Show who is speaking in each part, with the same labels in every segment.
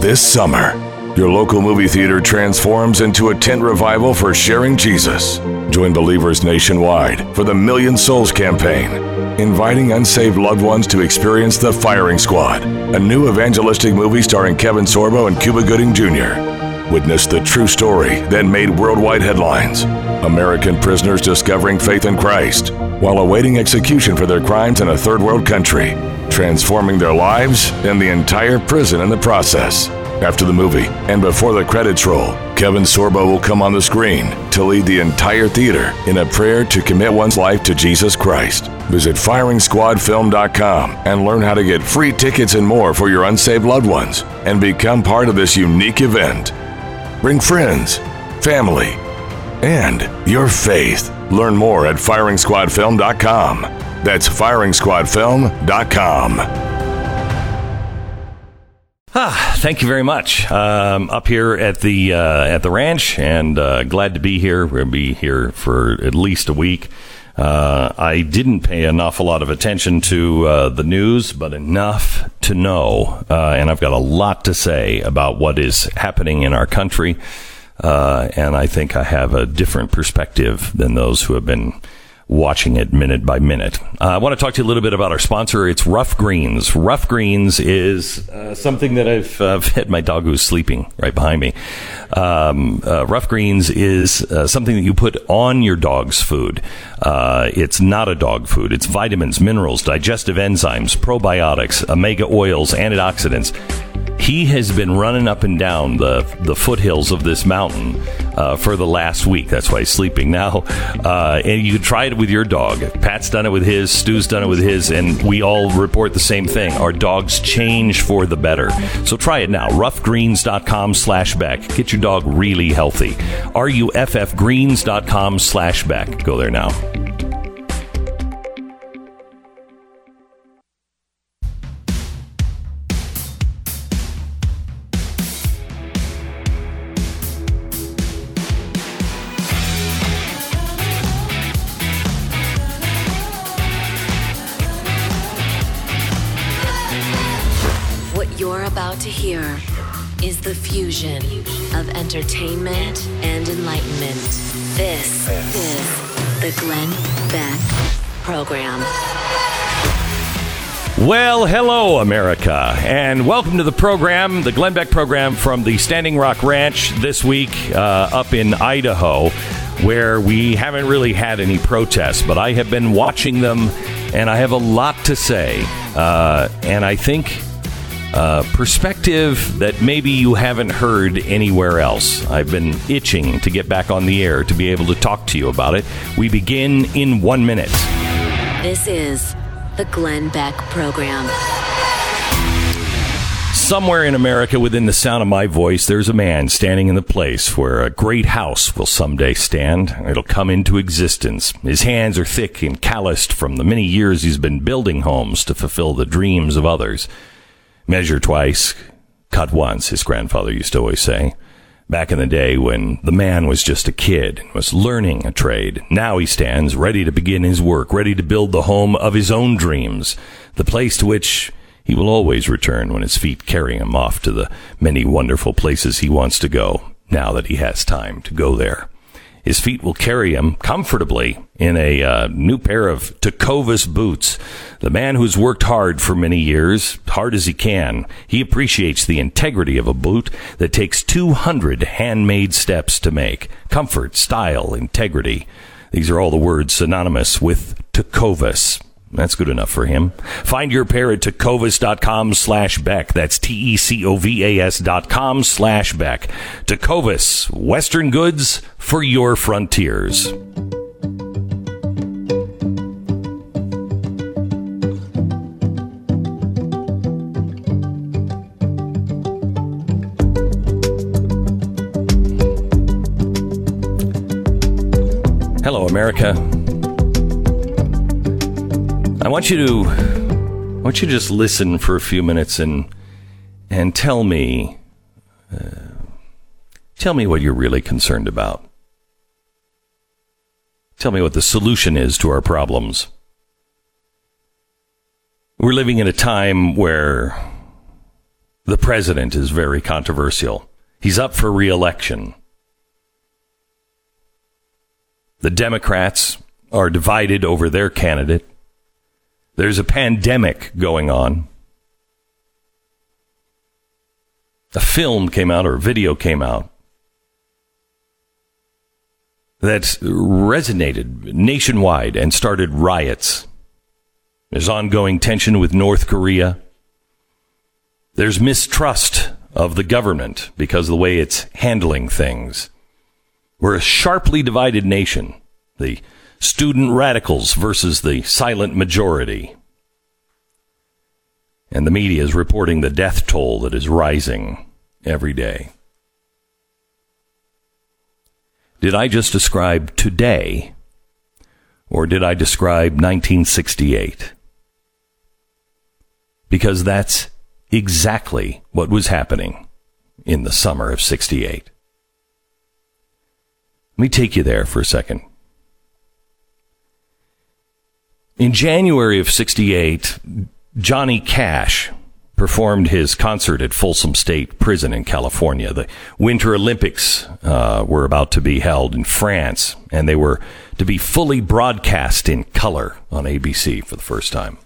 Speaker 1: This summer, your local movie theater transforms into a tent revival for sharing Jesus. Join believers nationwide for the Million Souls campaign, inviting unsaved loved ones to experience The Firing Squad, a new evangelistic movie starring Kevin Sorbo and Cuba Gooding Jr. Witness the true story that made worldwide headlines. American prisoners discovering faith in Christ while awaiting execution for their crimes in a third world country, transforming their lives and the entire prison in the process. After the movie and before the credits roll, Kevin Sorbo will come on the screen to lead the entire theater in a prayer to commit one's life to Jesus Christ. Visit FiringSquadFilm.com and learn how to get free tickets and more for your unsaved loved ones and become part of this unique event. Bring friends, family, and your faith. Learn more at FiringSquadFilm.com. That's FiringSquadFilm.com.
Speaker 2: Ah, thank you very much. Um, up here at the uh, at the ranch, and uh, glad to be here. We'll be here for at least a week. Uh, I didn't pay an awful lot of attention to uh, the news, but enough to know, uh, and I've got a lot to say about what is happening in our country. Uh, and I think I have a different perspective than those who have been watching it minute by minute. Uh, I want to talk to you a little bit about our sponsor. It's Ruff Greens. Ruff Greens is uh, something that I've uh, fed my dog who's sleeping right behind me. Um, uh, Ruff Greens is uh, something that you put on your dog's food. Uh, it's not a dog food. It's vitamins, minerals, digestive enzymes, probiotics, omega oils, antioxidants he has been running up and down the the foothills of this mountain uh, for the last week. That's why he's sleeping now. Uh, and you can try it with your dog. Pat's done it with his. Stu's done it with his, and we all report the same thing. Our dogs change for the better. So try it now. Ruffgreens.com slash back. Get your dog really healthy. RUFFgreens.com slash back. Go there now. Well, hello, America, and welcome to the program, the Glenn Beck program from the Standing Rock Ranch this week uh, up in Idaho, where we haven't really had any protests, but I have been watching them, and I have a lot to say. Uh, and I think uh, perspective that maybe you haven't heard anywhere else. I've been itching to get back on the air to be able to talk to you about it. We begin in one minute.
Speaker 3: This is the Glenn Beck Program.
Speaker 2: Somewhere in America, within the sound of my voice, there's a man standing in the place where a great house will someday stand. It'll come into existence. His hands are thick and calloused from the many years he's been building homes to fulfill the dreams of others. Measure twice, cut once, his grandfather used to always say. Back in the day when the man was just a kid and was learning a trade, now he stands ready to begin his work, ready to build the home of his own dreams, the place to which he will always return when his feet carry him off to the many wonderful places he wants to go, now that he has time to go there. His feet will carry him comfortably in a uh, new pair of Tecovas boots. The man who's worked hard for many years, hard as he can, he appreciates the integrity of a boot that takes 200 handmade steps to make. Comfort, style, integrity. These are all the words synonymous with Tecovas. That's good enough for him. Find your pair at tecovas.com slash Beck. That's T-E-C-O-V-A-S dot com slash Beck. Tecovas, Western goods for your frontiers. Hello, America. I want you to I want you to just listen for a few minutes and and tell me uh, tell me what you're really concerned about. Tell me what the solution is to our problems. We're living in a time where The president is very controversial. He's up for re-election. The Democrats are divided over their candidate. There's a pandemic going on. A film came out or a video came out that resonated nationwide and started riots. There's ongoing tension with North Korea. There's mistrust of the government because of the way it's handling things. We're a sharply divided nation. The student radicals versus the silent majority. And the media is reporting the death toll that is rising every day. Did I just describe today or did I describe 1968? Because that's exactly what was happening in the summer of 68. Let me take you there for a second. In January of 68, Johnny Cash performed his concert at Folsom State Prison in California. The Winter Olympics uh, were about to be held in France, and they were to be fully broadcast in color on ABC for the first time.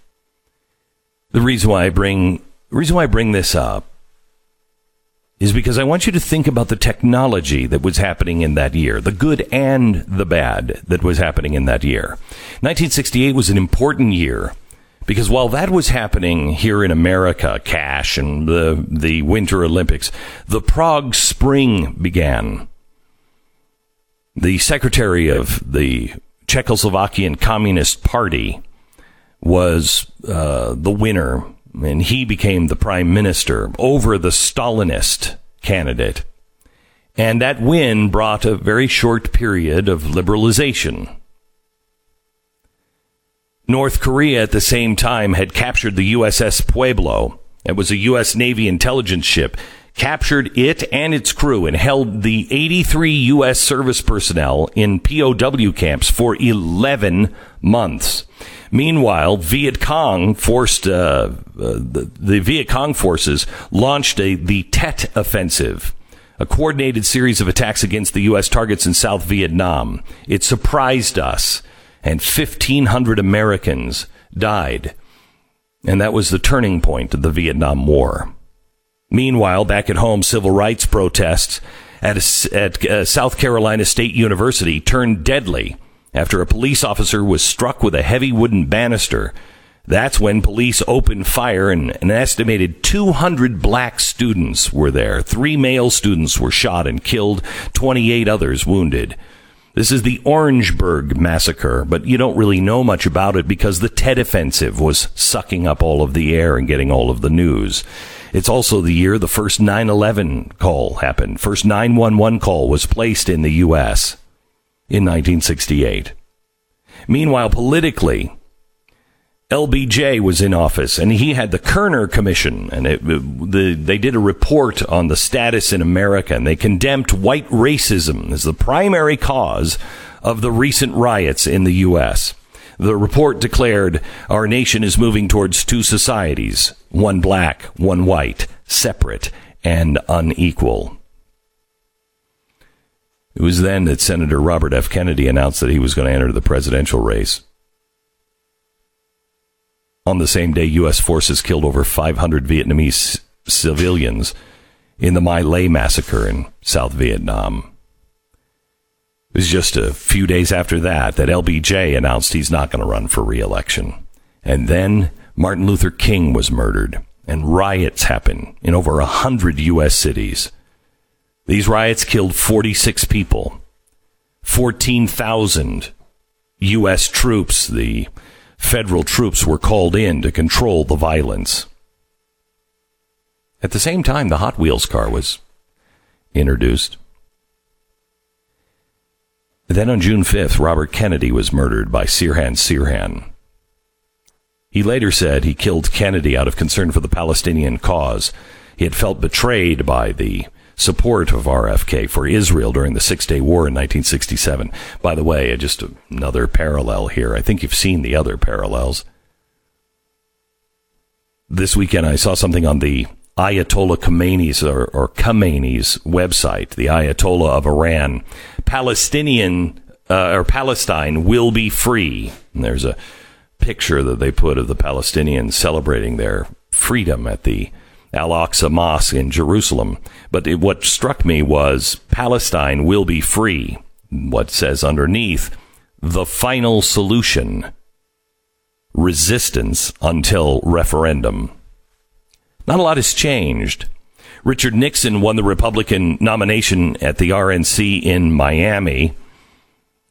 Speaker 2: The reason why I bring the reason why I bring this up is because I want you to think about the technology that was happening in that year, the good and the bad that was happening in that year. 1968 was an important year because while that was happening here in America, cash and the, the Winter Olympics, the Prague Spring began. The secretary of the Czechoslovakian Communist Party was uh, the winner, and he became the prime minister over the Stalinist candidate. And that win brought a very short period of liberalization North Korea at the same time had captured the USS Pueblo. It was a U.S. Navy intelligence ship. Captured it and its crew and held the 83 U.S. service personnel in POW camps for 11 months. Meanwhile, Viet Cong forced uh, uh, the, the, Viet Cong forces launched a, the Tet offensive, a coordinated series of attacks against the U.S. targets in South Vietnam. It surprised us and 1,500 Americans died. And that was the turning point of the Vietnam War. Meanwhile, back at home, civil rights protests at, a, at uh, South Carolina State University turned deadly after a police officer was struck with a heavy wooden banister. That's when police opened fire and an estimated 200 black students were there. Three male students were shot and killed, 28 others wounded. This is the Orangeburg massacre, but you don't really know much about it because the Tet Offensive was sucking up all of the air and getting all of the news. It's also the year the first 9-11 call happened. First 911 call was placed in the U.S. in 1968. Meanwhile, politically, LBJ was in office, and he had the Kerner Commission, and it, the, they did a report on the status in America, and they condemned white racism as the primary cause of the recent riots in the U.S. The report declared our nation is moving towards two societies one black, one white, separate, and unequal. It was then that Senator Robert F. Kennedy announced that he was going to enter the presidential race. On the same day, U.S. forces killed over 500 Vietnamese civilians in the My Lai massacre in South Vietnam. It was just a few days after that that LBJ announced he's not going to run for reelection. And then Martin Luther King was murdered, and riots happened in over a hundred U.S. cities. These riots killed 46 people. 14,000 U.S. troops, the federal troops were called in to control the violence. At the same time, the Hot Wheels car was introduced. Then on June 5th, Robert Kennedy was murdered by Sirhan Sirhan. He later said he killed Kennedy out of concern for the Palestinian cause. He had felt betrayed by the support of RFK for Israel during the Six Day War in 1967. By the way, just another parallel here. I think you've seen the other parallels. This weekend, I saw something on the Ayatollah Khamenei's or, or Khamenei's website, the Ayatollah of Iran. Palestinian uh, or Palestine will be free. And there's a picture that they put of the Palestinians celebrating their freedom at the Al Aqsa Mosque in Jerusalem. But it, what struck me was Palestine will be free. What says underneath, the final solution resistance until referendum. Not a lot has changed. Richard Nixon won the Republican nomination at the RNC in Miami.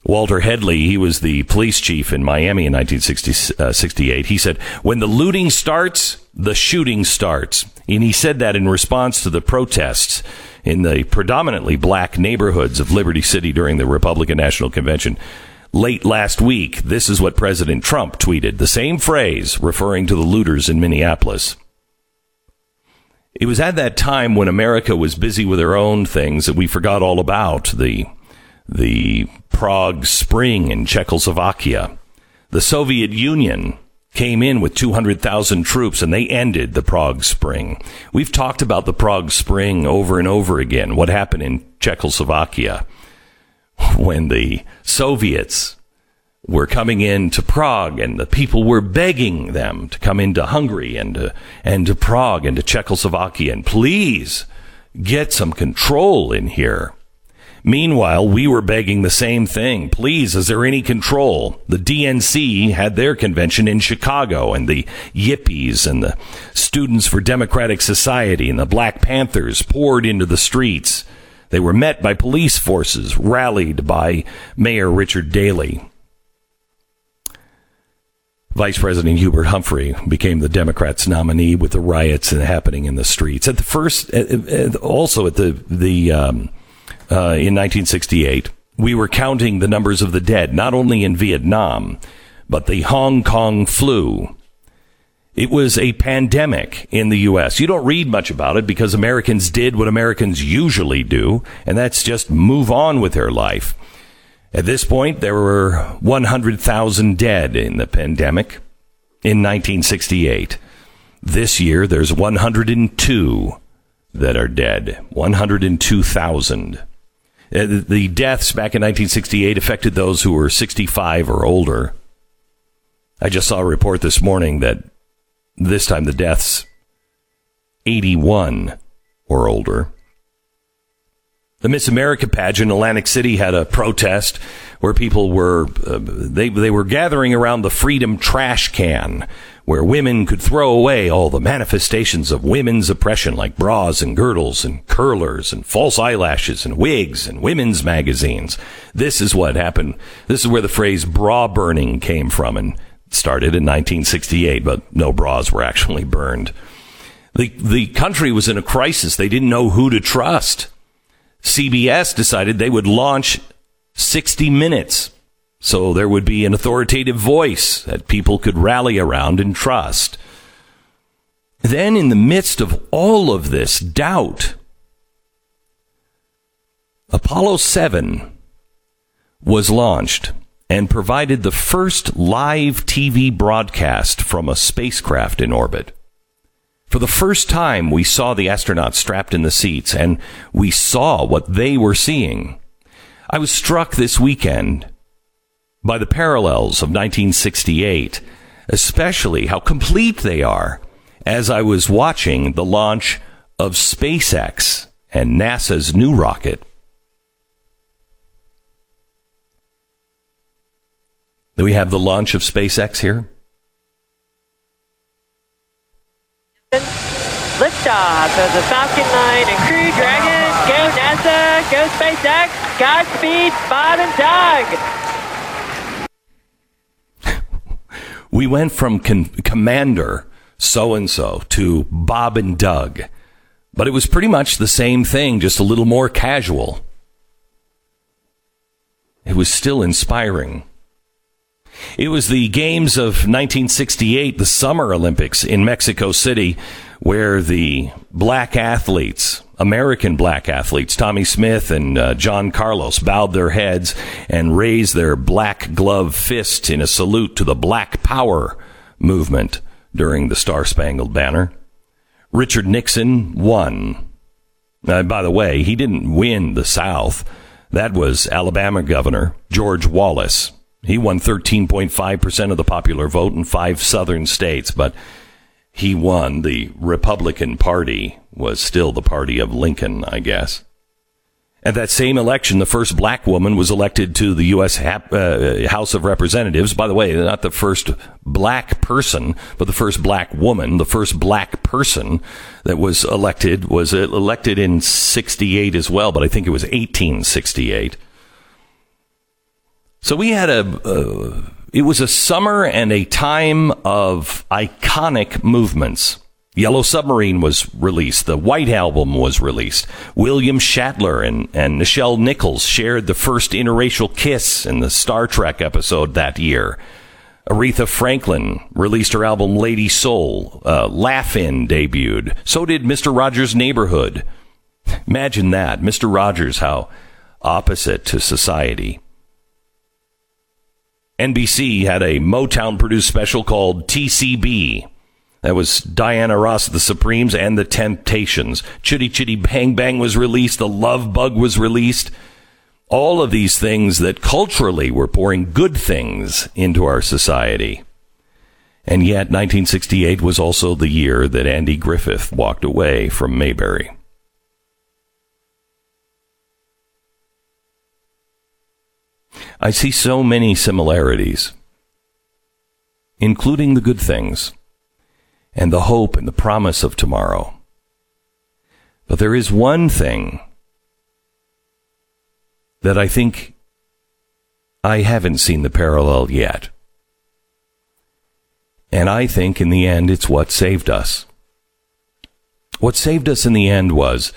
Speaker 2: Walter Headley, he was the police chief in Miami in 1968. Uh, he said, When the looting starts, the shooting starts. And he said that in response to the protests in the predominantly black neighborhoods of Liberty City during the Republican National Convention. Late last week, this is what President Trump tweeted the same phrase referring to the looters in Minneapolis. It was at that time when America was busy with her own things that we forgot all about the the Prague Spring in Czechoslovakia. The Soviet Union came in with 200,000 troops and they ended the Prague Spring. We've talked about the Prague Spring over and over again. What happened in Czechoslovakia when the Soviets were coming into Prague and the people were begging them to come into Hungary and to, and to Prague and to Czechoslovakia and please get some control in here. Meanwhile, we were begging the same thing. Please, is there any control? The DNC had their convention in Chicago, and the Yippies and the Students for Democratic Society and the Black Panthers poured into the streets. They were met by police forces, rallied by Mayor Richard Daley. Vice President Hubert Humphrey became the Democrats' nominee with the riots happening in the streets. At the first, also at the the um, uh, in 1968, we were counting the numbers of the dead, not only in Vietnam, but the Hong Kong flu. It was a pandemic in the U.S. You don't read much about it because Americans did what Americans usually do, and that's just move on with their life. At this point, there were 100,000 dead in the pandemic in 1968. This year, there's 102 that are dead. 102,000. Uh, the deaths back in 1968 affected those who were 65 or older. I just saw a report this morning that this time the deaths 81 or older. The Miss America pageant, in Atlantic City had a protest where people were uh, they they were gathering around the Freedom trash can where women could throw away all the manifestations of women's oppression like bras and girdles and curlers and false eyelashes and wigs and women's magazines. This is what happened. This is where the phrase bra burning came from and started in 1968, but no bras were actually burned. The, the country was in a crisis. They didn't know who to trust. CBS decided they would launch 60 Minutes so there would be an authoritative voice that people could rally around and trust. Then, in the midst of all of this doubt, Apollo 7 was launched and provided the first live TV broadcast from a spacecraft in orbit. For the first time, we saw the astronauts strapped in the seats and we saw what they were seeing. I was struck this weekend by the parallels of 1968, especially how complete they are as I was watching the launch of SpaceX and NASA's new rocket. Do we have the launch of SpaceX here?
Speaker 4: Liftoff of the Falcon 9 and Crew Dragon. Go NASA, go SpaceX, Godspeed, Bob and Doug.
Speaker 2: We went from con- Commander so and so to Bob and Doug, but it was pretty much the same thing, just a little more casual. It was still inspiring. It was the games of 1968, the Summer Olympics in Mexico City, where the black athletes American black athletes, Tommie Smith and uh, John Carlos, bowed their heads and raised their black glove fists in a salute to the Black Power movement during the Star Spangled Banner. Richard Nixon won. Uh, by the way, he didn't win the South. That was Alabama Governor George Wallace. He won 13.5% of the popular vote in five southern states, but he won. The Republican Party was still the party of Lincoln, I guess. At that same election, the first black woman was elected to the U.S. Uh, House of Representatives. By the way, not the first black person, but the first black woman. The first black person that was elected was elected in 68 as well, but I think it was 1868. So we had a, uh, it was a summer and a time of iconic movements. Yellow Submarine was released. The White Album was released. William Shatner and, and Nichelle Nichols shared the first interracial kiss in the Star Trek episode that year. Aretha Franklin released her album Lady Soul. Uh, Laugh-In debuted. So did Mr. Rogers' Neighborhood. Imagine that. Mr. Rogers, how opposite to society. NBC had a Motown produced special called TCB. That was Diana Ross, The Supremes, and The Temptations. Chitty Chitty Bang Bang was released. The Love Bug was released. All of these things that culturally were pouring good things into our society. And yet, 1968 was also the year that Andy Griffith walked away from Mayberry. I see so many similarities, including the good things and the hope and the promise of tomorrow. But there is one thing that I think I haven't seen the parallel yet. And I think in the end, it's what saved us. What saved us in the end was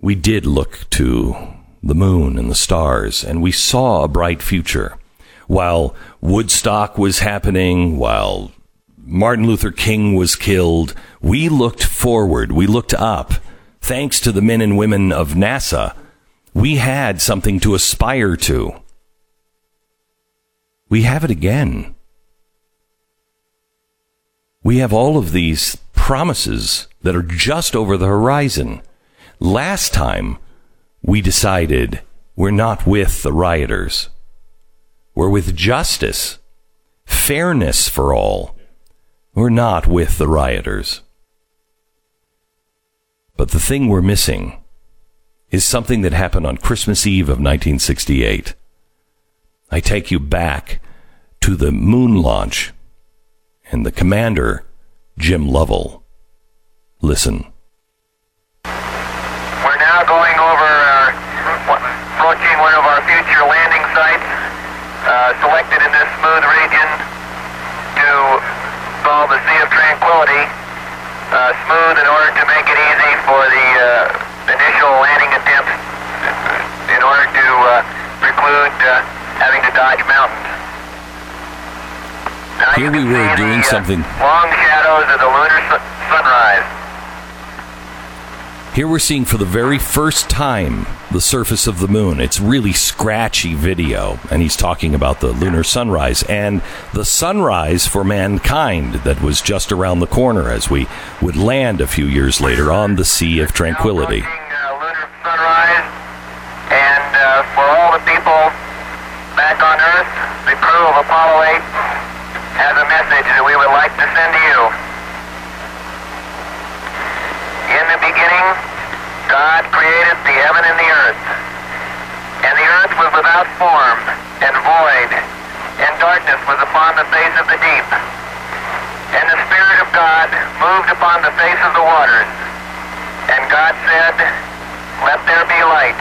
Speaker 2: we did look to the moon and the stars, and we saw a bright future. While Woodstock was happening, while Martin Luther King was killed, we looked forward, we looked up. Thanks to the men and women of NASA, we had something to aspire to. We have it again. We have all of these promises that are just over the horizon. Last time, we decided we're not with the rioters. We're with justice, fairness for all. We're not with the rioters. But the thing we're missing is something that happened on Christmas Eve of 1968. I take you back to the moon launch and the commander, Jim Lovell. Listen.
Speaker 5: We're now going over our, approaching one of our future landing sites, uh, selected in this smooth region to called the Sea of Tranquility. Uh, smooth in order to make it easy for the uh, initial landing attempts in order to uh, preclude uh, having to dodge mountains. Now
Speaker 2: Here we were doing
Speaker 5: the, uh,
Speaker 2: something.
Speaker 5: long shadows of the lunar su- sunrise.
Speaker 2: Here we're seeing for the very first time the surface of the moon. It's really scratchy video, and he's talking about the lunar sunrise and the sunrise for mankind that was just around the corner as we would land a few years later on the Sea of Tranquility.
Speaker 5: Now approaching, uh, lunar sunrise, and uh, for all the people on Earth, the crew of Apollo 8 has a message that we would like to send to you. In the beginning, God created the heaven and the earth. And the earth was without form and void, and darkness was upon the face of the deep. And the Spirit of God moved upon the face of the waters. And God said, Let there be light.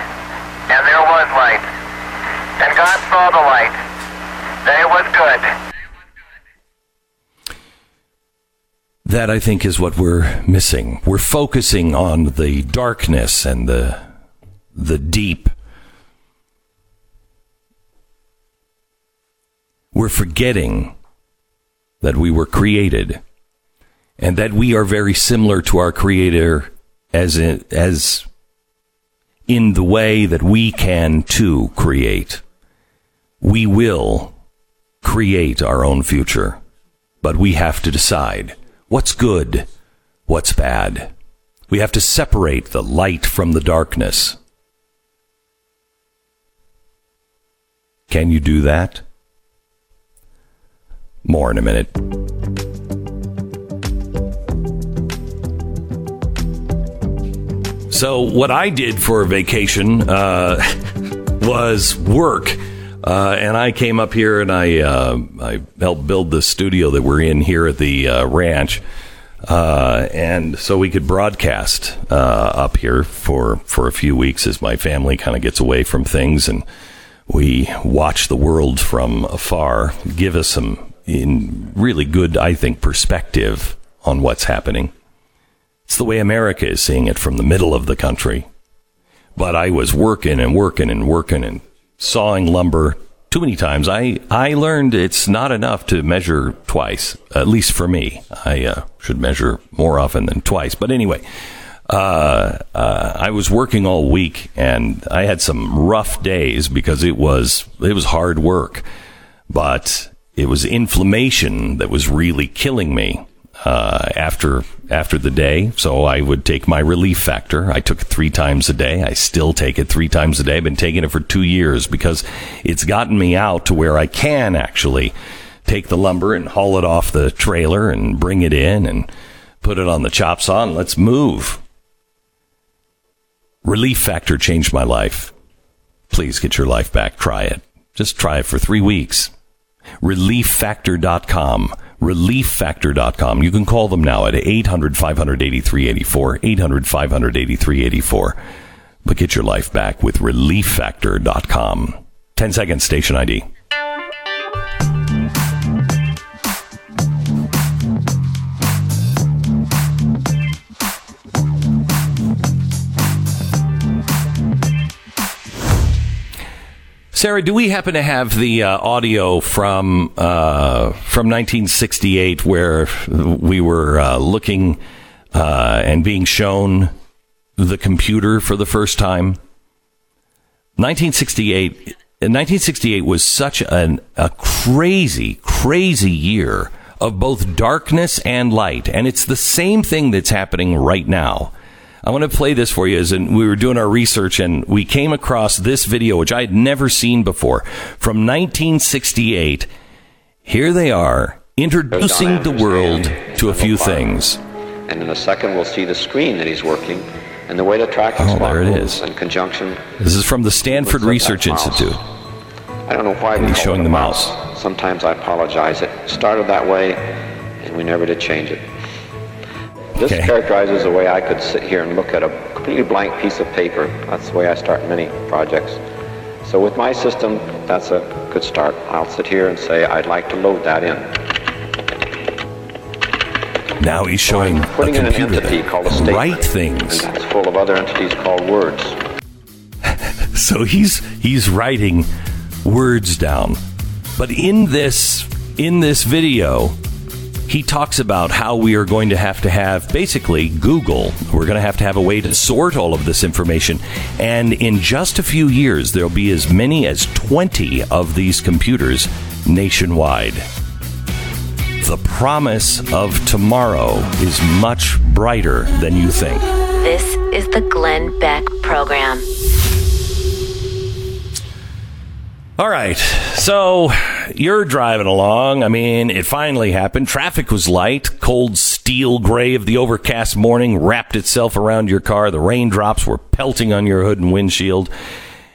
Speaker 5: And there was light. And God saw the light, it was good.
Speaker 2: That I think is what we're missing. We're focusing on the darkness and the the deep. We're forgetting that we were created and that we are very similar to our creator as in, as in the way that we can too create. We will create our own future, but we have to decide what's good, what's bad. We have to separate the light from the darkness. Can you do that? More in a minute. So, what I did for a vacation uh, was work. Uh, and I came up here and I uh, I helped build the studio that we're in here at the uh, ranch, uh, and so we could broadcast uh, up here for for a few weeks as my family kind of gets away from things and we watch the world from afar. Give us some in really good, I think, perspective on what's happening. It's the way America is seeing it from the middle of the country. But I was working and working and working and sawing lumber too many times. I, I learned it's not enough to measure twice, at least for me. I uh, should measure more often than twice. But anyway, uh, uh, I was working all week and I had some rough days because it was, it was hard work. But it was inflammation that was really killing me uh, after after the day. So I would take my relief factor. I took it three times a day. I still take it three times a day. I've been taking it for two years because it's gotten me out to where I can actually take the lumber and haul it off the trailer and bring it in and put it on the chop saw and let's move. Relief factor changed my life. Please get your life back. Try it. Just try it for three weeks. ReliefFactor.com relieffactor.com. You can call them now at 800 583 84, 800 583 84. But get your life back with relieffactor.com. 10 seconds, station ID. Sarah, do we happen to have the uh, audio from uh, from 1968 where we were uh, looking uh, and being shown the computer for the first time? 1968. 1968 was such an, a crazy, crazy year of both darkness and light, and it's the same thing that's happening right now. I want to play this for you as in, we were doing our research and we came across this video, which I had never seen before from 1968. Here they are introducing the world to a few things.
Speaker 6: And in a second, we'll see the screen that he's working and the way the tracking
Speaker 2: Oh, there it is.
Speaker 6: in conjunction.
Speaker 2: This is from the Stanford Research. Institute.
Speaker 6: I don't know why
Speaker 2: And he's showing the
Speaker 6: a
Speaker 2: mouse.
Speaker 6: Sometimes I apologize. It started that way, and we never did change it. This
Speaker 2: Okay.
Speaker 6: characterizes the way I could sit here and look at a completely blank piece of paper. That's the way I start many projects. So with my system, that's a good start. I'll sit here and say, I'd like to load that in.
Speaker 2: Now he's showing a
Speaker 6: Putting in an
Speaker 2: computer
Speaker 6: entity called a statement.
Speaker 2: write things.
Speaker 6: And that's full of other entities called words.
Speaker 2: So he's he's writing words down. But in this in this video, he talks about how we are going to have to have basically Google. We're going to have to have a way to sort all of this information. And in just a few years, there'll be as many as 20 of these computers nationwide. The promise of tomorrow is much brighter than you think.
Speaker 3: This is the Glenn Beck Program.
Speaker 2: All right. So you're driving along. I mean, it finally happened. Traffic was light. Cold steel gray of the overcast morning wrapped itself around your car. The raindrops were pelting on your hood and windshield.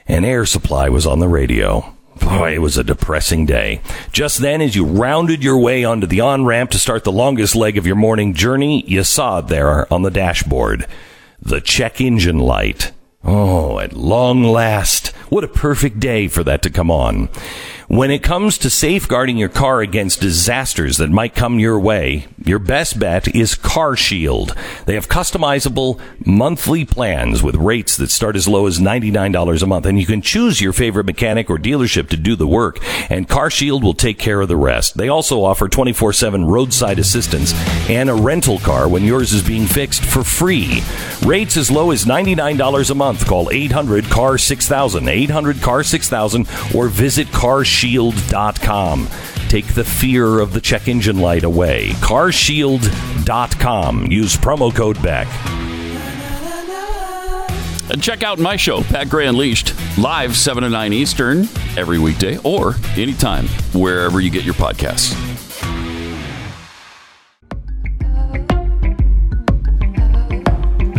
Speaker 2: And air supply was on the radio. Boy, it was a depressing day. Just then, as you rounded your way onto the on ramp to start the longest leg of your morning journey, you saw there on the dashboard. The check engine light. Oh, at long last. What a perfect day for that to come on. When it comes to safeguarding your car against disasters that might come your way, your best bet is Car Shield. They have customizable monthly plans with rates that start as low as $99 a month, and you can choose your favorite mechanic or dealership to do the work, and Car Shield will take care of the rest. They also offer 24-7 roadside assistance and a rental car when yours is being fixed for free. Rates as low as $99 a month. Call 800 CAR 6000, 800 CAR 6000, or visit carshield.com. Take the fear of the check engine light away. Carshield.com. Use promo code BECK.
Speaker 7: And check out my show, Pat Gray Unleashed, live 7 to 9 Eastern every weekday or anytime, wherever you get your podcasts.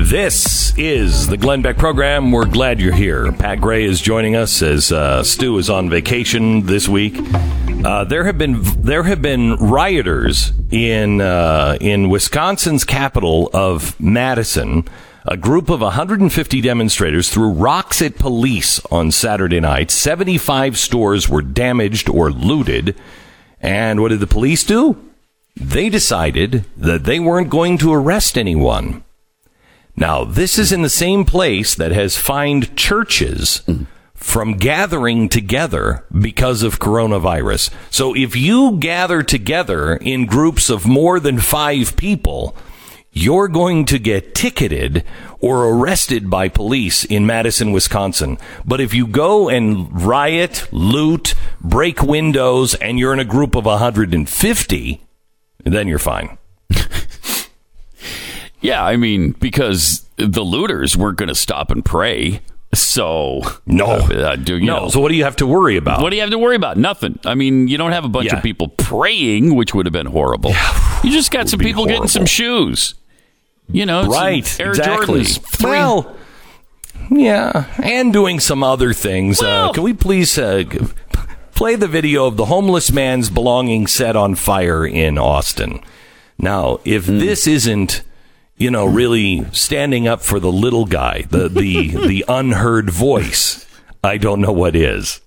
Speaker 2: This is the Glenn Beck program. We're glad you're here. Pat Gray is joining us as uh, Stu is on vacation this week. Uh, there have been there have been rioters in uh, in Wisconsin's capital of Madison. A group of 150 demonstrators threw rocks at police on Saturday night. 75 stores were damaged or looted. And what did the police do? They decided that they weren't going to arrest anyone. Now, this is in the same place that has fined churches mm. from gathering together because of coronavirus. So if you gather together in groups of more than five people, you're going to get ticketed or arrested by police in Madison, Wisconsin. But if you go and riot, loot, break windows, and you're in a group of 150, then you're fine.
Speaker 7: Yeah, I mean, because the looters weren't going to stop and pray. So,
Speaker 2: No,
Speaker 7: uh, do, you
Speaker 2: no.
Speaker 7: know,
Speaker 2: So what do you have to worry about?
Speaker 7: What do you have to worry about? Nothing. I mean, you don't have a bunch
Speaker 2: Yeah.
Speaker 7: of people praying, which would have been horrible. you just got some people getting some shoes. You know,
Speaker 2: right?
Speaker 7: Air
Speaker 2: exactly.
Speaker 7: Jordans. Three-
Speaker 2: Well, yeah, and doing some other things.
Speaker 7: Well-
Speaker 2: uh, can we please uh, play the video of the homeless man's belongings set on fire in Austin? Now, if
Speaker 7: Hmm.
Speaker 2: this isn't you know, really standing up for the little guy, the the the unheard voice. I don't know what is.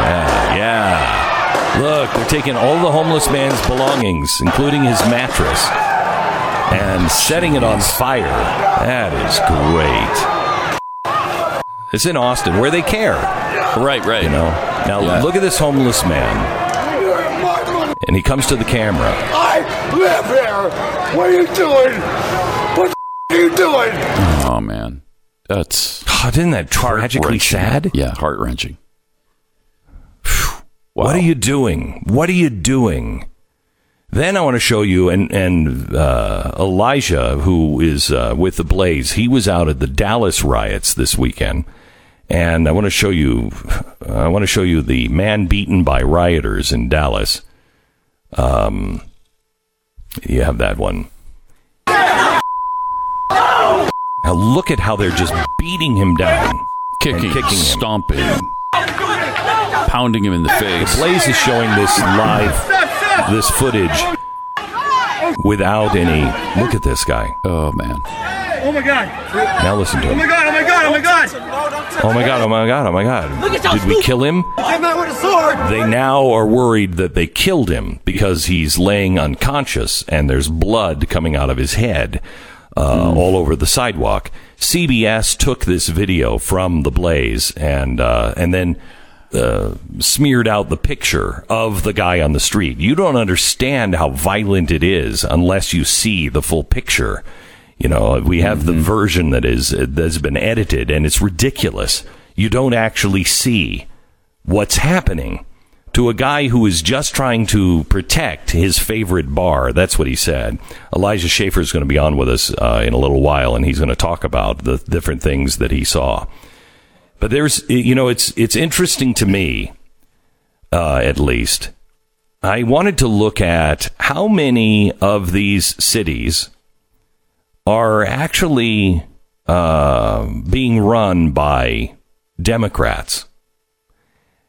Speaker 2: Yeah, yeah. Look, they're taking all the homeless man's belongings, including his mattress, and setting it on fire. That is great. It's in Austin, where they care.
Speaker 7: right, right.
Speaker 2: You know. Now
Speaker 7: Yeah.
Speaker 2: look at this homeless man, and he comes to the camera.
Speaker 8: I live here. What are you doing? What the are you doing?
Speaker 7: Oh man, that's
Speaker 2: God, isn't that tragically sad?
Speaker 7: Yeah, heart wrenching.
Speaker 2: What are you doing? What are you doing? Then I want to show you, and and uh, Elijah, who is uh, with the Blaze, he was out at the Dallas riots this weekend, and I want to show you, I want to show you the man beaten by rioters in Dallas. Um, you have that one. Now look at how they're just beating him down,
Speaker 7: Kicking,
Speaker 2: kicking him.
Speaker 7: stomping, pounding him in the face.
Speaker 2: Blaze is showing this live, this footage without any. Look at this guy.
Speaker 7: Oh man,
Speaker 8: Oh my god.
Speaker 2: Now listen to
Speaker 8: Oh my
Speaker 2: him.
Speaker 8: god. Oh my god. Oh my god.
Speaker 2: Oh my god! Oh my god! Oh my god! Did we kill him?
Speaker 8: I'm not with a sword.
Speaker 2: They now are worried that they killed him because he's laying unconscious and there's blood coming out of his head uh, all over the sidewalk. CBS took this video from the blaze and uh, and then uh, smeared out the picture of the guy on the street. You don't understand how violent it is unless you see the full picture. You know, we have the version that is that's been edited, and it's ridiculous. You don't actually see what's happening to a guy who is just trying to protect his favorite bar. That's what he said. Elijah Schaffer is going to be on with us uh, in a little while, and he's going to talk about the different things that he saw. But there's, you know, it's it's interesting to me, uh, at least. I wanted to look at how many of these cities are actually uh, being run by Democrats.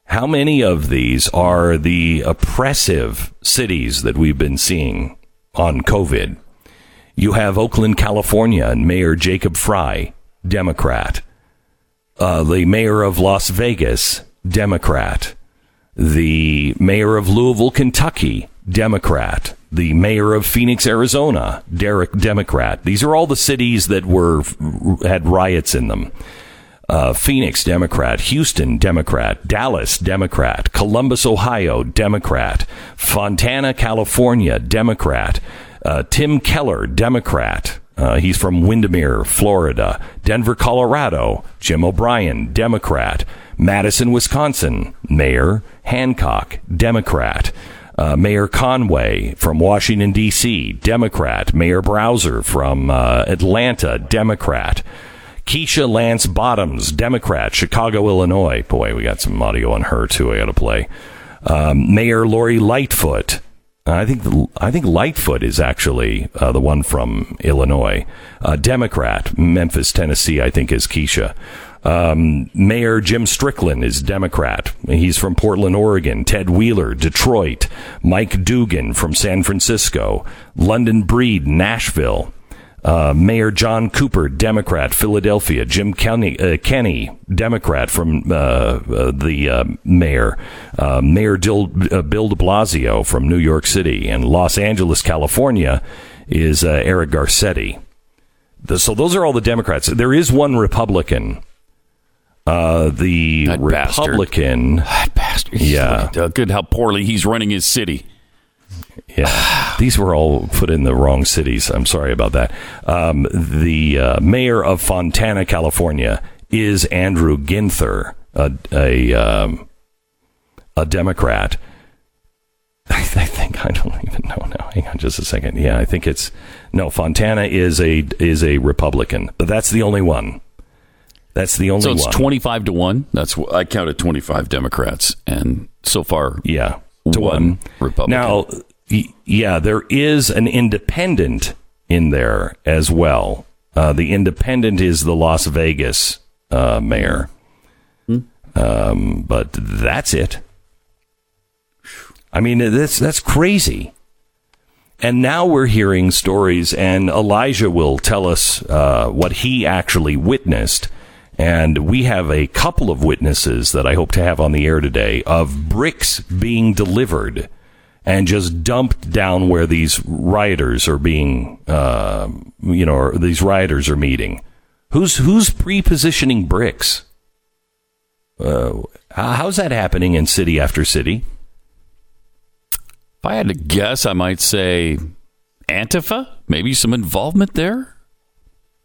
Speaker 2: How many of these are the oppressive cities that we've been seeing on COVID? You have Oakland, California, and Mayor Jacob Frey, Democrat. Uh, the mayor of Las Vegas, Democrat. The mayor of Louisville, Kentucky, Democrat. The mayor of Phoenix, Arizona, Derek, Democrat. These are all the cities that were had riots in them. Uh, Phoenix, Democrat. Houston, Democrat. Dallas, Democrat. Columbus, Ohio, Democrat. Fontana, California, Democrat. Uh, Tim Keller, Democrat. Uh, he's from Windermere, Florida. Denver, Colorado. Jim O'Brien, Democrat. Madison, Wisconsin. Mayor Hancock, Democrat. Uh, Mayor Conway from Washington, D.C., Democrat. Mayor Bowser from uh, Atlanta, Democrat. Keisha Lance Bottoms, Democrat, Chicago, Illinois. Boy, we got some audio on her, too. I got to play. Um, Mayor Lori Lightfoot. I think the, I think Lightfoot is actually uh, the one from Illinois. Uh, Democrat, Memphis, Tennessee. I think is Keisha. Um, Mayor Jim Strickland is Democrat. He's from Portland, Oregon. Ted Wheeler, Detroit. Mike Duggan from San Francisco. London Breed, Nashville. Uh, Mayor John Cooper, Democrat, Philadelphia. Jim Kenney, uh, Kenney Democrat from uh, uh the uh, mayor. Uh, mayor Bill de Blasio from New York City. And Los Angeles, California is Eric Garcetti. The, so those are all the Democrats. There is one Republican. The
Speaker 7: that
Speaker 2: Republican.
Speaker 7: Bastard. That bastard.
Speaker 2: Yeah.
Speaker 7: Good how poorly he's running his city.
Speaker 2: Yeah, these were all put in the wrong cities. I'm sorry about that. Um, the uh, mayor of Fontana, California, is Andrew Ginther, a a, um, a Democrat. I, I, think I don't even know now. Hang on just a second. Yeah, I think it's no. Fontana is a is a Republican, but that's the only one. That's the only. One.
Speaker 7: So it's
Speaker 2: one.
Speaker 7: twenty five to one. That's I counted twenty five Democrats, and so far,
Speaker 2: yeah, to
Speaker 7: one,
Speaker 2: one
Speaker 7: Republican.
Speaker 2: Now yeah, there is an independent in there as well. Uh, the independent is the Las Vegas uh, mayor. Hmm. Um, but that's it. I mean, that's that's crazy. And now we're hearing stories, and Elijah will tell us uh, what he actually witnessed. And we have a couple of witnesses that I hope to have on the air today of bricks being delivered and just dumped down where these rioters are being, uh, you know, these rioters are meeting. Who's who's pre-positioning bricks? Uh, how's that happening in city after city?
Speaker 7: If I had to guess, I might say Antifa. Maybe some involvement there.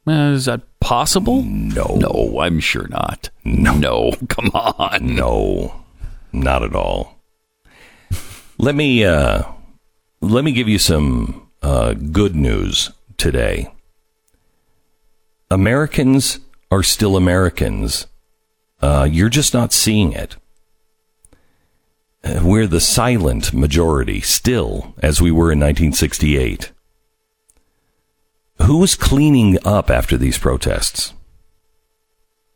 Speaker 7: Uh, is that possible?
Speaker 2: No,
Speaker 7: no, I'm sure not.
Speaker 2: No,
Speaker 7: no, come on,
Speaker 2: no, not at all. Let me uh, let me give you some uh, good news today. Americans are still Americans. Uh, you're just not seeing it. Uh, we're the silent majority still, as we were in 1968. Who's cleaning up after these protests?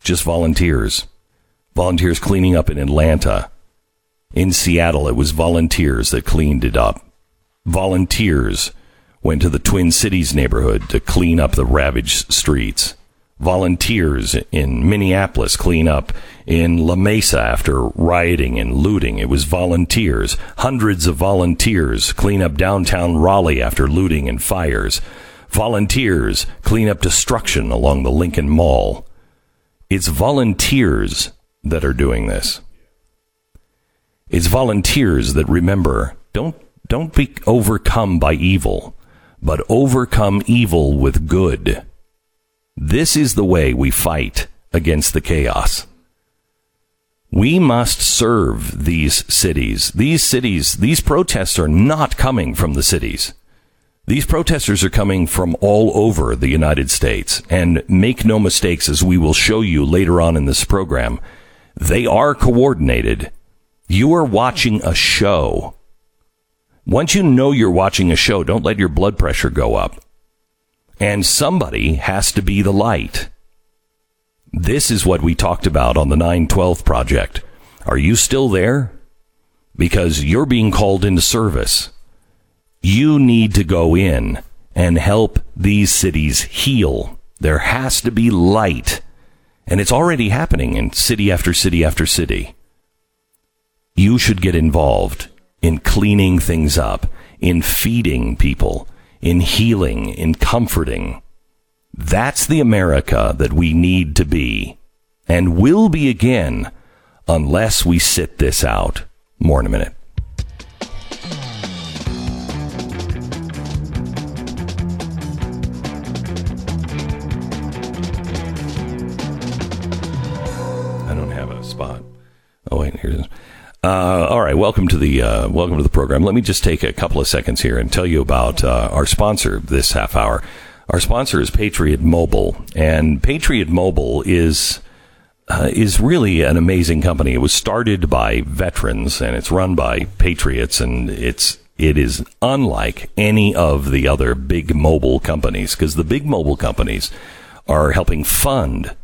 Speaker 2: Just volunteers. Volunteers cleaning up in Atlanta in Seattle, it was volunteers that cleaned it up. Volunteers went to the Twin Cities neighborhood to clean up the ravaged streets. Volunteers in Minneapolis clean up in La Mesa after rioting and looting. It was volunteers. Hundreds of volunteers clean up downtown Raleigh after looting and fires. Volunteers clean up destruction along the Lincoln Mall. It's volunteers that are doing this. It's volunteers that remember don't don't be overcome by evil, but overcome evil with good. This is the way we fight against the chaos. We must serve these cities. These cities, these protests are not coming from the cities. These protesters are coming from all over the United States. And make no mistakes, as we will show you later on in this program, they are coordinated you are watching a show. Once you know you're watching a show, don't let your blood pressure go up. And somebody has to be the light. This is what we talked about on the 912 project. Are you still there? Because you're being called into service. You need to go in and help these cities heal. There has to be light. And it's already happening in city after city after city you should get involved in cleaning things up, in feeding people, in healing, in comforting. That's the America that we need to be and will be again unless we sit this out. More in a minute. Oh wait, here's. Uh, all right, welcome to the uh, welcome to the program. Let me just take a couple of seconds here and tell you about uh, our sponsor this half hour. Our sponsor is Patriot Mobile, and Patriot Mobile is uh, is really an amazing company. It was started by veterans and it's run by patriots, and it's it is unlike any of the other big mobile companies because the big mobile companies are helping fund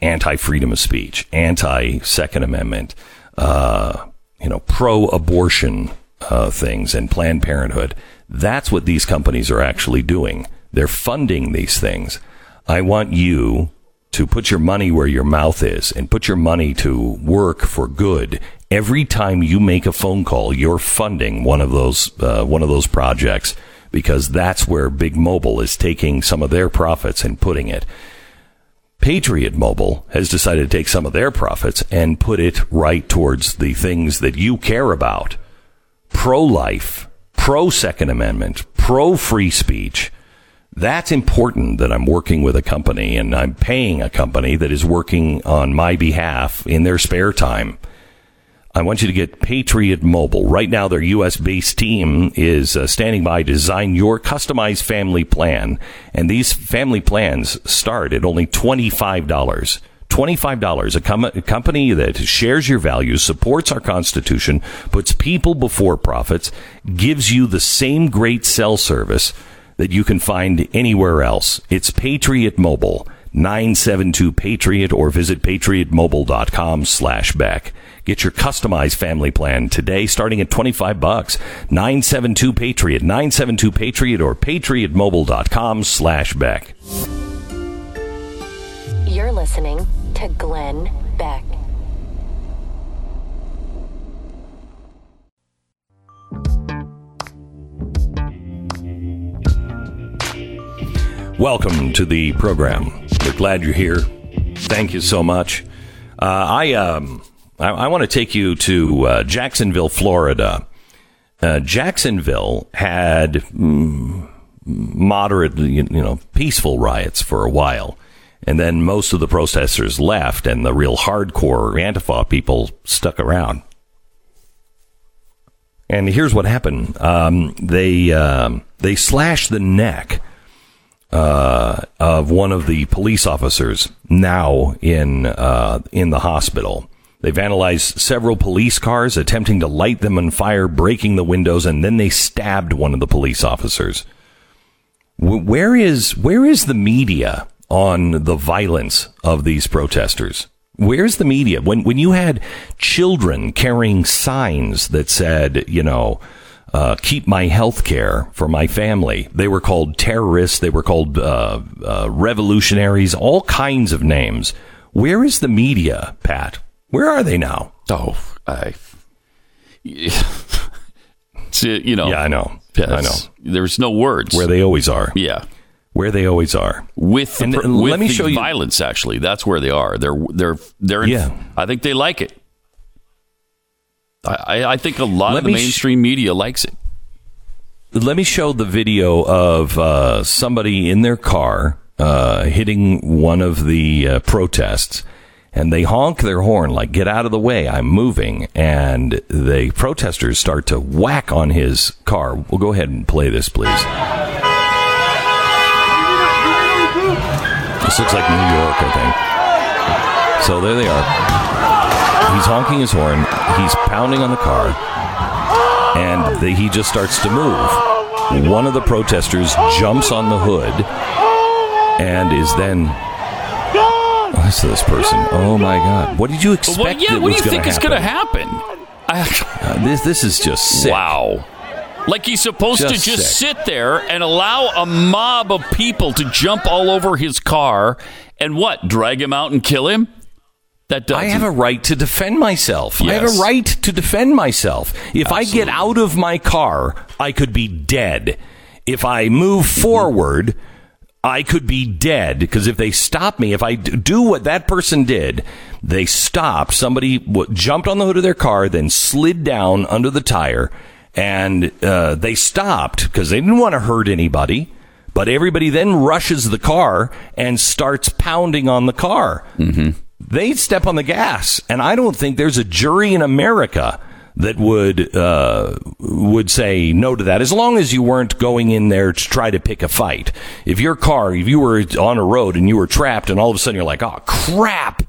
Speaker 2: anti freedom of speech, anti Second Amendment, uh, you know, pro abortion uh, things, and Planned Parenthood. That's what these companies are actually doing. They're funding these things. I want you to put your money where your mouth is and put your money to work for good. Every time you make a phone call, you're funding one of those uh, one of those projects because that's where Big Mobile is taking some of their profits and putting it. Patriot Mobile has decided to take some of their profits and put it right towards the things that you care about. Pro-life, pro-second amendment, pro-free speech, that's important that I'm working with a company and I'm paying a company that is working on my behalf in their spare time. I want you to get Patriot Mobile. Right now, their U.S. based team is uh, standing by to design your customized family plan. And these family plans start at only $25. $25. A, com- a company that shares your values, supports our Constitution, puts people before profits, gives you the same great cell service that you can find anywhere else. It's Patriot Mobile, 972 Patriot, or visit patriotmobile.com slash Beck. Get your customized family plan today, starting at 25 bucks. 972 Patriot, 972 Patriot, or patriotmobile.com slash Beck.
Speaker 3: You're listening to Glenn Beck.
Speaker 2: Welcome to the program. We're glad you're here. Thank you so much. Uh, I um, I, I want to take you to uh, Jacksonville, Florida. Uh, Jacksonville had mm, moderate, you know, peaceful riots for a while, and then most of the protesters left, and the real hardcore Antifa people stuck around. And here's what happened: um, they um, they slashed the neck uh, of one of the police officers now in uh, in the hospital. They've analyzed several police cars, attempting to light them on fire, breaking the windows, and then they stabbed one of the police officers. Where is where is the media on the violence of these protesters? Where's the media when when you had children carrying signs that said, you know, uh, keep my health care for my family. They were called terrorists. They were called uh, uh, revolutionaries, all kinds of names. Where is the media, Pat? Where are they now?
Speaker 7: Oh, I. See, you know.
Speaker 2: Yeah, I know.
Speaker 7: Yes,
Speaker 2: I know.
Speaker 7: There's no words.
Speaker 2: Where they always are.
Speaker 7: Yeah.
Speaker 2: Where they always are.
Speaker 7: With the,
Speaker 2: And,
Speaker 7: pr-
Speaker 2: uh, let me
Speaker 7: the
Speaker 2: show you-
Speaker 7: violence. Actually, that's where they are. They're they're they're. In,
Speaker 2: Yeah.
Speaker 7: I think they like it. I I, think a lot
Speaker 2: Let
Speaker 7: of the
Speaker 2: me sh-
Speaker 7: mainstream media likes it.
Speaker 2: Let me show the video of uh, somebody in their car uh, hitting one of the uh, protests. And they honk their horn like, get out of the way, I'm moving. And the protesters start to whack on his car. We'll go ahead and play this, please. This looks like New York, I think. So there they are. He's honking his horn. He's pounding on the car. And the, he just starts to move. One of the protesters jumps on the hood and is then. To this person. Oh my God! What did you expect?
Speaker 7: Well, yeah. What do you think
Speaker 2: gonna
Speaker 7: is going to
Speaker 2: happen?
Speaker 7: happen?
Speaker 2: Uh, this this is just sick.
Speaker 7: Wow. Like he's supposed
Speaker 2: Just
Speaker 7: to just
Speaker 2: sick.
Speaker 7: sit there and allow a mob of people to jump all over his car and what? Drag him out and kill him? That doesn't.
Speaker 2: I have a right to defend myself. I have a right to defend myself. If I get out of my car, I could be dead. If I move
Speaker 7: Mm-hmm.
Speaker 2: I could be dead because if they stop me, if I do what that person did, they stopped. Somebody w- jumped on the hood of their car, then slid down under the tire, and uh, they stopped because they didn't want to hurt anybody. But everybody then rushes the car and starts pounding on the car. Mm-hmm. they'd step on the gas. And I don't think there's a jury in America that would uh, would say no to that, as long as you weren't going in there to try to pick a fight. If your car, if you were on a road and you were trapped, and all of a sudden you're like, "Oh crap,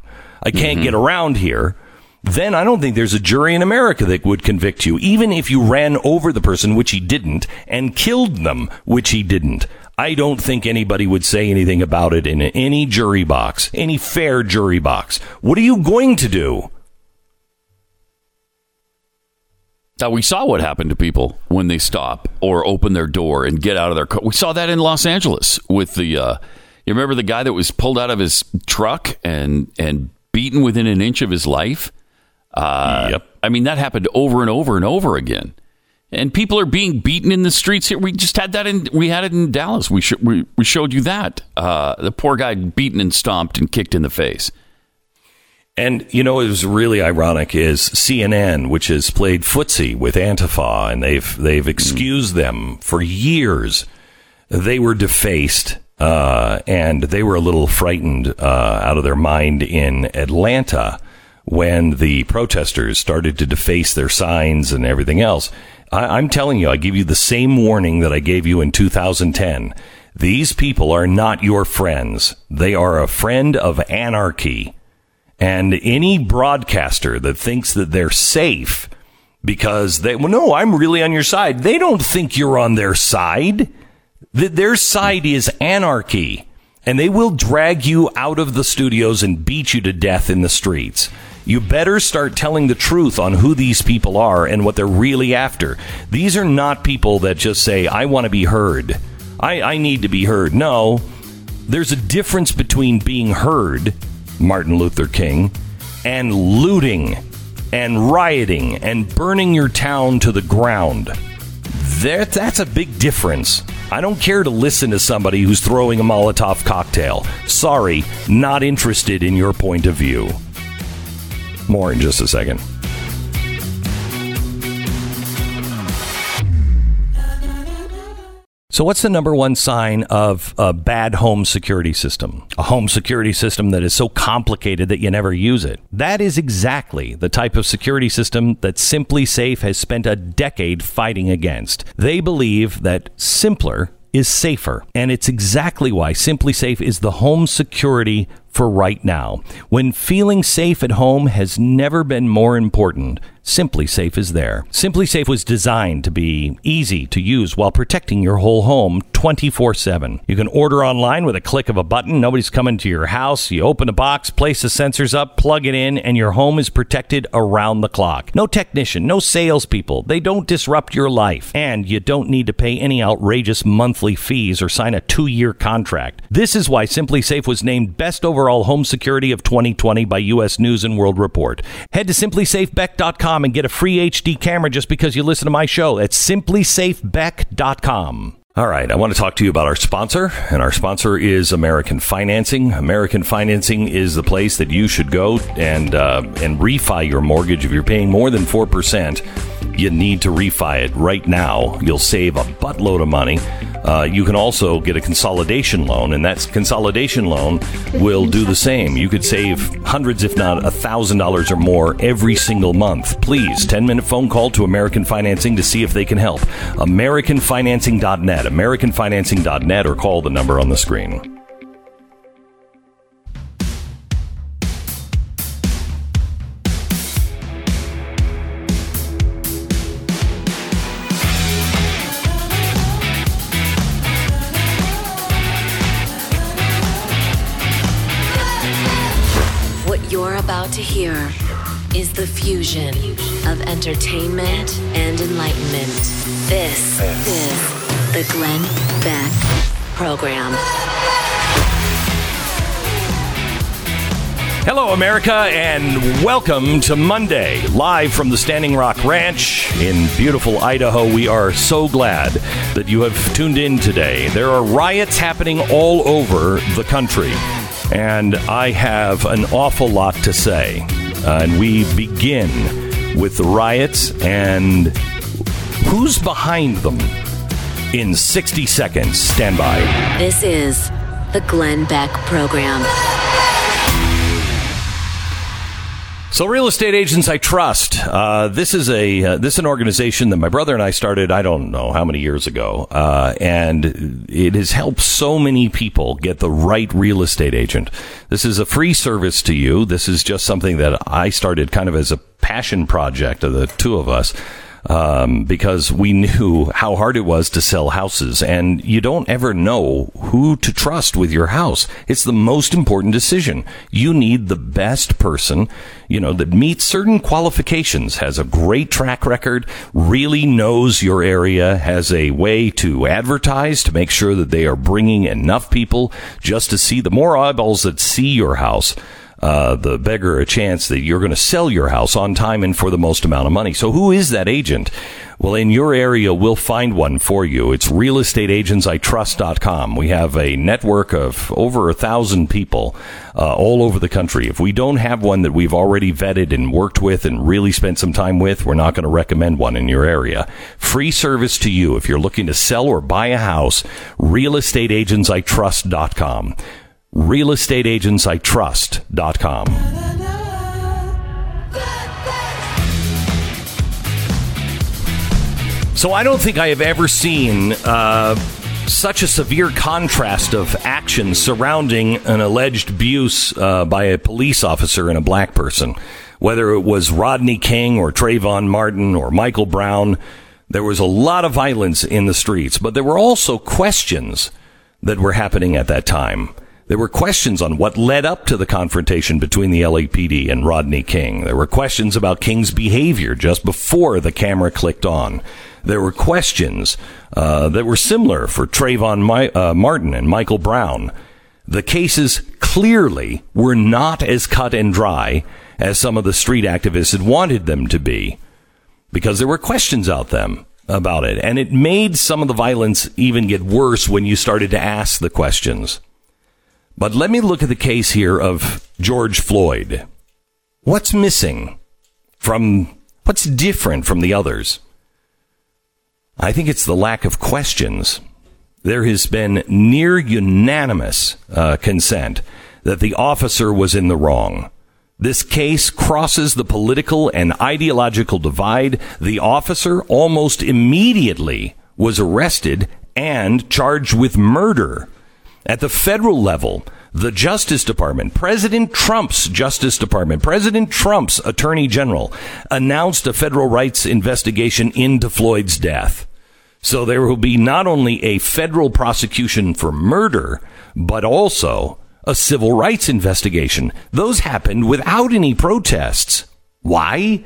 Speaker 2: I can't get around here," then I don't think there's a jury in America that would convict you, even if you ran over the person, which he didn't, and killed them, which he didn't. I don't think anybody would say anything about it in any jury box, any fair jury box. What are you going to do?
Speaker 7: Now, we saw what happened to people when they stop or open their door and get out of their car. We saw that in Los Angeles with the. Uh, you remember the guy that was pulled out of his truck and and beaten within an inch of his life? Uh,
Speaker 2: Yep.
Speaker 7: I mean, that happened over and over and over again. And people are being beaten in the streets here. We just had that in. We had it in Dallas. We sh- we, we showed you that. Uh, the poor guy beaten and stomped and kicked in the face.
Speaker 2: And you know, it was really ironic is CNN, which has played footsie with Antifa, and they've they've excused them for years. They were defaced, uh, and they were a little frightened uh, out of their mind in Atlanta when the protesters started to deface their signs and everything else. I, I'm telling you, I give you the same warning that I gave you in 2010. These people are not your friends. They are a friend of anarchy. And any broadcaster that thinks that they're safe because they, well, no, I'm really on your side. They don't think you're on their side. Th- Their side is anarchy. And they will drag you out of the studios and beat you to death in the streets. You better start telling the truth on who these people are and what they're really after. These are not people that just say, I want to be heard. I, I need to be heard. No, there's a difference between being heard, Martin Luther King, and looting and rioting and burning your town to the ground. That, that's a big difference. I don't care to listen to somebody who's throwing a Molotov cocktail. Sorry, not interested in your point of view. More in just a second. So, what's the number one sign of a bad home security system? A home security system that is so complicated that you never use it. That is exactly the type of security system that SimpliSafe has spent a decade fighting against. They believe that simpler is safer, and it's exactly why SimpliSafe is the home security for right now. When feeling safe at home has never been more important, SimpliSafe is there. SimpliSafe was designed to be easy to use while protecting your whole home 24/7. You can order online with a click of a button. Nobody's coming to your house. You open the box, place the sensors up, plug it in, and your home is protected around the clock. No technician, no salespeople. They don't disrupt your life, and you don't need to pay any outrageous monthly fees or sign a 2-year contract. This is why SimpliSafe was named best overall home security of 2020 by US News and World Report. Head to simplisafebeck.com and get a free HD camera just because you listen to my show. at simplisafebeck.com. All right, I want to talk to you about our sponsor, and our sponsor is American Financing. American Financing is the place that you should go and uh, and refi your mortgage if you're paying more than four percent. You need to refi it right now. You'll save a buttload of money. Uh, you can also get a consolidation loan, and that consolidation loan will do the same. You could save hundreds, if not a thousand dollars or more every single month. Please, 10 minute phone call to American Financing to see if they can help. AmericanFinancing.net, AmericanFinancing.net, or call the number on the screen.
Speaker 3: Entertainment and enlightenment. This is the Glenn Beck Program.
Speaker 2: Hello, America, and welcome to Monday, live from the Standing Rock Ranch in beautiful Idaho. We are so glad that you have tuned in today. There are riots happening all over the country, and I have an awful lot to say. Uh, and we begin with the riots and who's behind them in 60 seconds. Stand by.
Speaker 3: This is the Glenn Beck Program.
Speaker 2: So, real estate agents I trust. Uh, this is a uh, this is an organization that my brother and I started. I don't know how many years ago, uh, and it has helped so many people get the right real estate agent. This is a free service to you. This is just something that I started kind of as a passion project of the two of us um, because we knew how hard it was to sell houses, and you don't ever know who to trust with your house. It's the most important decision. You need the best person, you know, that meets certain qualifications, has a great track record, really knows your area, has a way to advertise to make sure that they are bringing enough people just to see the more eyeballs that see your house uh, the beggar a chance that you're going to sell your house on time and for the most amount of money. So who is that agent? Well, in your area, we'll find one for you. It's realestateagentsitrust.com. We have a network of over a thousand people uh, all over the country. If we don't have one that we've already vetted and worked with and really spent some time with, we're not going to recommend one in your area. Free service to you if you're looking to sell or buy a house. Realestateagentsitrust.com realestateagentsitrust.com. So I don't think I have ever seen uh, such a severe contrast of action surrounding an alleged abuse uh, by a police officer and a black person. Whether it was Rodney King or Trayvon Martin or Michael Brown, there was a lot of violence in the streets, but there were also questions that were happening at that time. There were questions on what led up to the confrontation between the LAPD and Rodney King. There were questions about King's behavior just before the camera clicked on. There were questions uh, that were similar for Trayvon My- uh, Martin and Michael Brown. The cases clearly were not as cut and dry as some of the street activists had wanted them to be because there were questions out them about it. And it made some of the violence even get worse when you started to ask the questions. But let me look at the case here of George Floyd. What's missing from what's different from the others? I think it's the lack of questions. There has been near unanimous uh, consent that the officer was in the wrong. This case crosses the political and ideological divide. The officer almost immediately was arrested and charged with murder. At the federal level, the Justice Department, President Trump's Justice Department, President Trump's Attorney General announced a federal rights investigation into Floyd's death. So there will be not only a federal prosecution for murder, but also a civil rights investigation. Those happened without any protests. Why?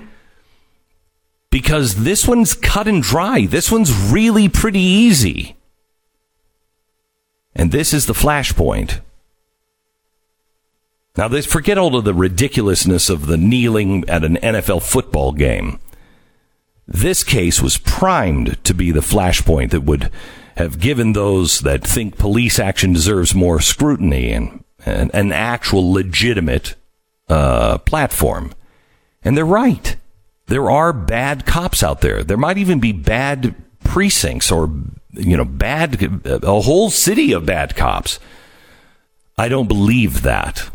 Speaker 2: Because this one's cut and dry. This one's really pretty easy. And this is the flashpoint. Now, this, forget all of the ridiculousness of the kneeling at an NFL football game. This case was primed to be the flashpoint that would have given those that think police action deserves more scrutiny and, and an actual legitimate uh, platform. And they're right. There are bad cops out there. There might even be bad precincts or you know, bad, a whole city of bad cops. I don't believe that.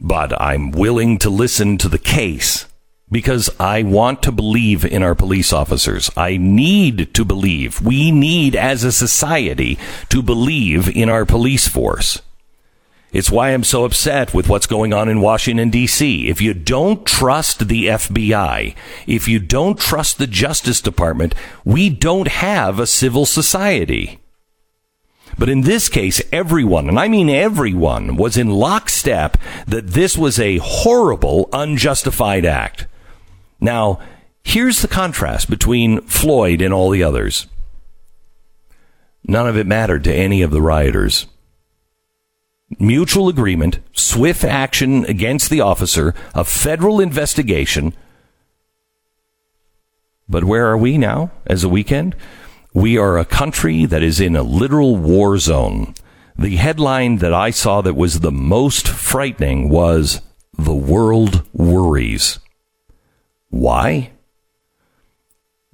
Speaker 2: But I'm willing to listen to the case because I want to believe in our police officers. I need to believe. We need, as a society, to believe in our police force. It's why I'm so upset with what's going on in Washington, D.C. If you don't trust the FBI, if you don't trust the Justice Department, we don't have a civil society. But in this case, everyone, and I mean everyone, was in lockstep that this was a horrible, unjustified act. Now, here's the contrast between Floyd and all the others. None of it mattered to any of the rioters mutual agreement, swift action against the officer, a federal investigation. But where are we now as a weekend? We are a country that is in a literal war zone. The headline that I saw that was the most frightening was The World Worries. Why?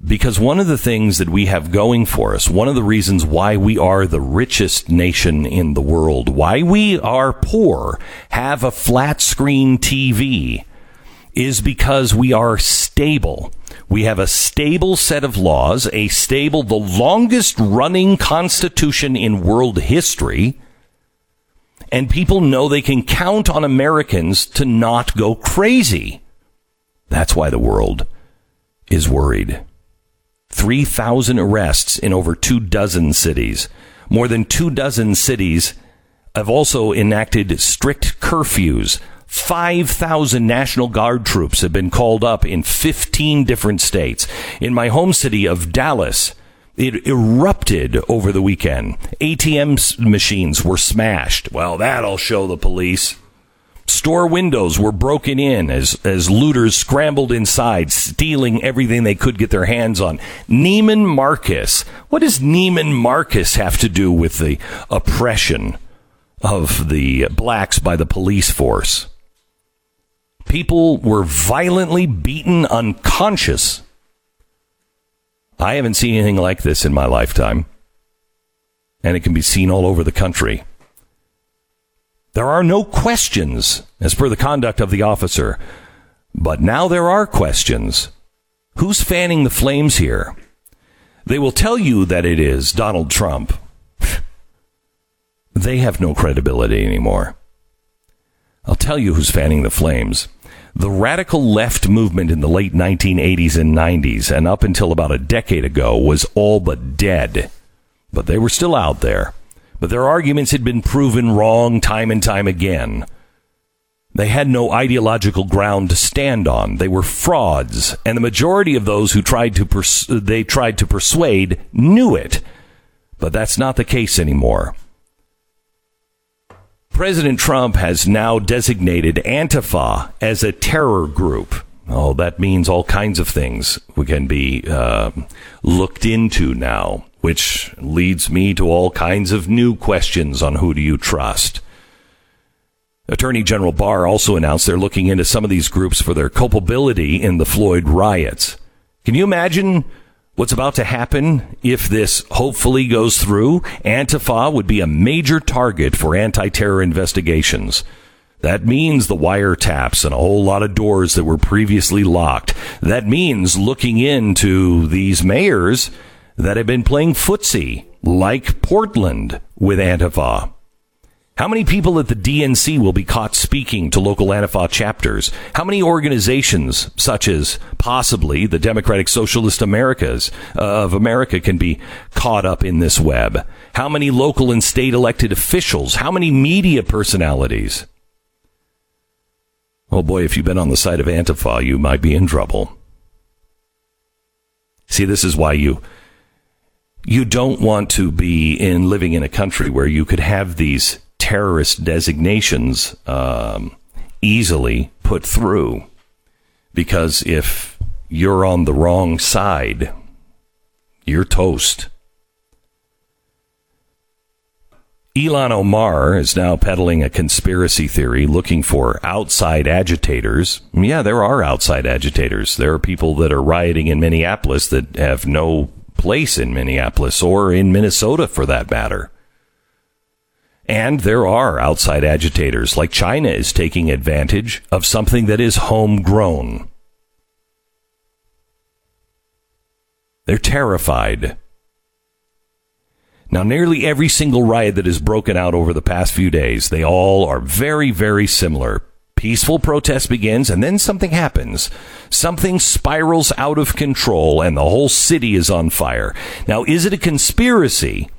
Speaker 2: Because one of the things that we have going for us, one of the reasons why we are the richest nation in the world, why we are poor, have a flat screen TV, is because we are stable. We have a stable set of laws, a stable, the longest running constitution in world history. And people know they can count on Americans to not go crazy. That's why the world is worried. 3,000 arrests in over two dozen cities. More than two dozen cities have also enacted strict curfews. 5,000 National Guard troops have been called up in 15 different states. In my home city of Dallas, it erupted over the weekend. ATM machines were smashed. Well, that'll show the police. Store windows were broken in as, as looters scrambled inside, stealing everything they could get their hands on. Neiman Marcus. What does Neiman Marcus have to do with the oppression of the blacks by the police force? People were violently beaten unconscious. I haven't seen anything like this in my lifetime. And it can be seen all over the country. There are no questions as per the conduct of the officer. But now there are questions. Who's fanning the flames here? They will tell you that it is Donald Trump. they have no credibility anymore. I'll tell you who's fanning the flames. The radical left movement in the late 1980s and 90s, and up until about a decade ago, was all but dead. But they were still out there. But their arguments had been proven wrong time and time again. They had no ideological ground to stand on. They were frauds, and the majority of those who tried to pers- they tried to persuade knew it. But that's not the case anymore. President Trump has now designated Antifa as a terror group. Oh, that means all kinds of things we can be uh, looked into now, which leads me to all kinds of new questions on who do you trust. Attorney General Barr also announced they're looking into some of these groups for their culpability in the Floyd riots. Can you imagine what's about to happen if this hopefully goes through? Antifa would be a major target for anti terror investigations. That means the wiretaps and a whole lot of doors that were previously locked. That means looking into these mayors that have been playing footsie, like Portland with Antifa. How many people at the DNC will be caught speaking to local Antifa chapters? How many organizations, such as possibly the Democratic Socialist Americas uh, of America, can be caught up in this web? How many local and state elected officials? How many media personalities? Oh boy, if you've been on the side of Antifa, you might be in trouble. See, this is why you you don't want to be in living in a country where you could have these terrorist designations um, easily put through. Because if you're on the wrong side, you're toast. Ilhan Omar is now peddling a conspiracy theory looking for outside agitators. Yeah, there are outside agitators. There are people that are rioting in Minneapolis that have no place in Minneapolis or in Minnesota for that matter. And there are outside agitators, like China is taking advantage of something that is homegrown. They're terrified. Now, nearly every single riot that has broken out over the past few days, they all are very, very similar. Peaceful protest begins, and then something happens. Something spirals out of control, and the whole city is on fire. Now, is it a conspiracy?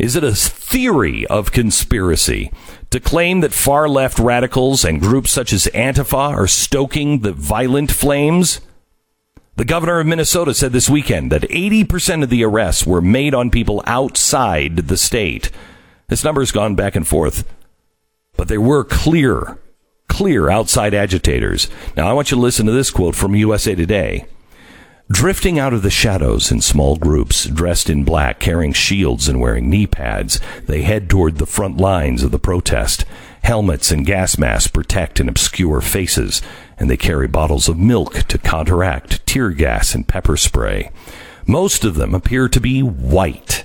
Speaker 2: Is it a theory of conspiracy to claim that far left radicals and groups such as Antifa are stoking the violent flames? The governor of Minnesota said this weekend that 80% of the arrests were made on people outside the state. This number has gone back and forth, but there were clear, clear outside agitators. Now, I want you to listen to this quote from USA Today. Drifting out of the shadows in small groups, dressed in black, carrying shields and wearing knee pads, they head toward the front lines of the protest. Helmets and gas masks protect and obscure faces, and they carry bottles of milk to counteract tear gas and pepper spray. Most of them appear to be white.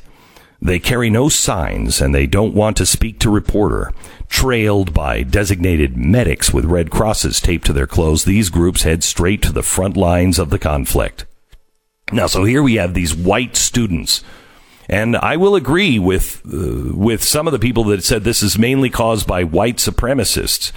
Speaker 2: They carry no signs and they don't want to speak to reporter. Trailed by designated medics with red crosses taped to their clothes, these groups head straight to the front lines of the conflict. Now, so here we have these white students. And I will agree with uh, with some of the people that said this is mainly caused by white supremacists,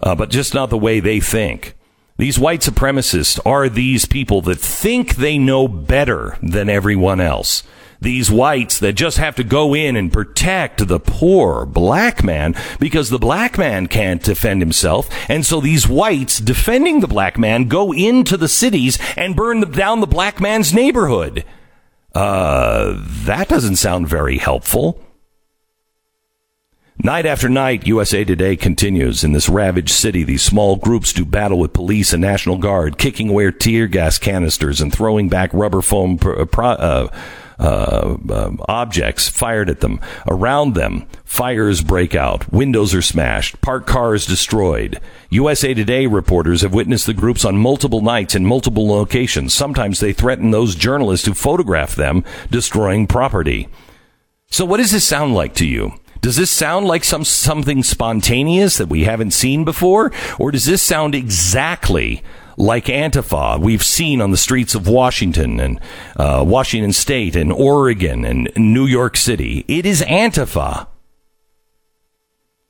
Speaker 2: uh, but just not the way they think. These white supremacists are these people that think they know better than everyone else these whites that just have to go in and protect the poor black man because the black man can't defend himself. And so these whites defending the black man go into the cities and burn down the black man's neighborhood. Uh, that doesn't sound very helpful. Night after night, USA Today continues. In this ravaged city, these small groups do battle with police and National Guard, kicking away tear gas canisters and throwing back rubber foam uh, uh, uh, uh, objects fired at them. Around them, fires break out, windows are smashed, parked cars destroyed. USA Today reporters have witnessed the groups on multiple nights in multiple locations. Sometimes they threaten those journalists who photograph them, destroying property. So, what does this sound like to you? Does this sound like some something spontaneous that we haven't seen before, or does this sound exactly like Antifa we've seen on the streets of Washington and uh, Washington State and Oregon and New York City. It is Antifa.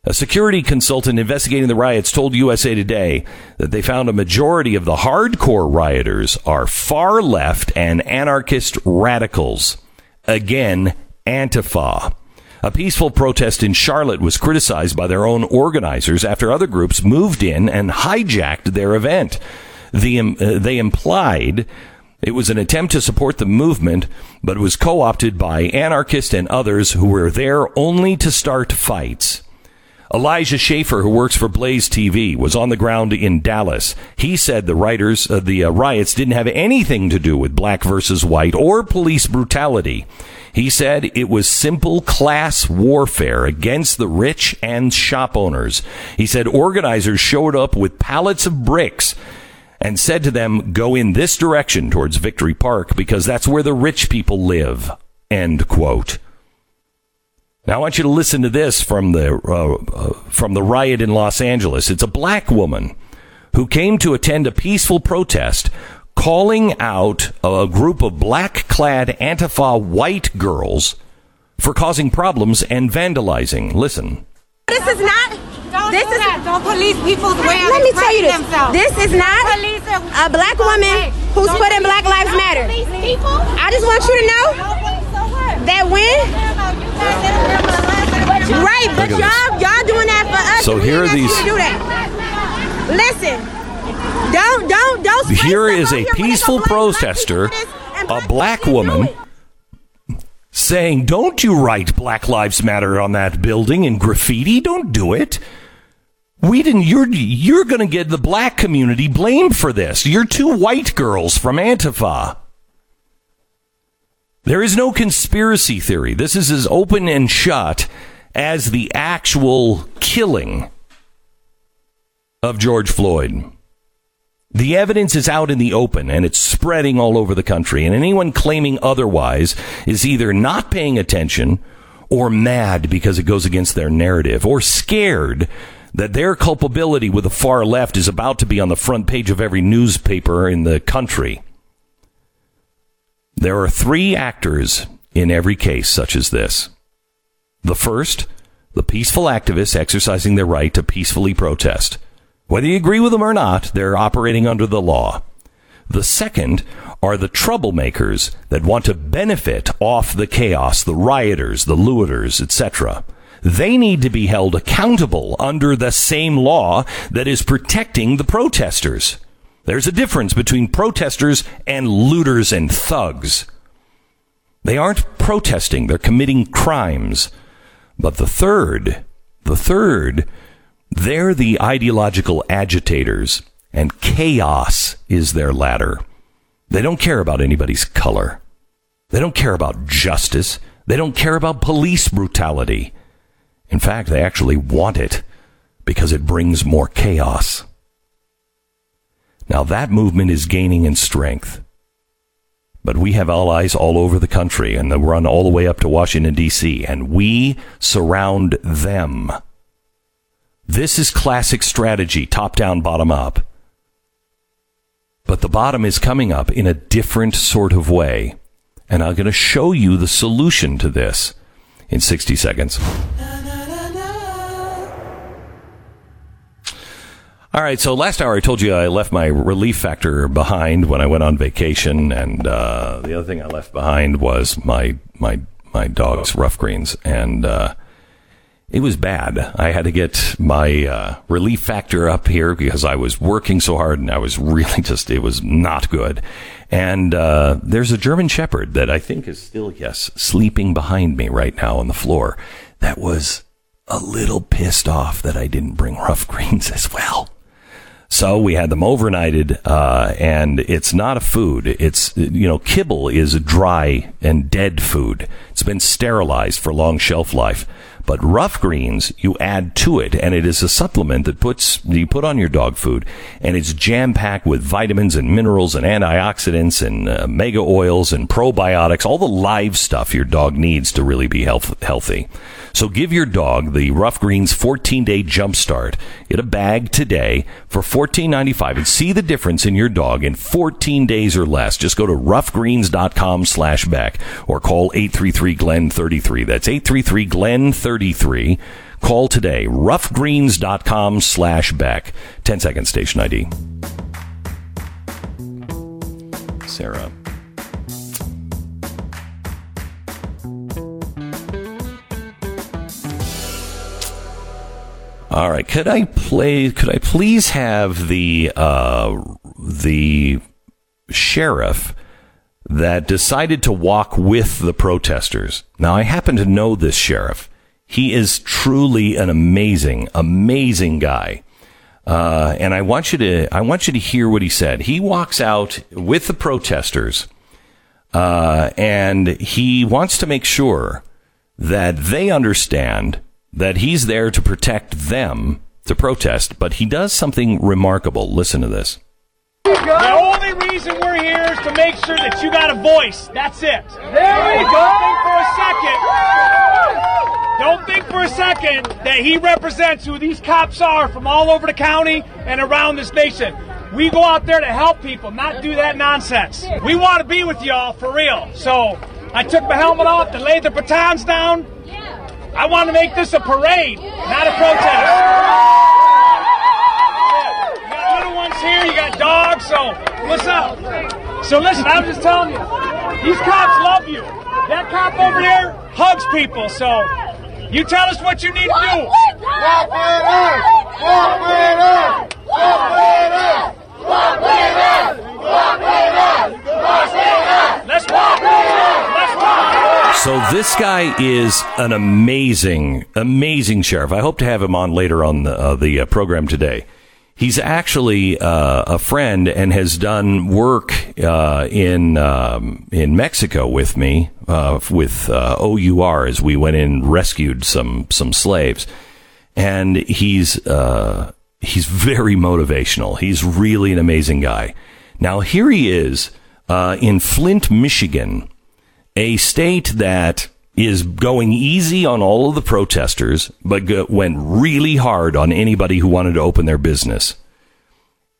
Speaker 2: A security consultant investigating the riots told USA Today that they found a majority of the hardcore rioters are far left and anarchist radicals. Again, Antifa. A peaceful protest in Charlotte was criticized by their own organizers after other groups moved in and hijacked their event the, uh, they implied it was an attempt to support the movement, but was co opted by anarchists and others who were there only to start fights. Elijah Schaffer, who works for Blaze TV, was on the ground in Dallas. He said the writers, uh, the uh, riots didn't have anything to do with black versus white or police brutality. He said it was simple class warfare against the rich and shop owners. He said organizers showed up with pallets of bricks and said to them, Go in this direction towards Victory Park because that's where the rich people live. End quote. Now I want you to listen to this from the uh, uh, from the riot in Los Angeles. It's a black woman who came to attend a peaceful protest calling out a group of black-clad Antifa white girls for causing problems and vandalizing. Listen.
Speaker 9: This is not
Speaker 10: don't
Speaker 9: this
Speaker 10: do
Speaker 9: is
Speaker 10: that. Don't police people's way
Speaker 9: Let me tell you this.
Speaker 10: themselves.
Speaker 9: This is not
Speaker 10: Police
Speaker 9: a black woman who's
Speaker 10: Don't
Speaker 9: putting
Speaker 10: police
Speaker 9: Black Lives
Speaker 10: Don't
Speaker 9: Matter.
Speaker 10: police people.
Speaker 9: I just want you to know that when right, but y'all y'all doing that for us.
Speaker 2: So here are these-
Speaker 9: do that. Listen. Don't don't don't.
Speaker 2: Here is a
Speaker 9: here
Speaker 2: peaceful
Speaker 9: black
Speaker 2: protester,
Speaker 9: people for this, and
Speaker 2: a
Speaker 9: black
Speaker 2: black
Speaker 9: people didn't do
Speaker 2: woman, saying, Don't you write Black Lives Matter on that building in graffiti? Don't do it. We didn't, you're, you're going to get the black community blamed for this. You're two white girls from Antifa. There is no conspiracy theory. This is as open and shut as the actual killing of George Floyd. The evidence is out in the open and it's spreading all over the country. And anyone claiming otherwise is either not paying attention or mad because it goes against their narrative or scared that their culpability with the far left is about to be on the front page of every newspaper in the country. There are three actors in every case such as this. The first, the peaceful activists exercising their right to peacefully protest. Whether you agree with them or not, they're operating under the law. The second are the troublemakers that want to benefit off the chaos, the rioters, the looters, etc. They need to be held accountable under the same law that is protecting the protesters. There's a difference between protesters and looters and thugs. They aren't protesting, they're committing crimes. But the third, the third, they're the ideological agitators, and chaos is their ladder. They don't care about anybody's color. They don't care about justice. They don't care about police brutality. In fact, they actually want it because it brings more chaos. Now that movement is gaining in strength. but we have allies all over the country and they run all the way up to Washington, D.C., and we surround them. This is classic strategy, top down, bottom up. But the bottom is coming up in a different sort of way. And I'm going to show you the solution to this in 60 seconds. All right, so last hour I told you I left my relief factor behind when I went on vacation, and uh, the other thing I left behind was my my my dog's Ruff Greens, and uh, it was bad. I had to get my uh, relief factor up here because I was working so hard, and I was really just it was not good. And uh, there's a German Shepherd that I think is still yes sleeping behind me right now on the floor. That was a little pissed off that I didn't bring Ruff greens as well. So we had them overnighted, uh, and it's not a food. It's, you know, kibble is dry and dead food. It's been sterilized for long shelf life. But Ruff Greens, you add to it, and it is a supplement that puts you put on your dog food, and it's jam packed with vitamins and minerals and antioxidants and uh, mega oils and probiotics, all the live stuff your dog needs to really be health- healthy. So give your dog the Ruff Greens 14 day jump start. Get a bag today for $14.95 and see the difference in your dog in 14 days or less. Just go to ruffgreens.com slash back or call 833 Glen 33. That's 833 Glen 33. Call today. Ruffgreens.com slash Beck. 10 second station ID. Sarah. All right. Could I play? Could I please have the uh, the sheriff that decided to walk with the protesters? Now, I happen to know this sheriff. He is truly an amazing, amazing guy. Uh, and I want you to, I want you to hear what he said. He walks out with the protesters, uh, and he wants to make sure that they understand that he's there to protect them to protest, but he does something remarkable. Listen to this.
Speaker 10: The only reason we're here is to make sure that you got a voice. That's it. There we go. Don't think for a second. Don't think for a second that he represents who these cops are from all over the county and around this nation. We go out there to help people, not do that nonsense. We want to be with y'all for real. So I took my helmet off and laid the batons down. I want to make this a parade, not a protest. You got little ones here, you got dogs, so what's up? So listen, I'm just telling you, these cops love you. That cop over there hugs people, so you tell us what you need to do.
Speaker 2: So this guy is an amazing, amazing sheriff. I hope to have him on later on the, uh, the uh, program today. He's actually uh, a friend and has done work uh, in um, in Mexico with me uh, with uh, OUR as we went in and rescued some some slaves, and he's uh, he's very motivational. He's really an amazing guy. Now here he is uh, in Flint, Michigan, a state that is going easy on all of the protesters, but go, went really hard on anybody who wanted to open their business.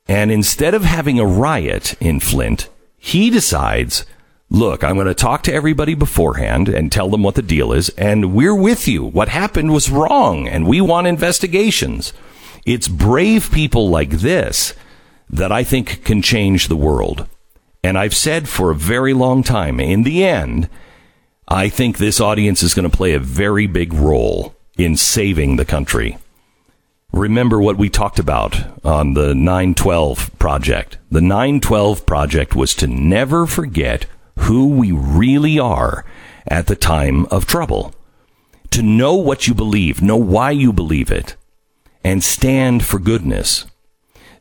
Speaker 2: And instead of having a riot in Flint, he decides, look, I'm going to talk to everybody beforehand and tell them what the deal is, and we're with you. What happened was wrong, and we want investigations. It's brave people like this that I think can change the world. And I've said for a very long time, in the end, I think this audience is going to play a very big role in saving the country. Remember what we talked about on the 912 project. The 912 project was to never forget who we really are at the time of trouble. To know what you believe, know why you believe it, and stand for goodness.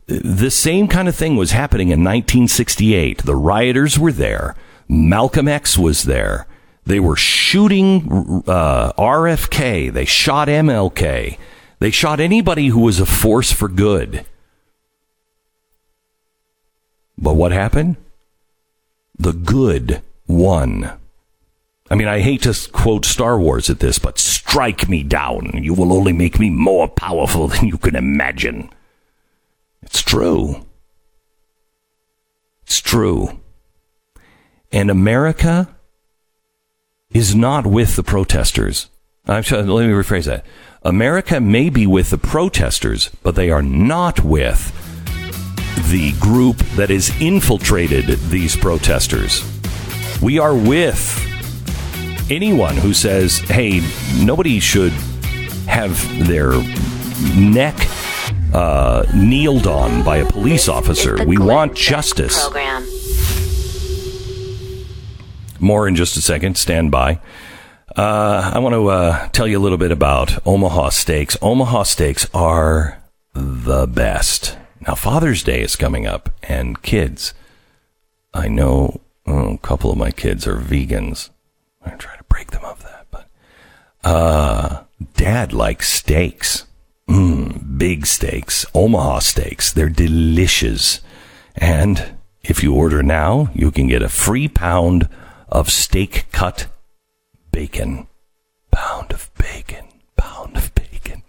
Speaker 2: The same kind of thing was happening in 1968. The rioters were there. Malcolm X was there. They were shooting uh, RFK. They shot MLK. They shot anybody who was a force for good. But what happened? the good won. I mean, I hate to quote Star Wars at this, but strike me down. You will only make me more powerful than you can imagine. It's true. It's true. And America is not with the protesters. I'm sorry, let me rephrase that. America may be with the protesters, but they are not with the group that has infiltrated these protesters. We are with anyone who says, hey, nobody should have their neck uh, kneeled on by a police officer. We want justice.
Speaker 3: Program.
Speaker 2: More in just a second. Stand by. Uh, I want to uh, tell you a little bit about Omaha Steaks. Omaha Steaks are the best. Now, Father's Day is coming up, and kids, I know oh, a couple of my kids are vegans. To try to break them of that, but uh, Dad likes steaks. Mm, big steaks, Omaha steaks. They're delicious. And if you order now, you can get a free pound of steak cut bacon. Pound of bacon. Pound of bacon.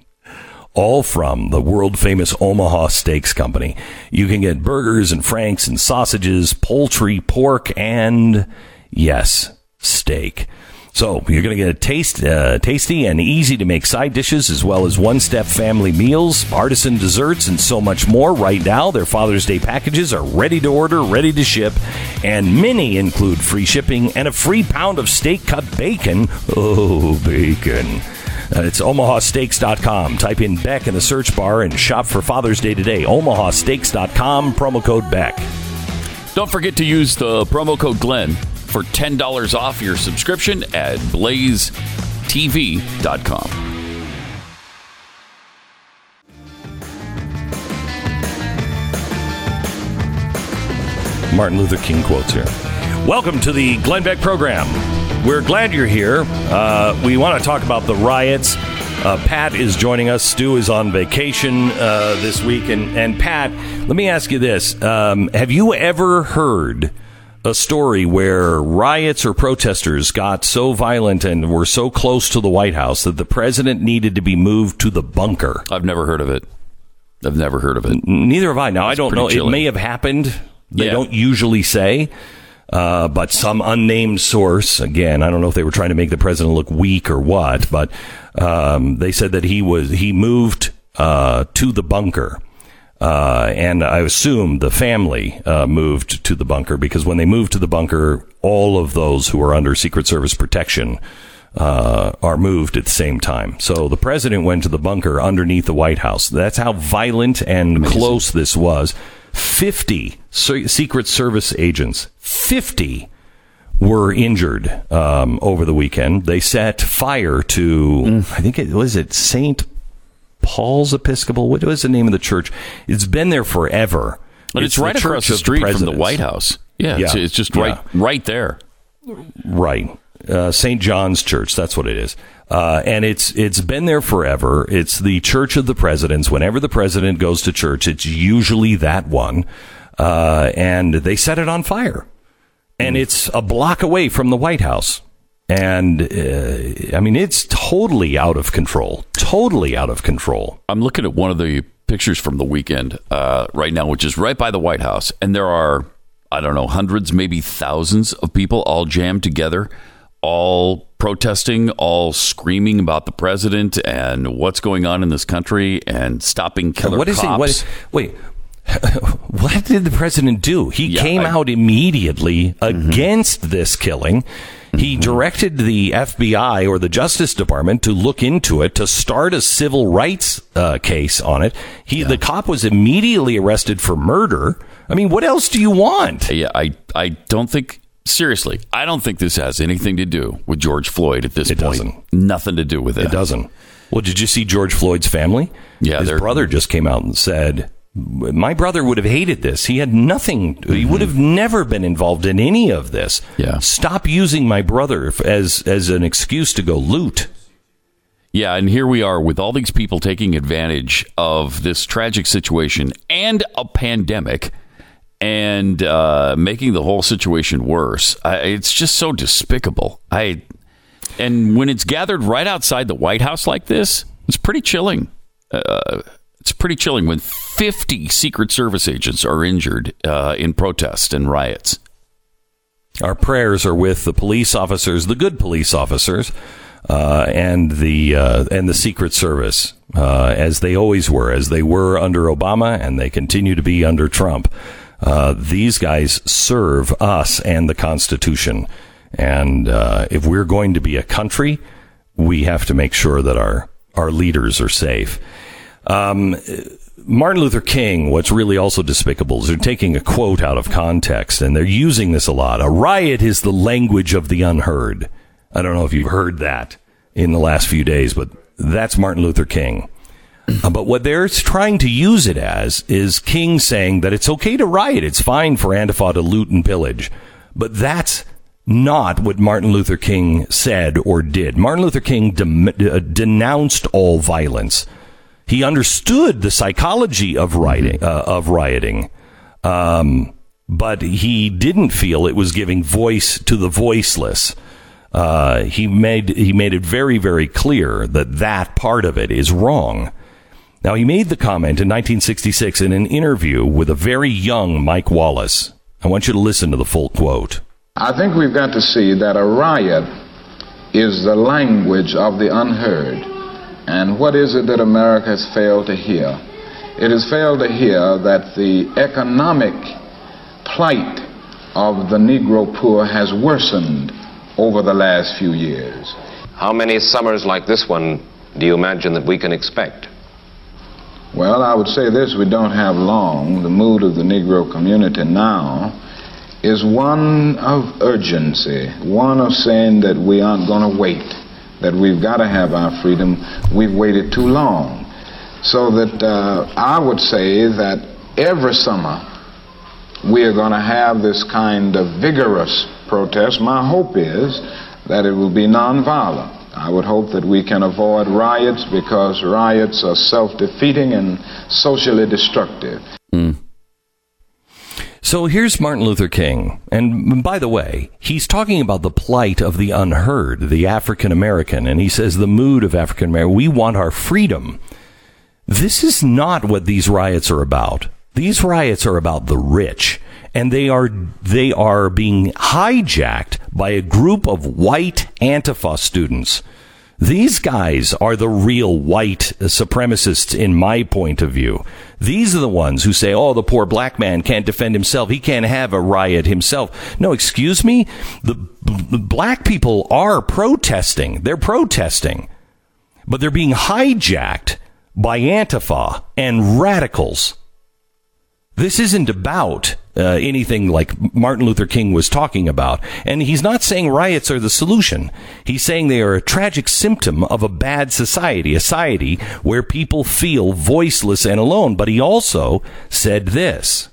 Speaker 2: All from the world famous Omaha Steaks Company. You can get burgers and franks and sausages, poultry, pork, and yes, steak. So you're going to get a taste, uh, tasty and easy to make side dishes, as well as one-step family meals, artisan desserts, and so much more. Right now, their Father's Day packages are ready to order, ready to ship, and many include free shipping and a free pound of steak cut bacon. Oh, bacon! Uh, it's omahasteaks.com. Type in Beck in the search bar and shop for Father's Day today. omahasteaks.com. Promo code Beck.
Speaker 7: Don't forget to use the promo code Glenn for $10 off your subscription at blazetv.com.
Speaker 2: Martin Luther King quotes here. Welcome to the Glenn Beck program. We're glad you're here. Uh, we want to talk about the riots. Uh, Pat is joining us. Stu is on vacation uh, this week. And, and Pat, let me ask you this. Um, have you ever heard a story where riots or protesters got so violent and were so close to the White House that the president needed to be moved to the bunker?
Speaker 7: I've never heard of it. I've never heard of it.
Speaker 2: Neither have I. Now, I don't know.
Speaker 7: chilling.
Speaker 2: It may have happened. They
Speaker 7: Yeah.
Speaker 2: don't usually say. Uh, but some unnamed source, again, I don't know if they were trying to make the president look weak or what, but um, they said that he was he moved uh, to the bunker. Uh, and I assume the family uh, moved to the bunker because when they moved to the bunker, all of those who are under Secret Service protection uh, are moved at the same time. So the president went to the bunker underneath the White House. That's how violent and close this was. 50 se- Secret Service agents, 50 were injured um, over the weekend. They set fire to, I think it was it St. Paul's Episcopal. What was the name of the church? It's been there forever.
Speaker 7: But it's,
Speaker 2: the
Speaker 7: right across the street from the White House. Yeah, It's,
Speaker 2: Yeah.
Speaker 7: it's just
Speaker 2: Yeah.
Speaker 7: right right there.
Speaker 2: Right. Uh, St. John's Church. That's what it is. Uh, and it's it's been there forever. It's the Church of the Presidents. Whenever the president goes to church, it's usually that one. Uh, and they set it on fire. And it's a block away from the White House. And uh, I mean, it's totally out of control. Totally out of control.
Speaker 7: I'm looking at one of the pictures from the weekend uh, right now, which is right by the White House, and there are I don't know hundreds, maybe thousands of people all jammed together, all protesting, all screaming about the president and what's going on in this country and stopping killer
Speaker 2: what is
Speaker 7: cops.
Speaker 2: it? What wait, what did the president do? He
Speaker 7: Yeah,
Speaker 2: came
Speaker 7: I-
Speaker 2: out immediately against this killing. He directed the FBI or the Justice Department to look into it, to start a civil rights uh, case on it. He, the cop was immediately arrested for murder. I mean, what else do you want?
Speaker 7: Yeah, I I don't think seriously. I don't think this has anything to do with George Floyd at this
Speaker 2: It
Speaker 7: point.
Speaker 2: doesn't.
Speaker 7: Nothing to do with it.
Speaker 2: It doesn't. Well, did you see George Floyd's family?
Speaker 7: Yeah,
Speaker 2: his brother just came out and said, "My brother would have hated this. He had nothing. He would have never been involved in any of this.
Speaker 7: Mm-hmm. Yeah.
Speaker 2: stop using my brother as as an excuse to go loot."
Speaker 7: Yeah, and here we are with all these people taking advantage of this tragic situation and a pandemic and uh, making the whole situation worse. I, it's just so despicable. I and when it's gathered right outside the White House like this, it's pretty chilling. Uh, it's pretty chilling when 50 Secret Service agents are injured uh, in protest and riots.
Speaker 2: Our prayers are with the police officers, the good police officers, uh, and the uh, and the Secret Service, uh, as they always were, as they were under Obama, and they continue to be under Trump. Uh, these guys serve us and the Constitution, and uh, if we're going to be a country, we have to make sure that our our leaders are safe. Um, Martin Luther King, what's really also despicable is they're taking a quote out of context and they're using this a lot. A riot is the language of the unheard. I don't know if you've heard that in the last few days, but that's Martin Luther King. Uh, but what they're trying to use it as is King saying that it's okay to riot. It's fine for Antifa to loot and pillage. But that's not what Martin Luther King said or did. Martin Luther King de- uh, denounced all violence. He understood the psychology of rioting, uh, of rioting, um, but he didn't feel it was giving voice to the voiceless. Uh, he made he made it very very clear that that part of it is wrong. Now he made the comment in 1966 in an interview with a very young Mike Wallace. I want you to listen to the full quote.
Speaker 11: I think we've got to see that a riot is the language of the unheard. And what is it that America has failed to hear? It has failed to hear that the economic plight of the Negro poor has worsened over the last few years.
Speaker 6: How many summers like this one do you imagine that we can expect?
Speaker 11: Well, I would say this we don't have long. The mood of the Negro community now is one of urgency, one of saying that we aren't going to wait, that we've got to have our freedom. We've waited too long. So that uh, I would say that every summer we are going to have this kind of vigorous protest. My hope is that it will be nonviolent. I would hope that we can avoid riots because riots are self defeating and socially destructive.
Speaker 2: Mm. So here's Martin Luther King. And by the way, he's talking about the plight of the unheard, the African American. And he says the mood of African American. We want our freedom. This is not what these riots are about. These riots are about the rich. And they are, they are being hijacked by a group of white Antifa students. These guys are the real white supremacists in my point of view. These are the ones who say, oh, the poor black man can't defend himself. He can't have a riot himself. No, excuse me. The, the black people are protesting. They're protesting. But they're being hijacked by Antifa and radicals. This isn't about uh, anything like Martin Luther King was talking about. And he's not saying riots are the solution. He's saying they are a tragic symptom of a bad society, a society where people feel voiceless and alone. But he also said this.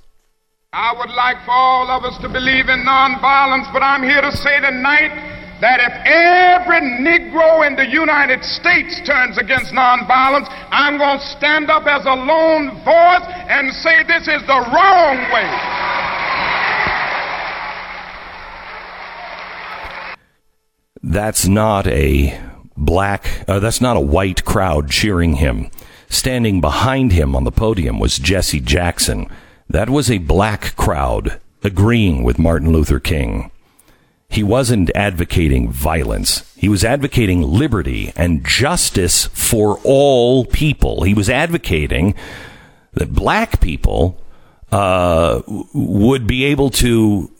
Speaker 12: I would like for all of us to believe in nonviolence, but I'm here to say tonight that if every Negro in the United States turns against nonviolence, I'm going to stand up as a lone voice and say this is the wrong way.
Speaker 2: That's not a black, uh, that's not a white crowd cheering him. Standing behind him on the podium was Jesse Jackson. That was a black crowd agreeing with Martin Luther King. He wasn't advocating violence. He was advocating liberty and justice for all people. He was advocating that black people uh, would be able to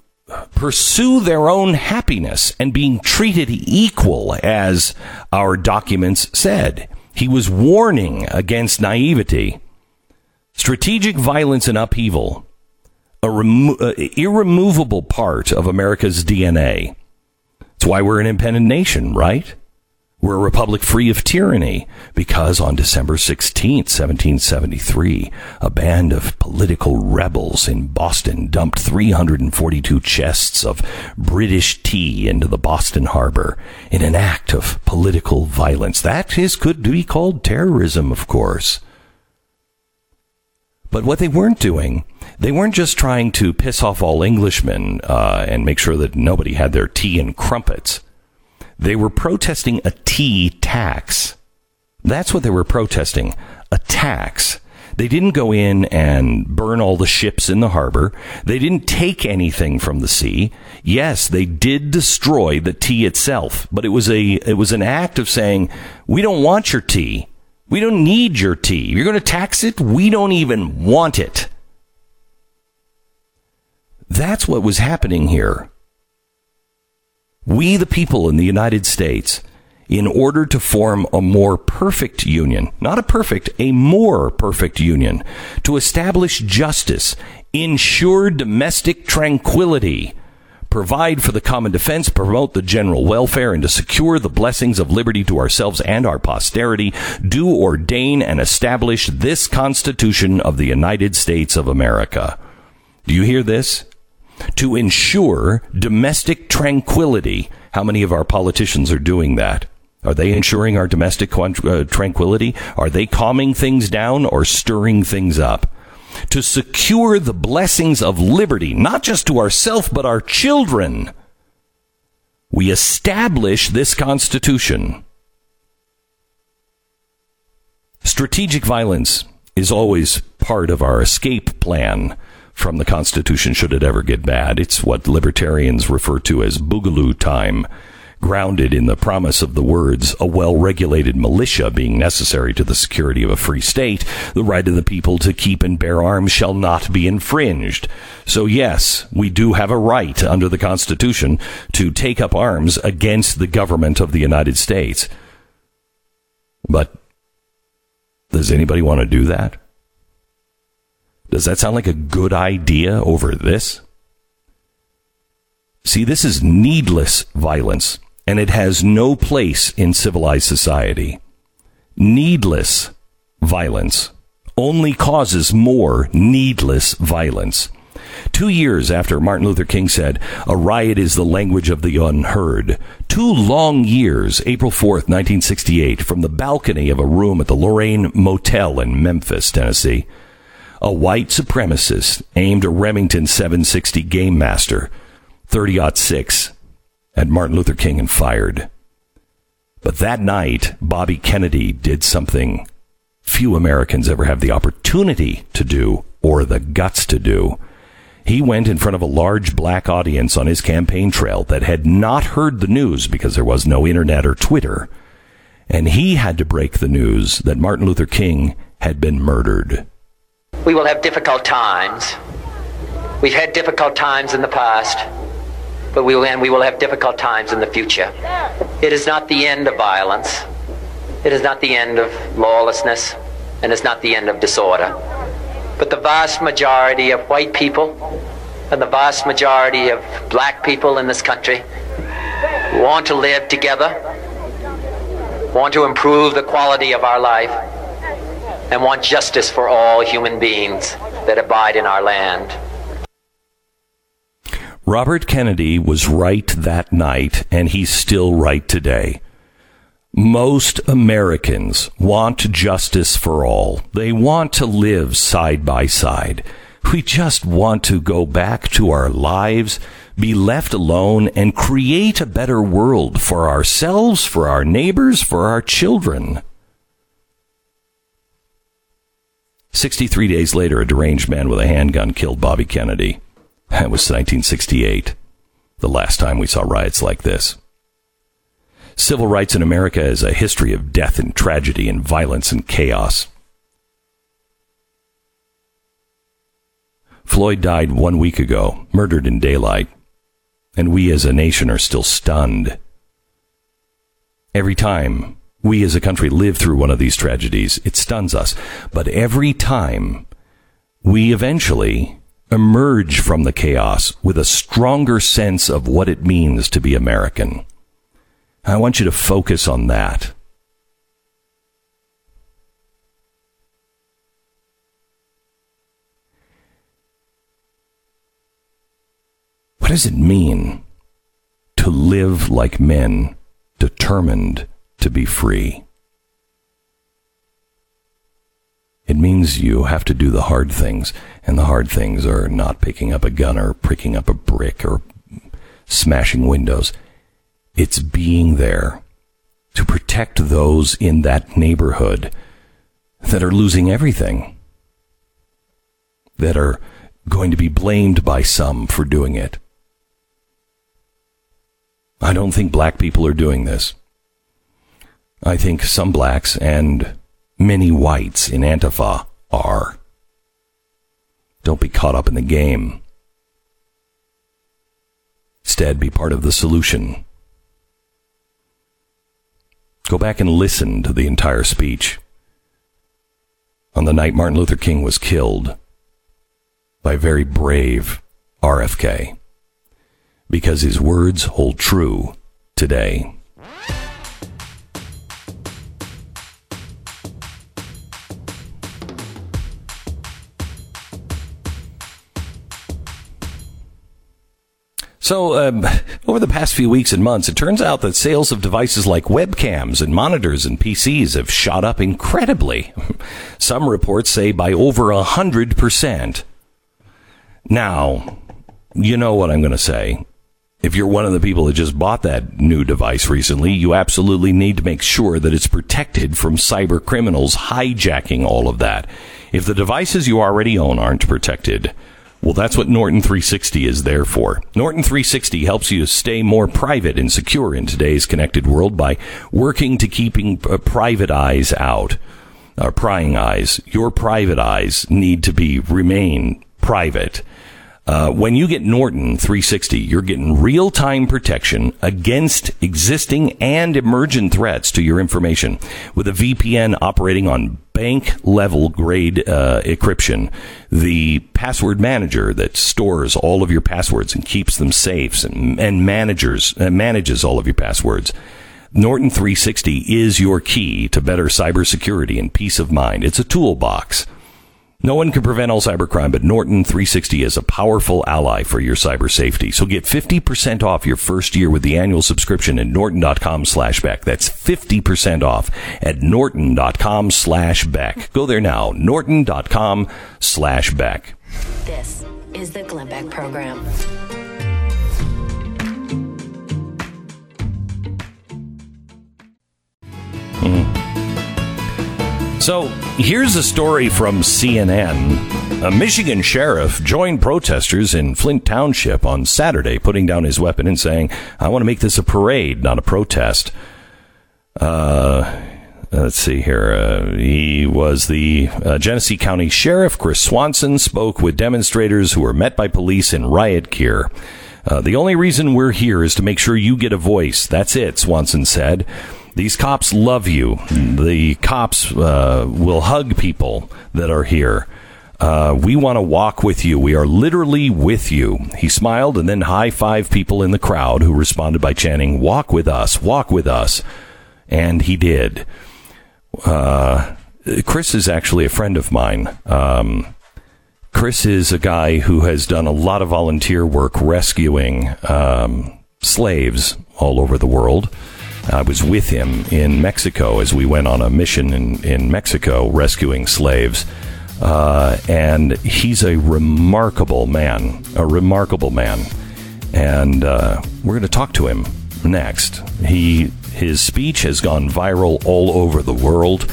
Speaker 2: pursue their own happiness and being treated equal, as our documents said. He was warning against naivety, strategic violence, and upheaval a remo- uh, irremovable part of America's DNA. It's why we're an independent nation, right? We're a republic free of tyranny because on December 16th, 1773, a band of political rebels in Boston dumped 342 chests of British tea into the Boston harbor in an act of political violence. That is could be called terrorism, of course. But what they weren't doing, they weren't just trying to piss off all Englishmen uh, and make sure that nobody had their tea and crumpets. They were protesting a tea tax. That's what they were protesting a tax. They didn't go in and burn all the ships in the harbor. They didn't take anything from the sea. Yes, they did destroy the tea itself, but it was a it was an act of saying, "We don't want your tea. We don't need your tea. You're going to tax it? We don't even want it." That's what was happening here. We the people in the United States in order to form a more perfect union, not a perfect, a more perfect union, to establish justice, ensure domestic tranquility, provide for the common defense, promote the general welfare, and to secure the blessings of liberty to ourselves and our posterity, do ordain and establish this Constitution of the United States of America. Do you hear this? To ensure domestic tranquility. How many of our politicians are doing that? Are they ensuring our domestic uh, tranquility? Are they calming things down or stirring things up? To secure the blessings of liberty, not just to ourselves, but our children, we establish this Constitution. Strategic violence is always part of our escape plan from the Constitution should it ever get bad. It's what libertarians refer to as boogaloo time grounded in the promise of the words, a well regulated militia being necessary to the security of a free state, the right of the people to keep and bear arms shall not be infringed. So, yes, we do have a right under the Constitution to take up arms against the government of the United States. But does anybody want to do that? Does that sound like a good idea over this? See, this is needless violence and it has no place in civilized society. Needless violence only causes more needless violence. Two years after Martin Luther King said, A riot is the language of the unheard. Two long years, April 4th, 1968, from the balcony of a room at the Lorraine Motel in Memphis, Tennessee, a white supremacist aimed a Remington 760 Game Master 30 6 at Martin Luther King and fired. But that night, Bobby Kennedy did something few Americans ever have the opportunity to do or the guts to do. He went in front of a large black audience on his campaign trail that had not heard the news because there was no internet or Twitter. And he had to break the news that Martin Luther King had been murdered.
Speaker 13: We will have difficult times. We've had difficult times in the past but we will, and we will have difficult times in the future. It is not the end of violence. It is not the end of lawlessness, and it's not the end of disorder. But the vast majority of white people and the vast majority of black people in this country want to live together, want to improve the quality of our life, and want justice for all human beings that abide in our land.
Speaker 2: Robert Kennedy was right that night, and he's still right today. Most Americans want justice for all. They want to live side by side. We just want to go back to our lives, be left alone, and create a better world for ourselves, for our neighbors, for our children. 63 days later, a deranged man with a handgun killed Bobby Kennedy. Was 1968, the last time we saw riots like this. Civil rights in America is a history of death and tragedy and violence and chaos. Floyd died one week ago, murdered in daylight, and we as a nation are still stunned. Every time we as a country live through one of these tragedies, it stuns us. But every time we eventually emerge from the chaos with a stronger sense of what it means to be American. I want you to focus on that. What does it mean to live like men determined to be free? It means you have to do the hard things, and the hard things are not picking up a gun or picking up a brick or smashing windows. It's being there to protect those in that neighborhood that are losing everything, that are going to be blamed by some for doing it. I don't think black people are doing this. I think some blacks and many whites in Antifa are. Don't be caught up in the game. Instead, be part of the solution. Go back and listen to the entire speech on the night Martin Luther King was killed by very brave RFK because his words hold true today. So, um, over the past few weeks and months, it turns out that sales of devices like webcams and monitors and PCs have shot up incredibly. Some reports say by over a hundred percent. Now, you know what I'm going to say. If you're one of the people that just bought that new device recently, you absolutely need to make sure that it's protected from cyber criminals hijacking all of that. If the devices you already own aren't protected, well, that's what Norton 360 is there for. Norton 360 helps you stay more private and secure in today's connected world by working to keeping uh, private eyes out, or prying eyes. Your private eyes need to be remain private. Uh, when you get Norton 360, you're getting real time protection against existing and emergent threats to your information with a VPN operating on bank level grade uh, encryption. The password manager that stores all of your passwords and keeps them safe and, and managers, uh, manages all of your passwords. Norton 360 is your key to better cybersecurity and peace of mind. It's a toolbox. No one can prevent all cybercrime, but Norton 360 is a powerful ally for your cyber safety. So get 50% off your first year with the annual subscription at norton.com slash Beck. That's 50% off at norton.com slash Beck. Go there now, norton.com slash Beck.
Speaker 3: This is the Glenn Beck Program. Hmm.
Speaker 2: So here's a story from CNN. A Michigan sheriff joined protesters in Flint Township on Saturday, putting down his weapon and saying, I want to make this a parade, not a protest. Uh, let's see here. Uh, he was the uh, Genesee County Sheriff. Chris Swanson spoke with demonstrators who were met by police in riot gear. Uh, the only reason we're here is to make sure you get a voice. That's it, Swanson said. These cops love you. The cops uh, will hug people that are here. Uh, we want to walk with you. We are literally with you. He smiled and then high five people in the crowd who responded by chanting, Walk with us, walk with us. And he did. Uh, Chris is actually a friend of mine. Um, Chris is a guy who has done a lot of volunteer work rescuing um, slaves all over the world. I was with him in Mexico as we went on a mission in, in Mexico rescuing slaves. Uh, and he's a remarkable man, a remarkable man. And uh, we're going to talk to him next. He his speech has gone viral all over the world.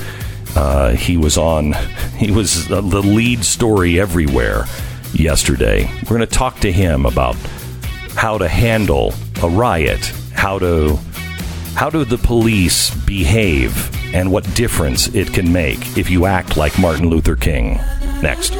Speaker 2: Uh, he was on, he was the lead story everywhere yesterday. We're going to talk to him about how to handle a riot, how to how do the police behave and what difference it can make if you act like Martin Luther King? Next.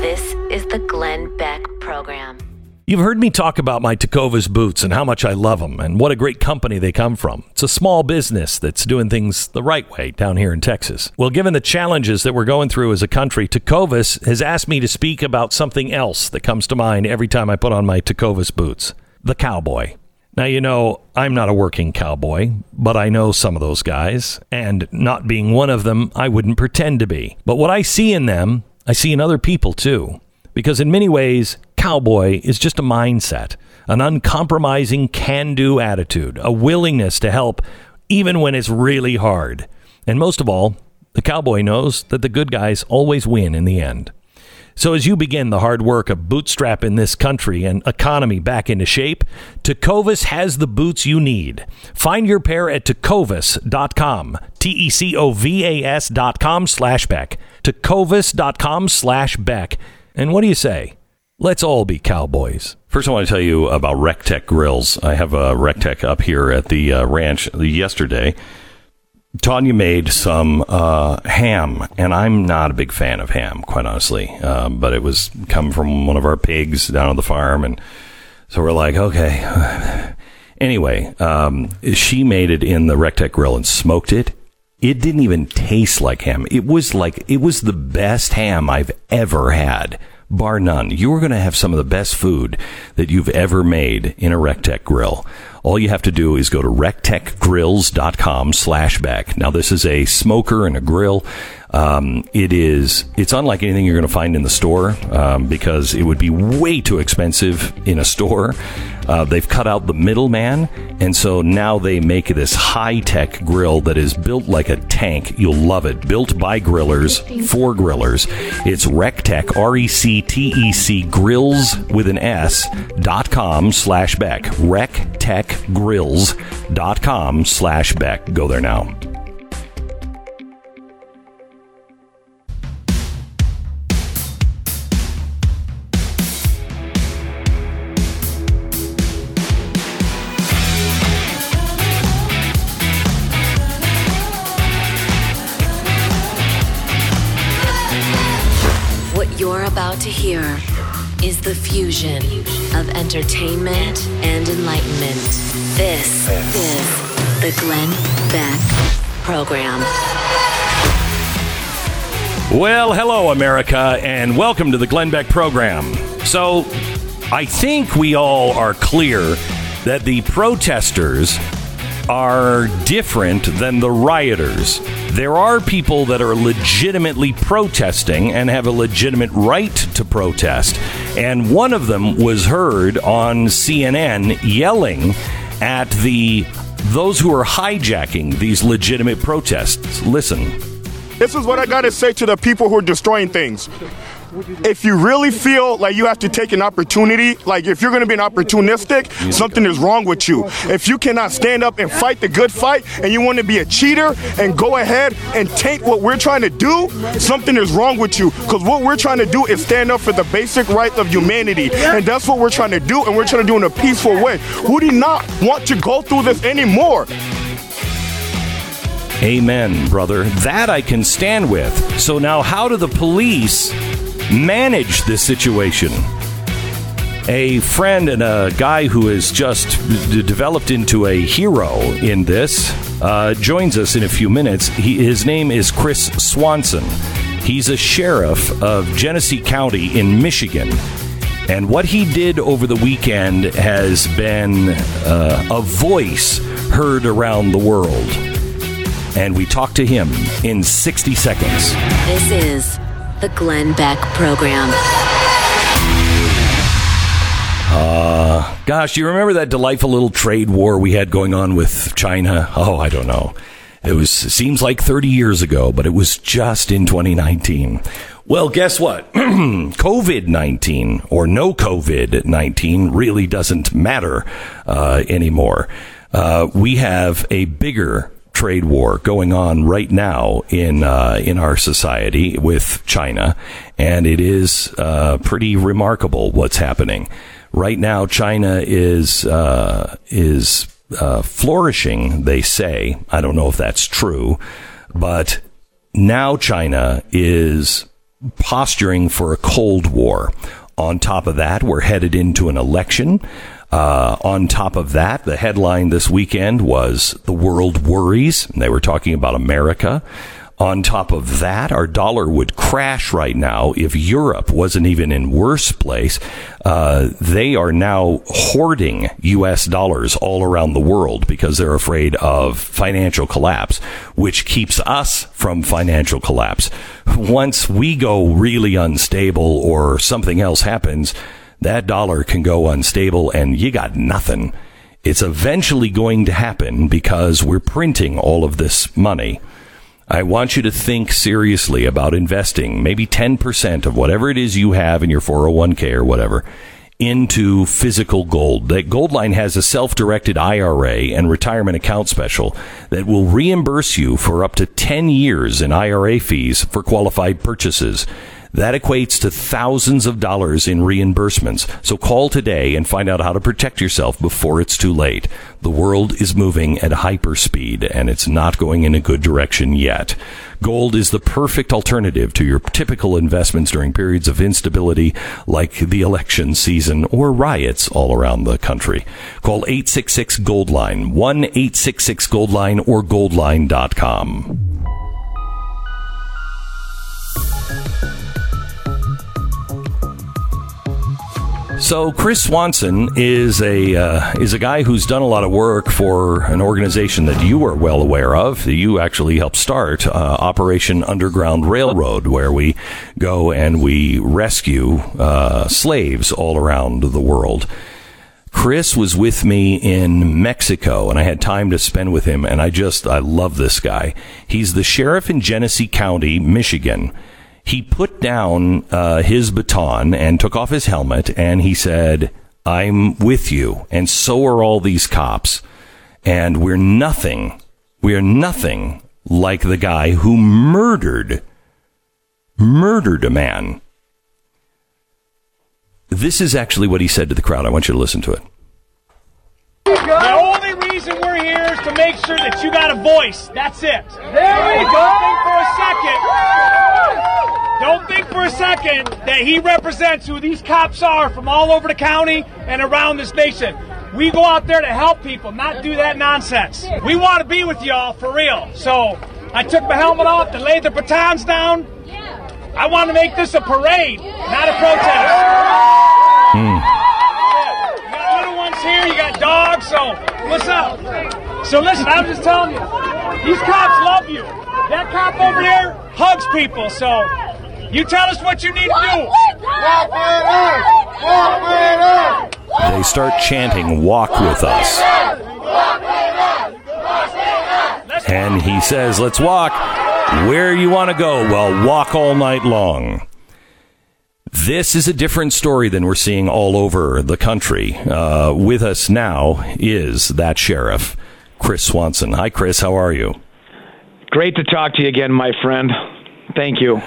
Speaker 3: This is the Glenn Beck Program.
Speaker 2: You've heard me talk about my Tecovas boots and how much I love them and what a great company they come from. It's a small business that's doing things the right way down here in Texas. Well, given the challenges that we're going through as a country, Tecovas has asked me to speak about something else that comes to mind every time I put on my Tecovas boots the cowboy. Now, you know, I'm not a working cowboy, but I know some of those guys, and not being one of them, I wouldn't pretend to be. But what I see in them, I see in other people too. Because in many ways, cowboy is just a mindset, an uncompromising can do attitude, a willingness to help even when it's really hard. And most of all, the cowboy knows that the good guys always win in the end. So, as you begin the hard work of bootstrapping this country and economy back into shape, Tecovas has the boots you need. Find your pair at tecovas.com, T E C O V A S.com slash Beck. Tecovas.com slash Beck. And what do you say? Let's all be cowboys. First, I want to tell you about Rec Tec Grills. I have a Rec Tec up here at the uh, ranch yesterday. Tanya made some uh, ham, and I'm not a big fan of ham, quite honestly. Um, but it was come from one of our pigs down on the farm, and so we're like, okay. Anyway, um, she made it in the Rec Tec grill and smoked it. It didn't even taste like ham. It was like it was the best ham I've ever had, bar none. You are going to have some of the best food that you've ever made in a Rec Tec grill. All you have to do is go to rectecgrills.com slash back. Now, this is a smoker and a grill. Um, it is, it's unlike anything you're going to find in the store um, because it would be way too expensive in a store. Uh, they've cut out the middleman, and so now they make this high tech grill that is built like a tank. You'll love it. Built by grillers for grillers. It's Rec Tec, R E C T E C grills with an S dot com slash back Rectecgrills dot com slash Beck. Go there now.
Speaker 3: What you're about to hear is the fusion of entertainment and enlightenment. This is the Glenn Beck Program.
Speaker 2: Well, hello, America, and welcome to the Glenn Beck program. So, I think we all are clear that the protesters are different than the rioters. There are people that are legitimately protesting and have a legitimate right to protest. And one of them was heard on CNN yelling at the those who are hijacking these legitimate protests. Listen.
Speaker 14: This is what I gotta say to the people who are destroying things. If you really feel like you have to take an opportunity, like if you're gonna be an opportunistic, something is wrong with you. If you cannot stand up and fight the good fight and you wanna be a cheater and go ahead and taint what we're trying to do, something is wrong with you. Because what we're trying to do is stand up for the basic rights of humanity. And that's what we're trying to do, and we're trying to do in a peaceful way. Who do not want to go through this anymore?
Speaker 2: Amen, brother. That I can stand with. So now, how do the police manage this situation? A friend and a guy who has just d- developed into a hero in this uh, joins us in a few minutes. He, his name is Chris Swanson. He's a sheriff of Genesee County in Michigan. And what he did over the weekend has been uh, a voice heard around the world and we talk to him in 60 seconds.
Speaker 3: This is the Glenn Beck Program.
Speaker 2: Uh, gosh, you remember that delightful little trade war we had going on with China? Oh, I don't know. It was seems like 30 years ago, but it was just in 2019. Well, guess what? COVID 19 or no COVID 19 really doesn't matter uh, anymore. Uh, we have a bigger trade war going on right now in uh, in our society with China, and it is uh, pretty remarkable what's happening right now. China is uh, is uh, flourishing. They say. I don't know if that's true, but now China is posturing for a cold war. On top of that, we're headed into an election. Uh, on top of that, the headline this weekend was The World Worries. And they were talking about America. On top of that, our dollar would crash right now if Europe wasn't even in worse place. Uh, they are now hoarding U.S. dollars all around the world because they're afraid of financial collapse, which keeps us from financial collapse. Once we go really unstable or something else happens, that dollar can go unstable and you got nothing. It's eventually going to happen because we're printing all of this money. I want you to think seriously about investing maybe 10% of whatever it is you have in your 401k or whatever into physical gold. That Goldline has a self-directed IRA and retirement account special that will reimburse you for up to 10 years in IRA fees for qualified purchases. That equates to thousands of dollars in reimbursements. So call today and find out how to protect yourself before it's too late. The world is moving at hyperspeed and it's not going in a good direction yet. Gold is the perfect alternative to your typical investments during periods of instability like the election season or riots all around the country. Call 866 Goldline, 1 866 Goldline or goldline.com. So Chris Swanson is a uh, is a guy who's done a lot of work for an organization that you are well aware of. You actually helped start, uh, Operation Underground Railroad, where we go and we rescue uh, slaves all around the world. Chris was with me in Mexico, and I had time to spend with him. And I just I love this guy. He's the sheriff in Genesee County, Michigan he put down uh, his baton and took off his helmet and he said, I'm with you. And so are all these cops. And we're nothing, we are nothing like the guy who murdered, murdered a man. This is actually what he said to the crowd. I want you to listen to it.
Speaker 10: The only reason we're here is to make sure that you got a voice. That's it. There we go. For a second. Don't think for a second that he represents who these cops are from all over the county and around this nation. We go out there to help people, not do that nonsense. We want to be with y'all for real. So I took my helmet off and laid the batons down. I want to make this a parade, not a protest.
Speaker 2: Hmm.
Speaker 10: Here, you got dogs, so what's up? So listen, I'm just telling you, these cops love you. That cop over there hugs people, so you tell us what you need to do.
Speaker 8: Walk with us! Walk with us!
Speaker 2: They start chanting, Walk with us. And he says, Let's walk. Where you want to go? Well, walk all night long. This is a different story than we're seeing all over the country. Uh, with us now is that sheriff, Chris Swanson. Hi, Chris. How are you?
Speaker 15: Great to talk to you again, my friend. Thank you.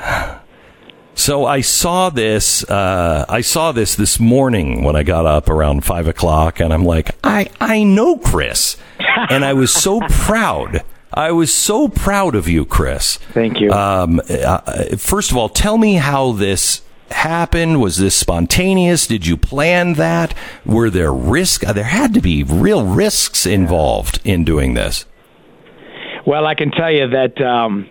Speaker 2: So I saw this. Uh, I saw this this morning when I got up around five o'clock, and I'm like, I I know Chris, and I was so proud. I was so proud of you, Chris.
Speaker 15: Thank you.
Speaker 2: Um, uh, first of all, tell me how this happened. Was this spontaneous? Did you plan that? Were there risks? There had to be real risks involved in doing this.
Speaker 15: Well, I can tell you that. Um,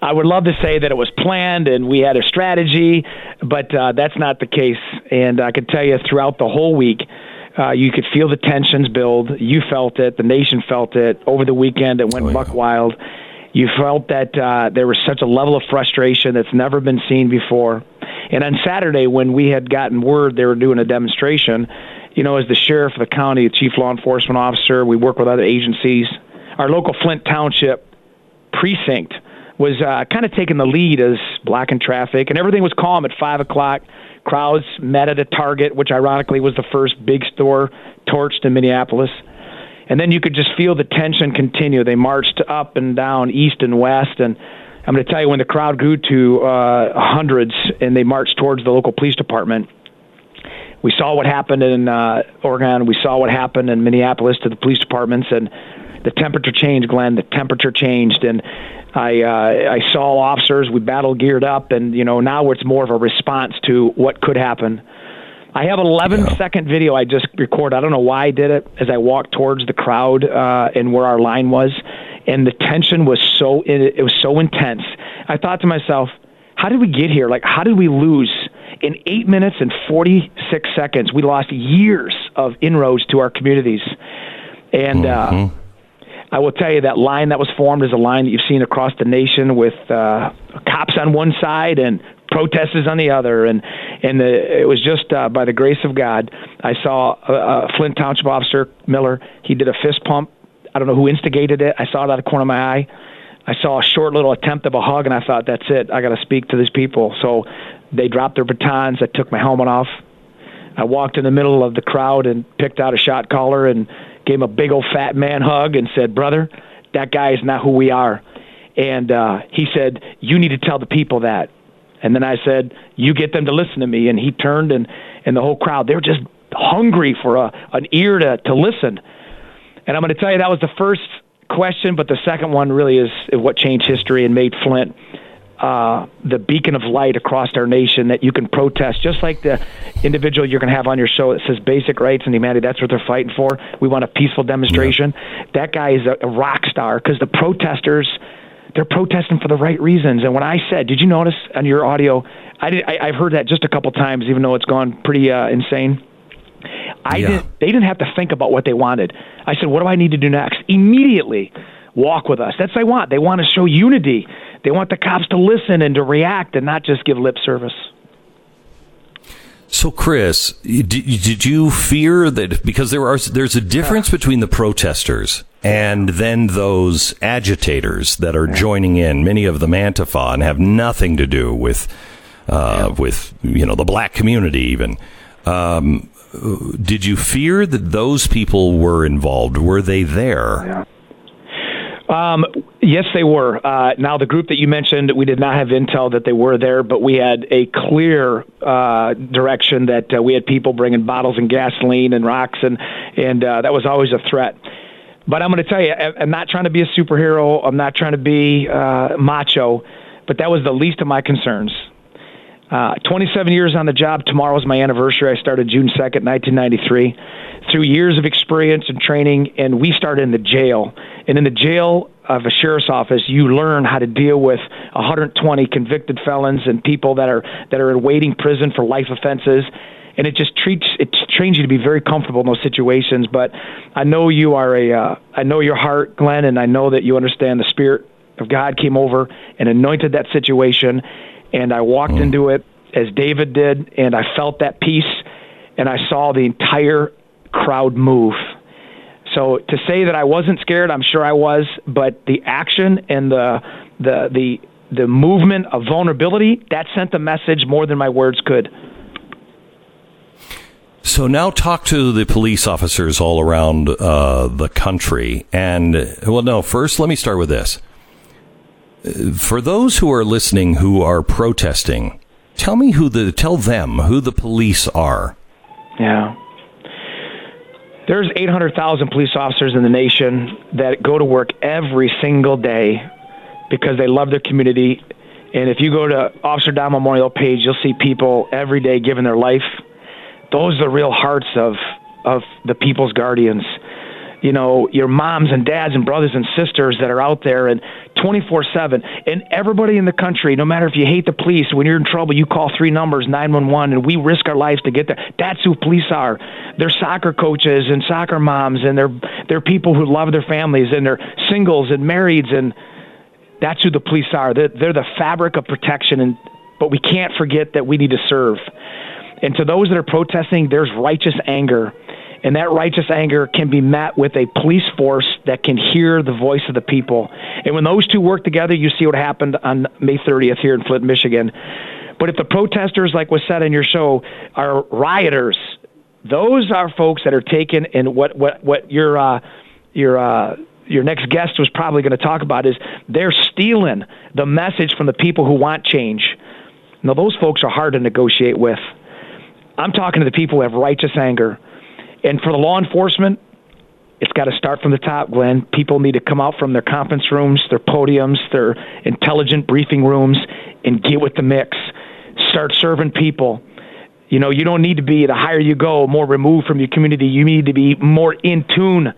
Speaker 15: I would love to say that it was planned and we had a strategy, but uh, that's not the case. And I can tell you throughout the whole week, uh, you could feel the tensions build. You felt it. The nation felt it. Over the weekend, it went
Speaker 2: Oh,
Speaker 15: buck wild. You felt that uh, there was such a level of frustration that's never been seen before. And on Saturday, when we had gotten word they were doing a demonstration, you know, as the sheriff of the county, the chief law enforcement officer, we work with other agencies. Our local Flint Township precinct was uh, kind of taking the lead as blocking traffic, and everything was calm at five o'clock. Crowds met at a Target, which ironically was the first big store torched in Minneapolis. And then you could just feel the tension continue. They marched up and down, east and west, and I'm going to tell you when the crowd grew to uh, hundreds and they marched towards the local police department. We saw what happened in uh, Oregon. We saw what happened in Minneapolis to the police departments, and the temperature changed, Glenn. The temperature changed, and I uh, I saw officers. We battle geared up, and you know now it's more of a response to what could happen. I have an 11 second video I just recorded. I don't know why I did it as I walked towards the crowd uh, and where our line was, and the tension was so it, it was so intense. I thought to myself, how did we get here? Like, how did we lose? In eight minutes and 46 seconds, we lost years of inroads to our communities. And uh, I will tell you that line that was formed is a line that you've seen across the nation with uh, cops on one side and protesters on the other, and and the, it was just uh, by the grace of God. I saw a, a Flint Township officer Miller. He did a fist pump. I don't know who instigated it. I saw it out of the corner of my eye. I saw a short little attempt of a hug, and I thought, that's it. I got to speak to these people. So they dropped their batons. I took my helmet off. I walked in the middle of the crowd and picked out a shot caller and gave him a big old fat man hug and said, brother, that guy is not who we are. And uh, he said, you need to tell the people that. And then I said, you get them to listen to me. And he turned and, and the whole crowd, they were just hungry for a, an ear to, to listen. And I'm going to tell you that was the first question, but the second one really is what changed history and made Flint uh, the beacon of light across our nation that you can protest, just like the individual you're going to have on your show that says basic rights and humanity. That's what they're fighting for. We want a peaceful demonstration. Yeah. That guy is a, a rock star because the protesters, they're protesting for the right reasons. And when I said, did you notice on your audio? I did, I, I've heard that just a couple times, even though it's gone pretty uh, insane. I yeah. didn't. They didn't have to think about what they wanted. I said, "What do I need to do next?" Immediately, walk with us. That's what they want. They want to show unity. They want the cops to listen and to react and not just give lip service.
Speaker 2: So, Chris, did did you fear that because there are there's a difference between the protesters and then those agitators that are joining in, many of them Antifa, and have nothing to do with uh, with you know the black community even. Um, did you fear that those people were involved? Were they there?
Speaker 15: Yeah. Um, yes, they were. Uh, now, the group that you mentioned, we did not have intel that they were there, but we had a clear uh, direction that uh, we had people bringing bottles and gasoline and rocks, and and uh, that was always a threat. But I'm going to tell you, I'm not trying to be a superhero. I'm not trying to be uh, macho, but that was the least of my concerns. Uh, 27 years on the job. Tomorrow is my anniversary. I started June 2nd, 1993. Through years of experience and training, and we started in the jail. And in the jail of a sheriff's office, you learn how to deal with 120 convicted felons and people that are that are awaiting prison for life offenses. And it just treats it trains you to be very comfortable in those situations. But I know you are a uh, I know your heart, Glenn, and I know that you understand the spirit of God came over and anointed that situation and I walked mm. into it as David did, and I felt that peace, and I saw the entire crowd move. So to say that I wasn't scared, I'm sure I was, but the action and the the the the movement of vulnerability that sent the message more than my words could.
Speaker 2: So now talk to the police officers all around uh, the country, and well, no. First, let me start with this for those who are listening who are protesting, tell me who the tell them who the police are.
Speaker 15: Yeah. There's 800,000 police officers in the nation that go to work every single day because they love their community. And if you go to Officer Down Memorial page, you'll see people every day giving their life. Those are the real hearts of of the people's guardians you know your moms and dads and brothers and sisters that are out there and 24/7 and everybody in the country no matter if you hate the police when you're in trouble you call three numbers 911 and we risk our lives to get there. That's who police are. They're soccer coaches and soccer moms and they're they're people who love their families and they're singles and marrieds and that's who the police are. They're, they're the fabric of protection and but we can't forget that we need to serve. And to those that are protesting there's righteous anger and that righteous anger can be met with a police force that can hear the voice of the people. And when those two work together, you see what happened on May 30th here in Flint, Michigan. But if the protesters, like was said in your show, are rioters, those are folks that are taken and what what what your uh, your uh, your next guest was probably going to talk about is they're stealing the message from the people who want change. Now those folks are hard to negotiate with. I'm talking to the people who have righteous anger and for the law enforcement, it's got to start from the top, Glenn. People need to come out from their conference rooms, their podiums, their intelligent briefing rooms, and get with the mix. Start serving people. You know, you don't need to be the higher you go, more removed from your community. You need to be more in tune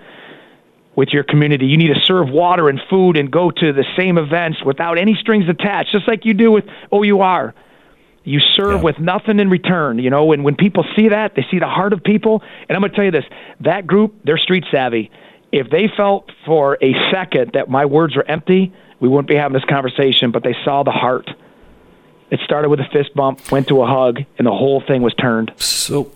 Speaker 15: with your community. You need to serve water and food and go to the same events without any strings attached, just like you do with OUR. You serve yeah. with nothing in return, you know, and when people see that, they see the heart of people. And I'm going to tell you this that group, they're street savvy. If they felt for a second that my words were empty, we wouldn't be having this conversation, but they saw the heart. It started with a fist bump, went to a hug, and the whole thing was turned.
Speaker 2: So,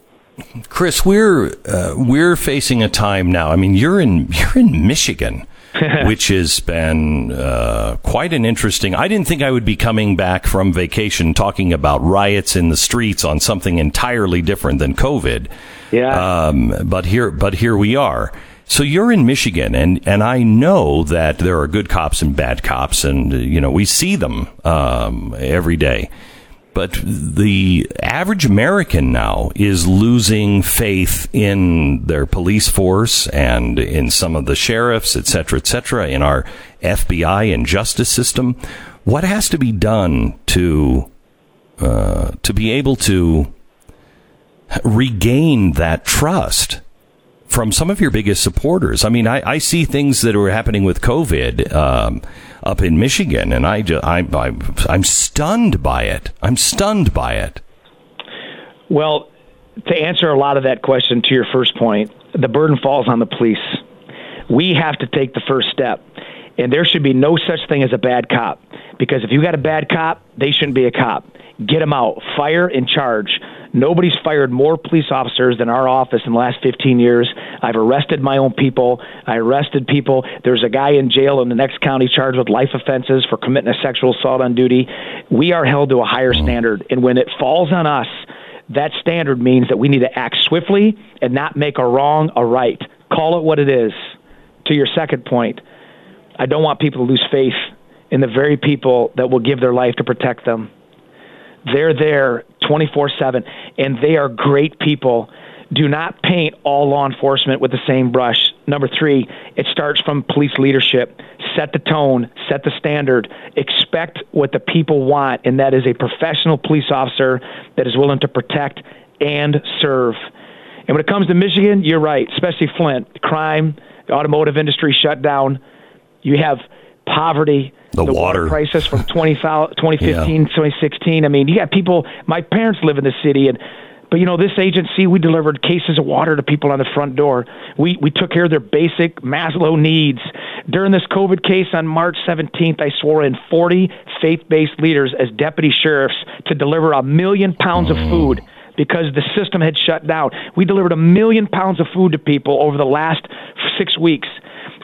Speaker 2: Chris, we're uh, we're facing a time now. I mean, you're in you're in Michigan. which has been uh, quite an interesting. I didn't think I would be coming back from vacation talking about riots in the streets on something entirely different than COVID.
Speaker 15: Yeah.
Speaker 2: Um, but here, but here we are. So you're in Michigan, and, and I know that there are good cops and bad cops, and you know we see them um, every day. But the average American now is losing faith in their police force and in some of the sheriffs, et cetera, et cetera, in our FBI and justice system. What has to be done to uh, to be able to regain that trust from some of your biggest supporters? I mean, I, I see things that are happening with COVID. Um, up in Michigan, and I, I, I, I'm stunned by it. I'm stunned by it.
Speaker 15: Well, to answer a lot of that question to your first point, the burden falls on the police. We have to take the first step. And there should be no such thing as a bad cop. Because if you got a bad cop, they shouldn't be a cop. Get them out. Fire and charge. Nobody's fired more police officers than our office in the last 15 years. I've arrested my own people. I arrested people. There's a guy in jail in the next county charged with life offenses for committing a sexual assault on duty. We are held to a higher standard. And when it falls on us, that standard means that we need to act swiftly and not make a wrong a right. Call it what it is. To your second point, I don't want people to lose faith in the very people that will give their life to protect them. They're there 24 7, and they are great people. Do not paint all law enforcement with the same brush. Number three, it starts from police leadership. Set the tone, set the standard, expect what the people want, and that is a professional police officer that is willing to protect and serve. And when it comes to Michigan, you're right, especially Flint. Crime, the automotive industry shut down. You have poverty,
Speaker 2: the,
Speaker 15: the
Speaker 2: water.
Speaker 15: crisis from 20, 2015, yeah. 2016. I mean, you got people. My parents live in the city, and but you know, this agency, we delivered cases of water to people on the front door. We we took care of their basic Maslow needs. During this COVID case on March 17th, I swore in 40 faith-based leaders as deputy sheriffs to deliver a million pounds mm. of food because the system had shut down. We delivered a million pounds of food to people over the last six weeks.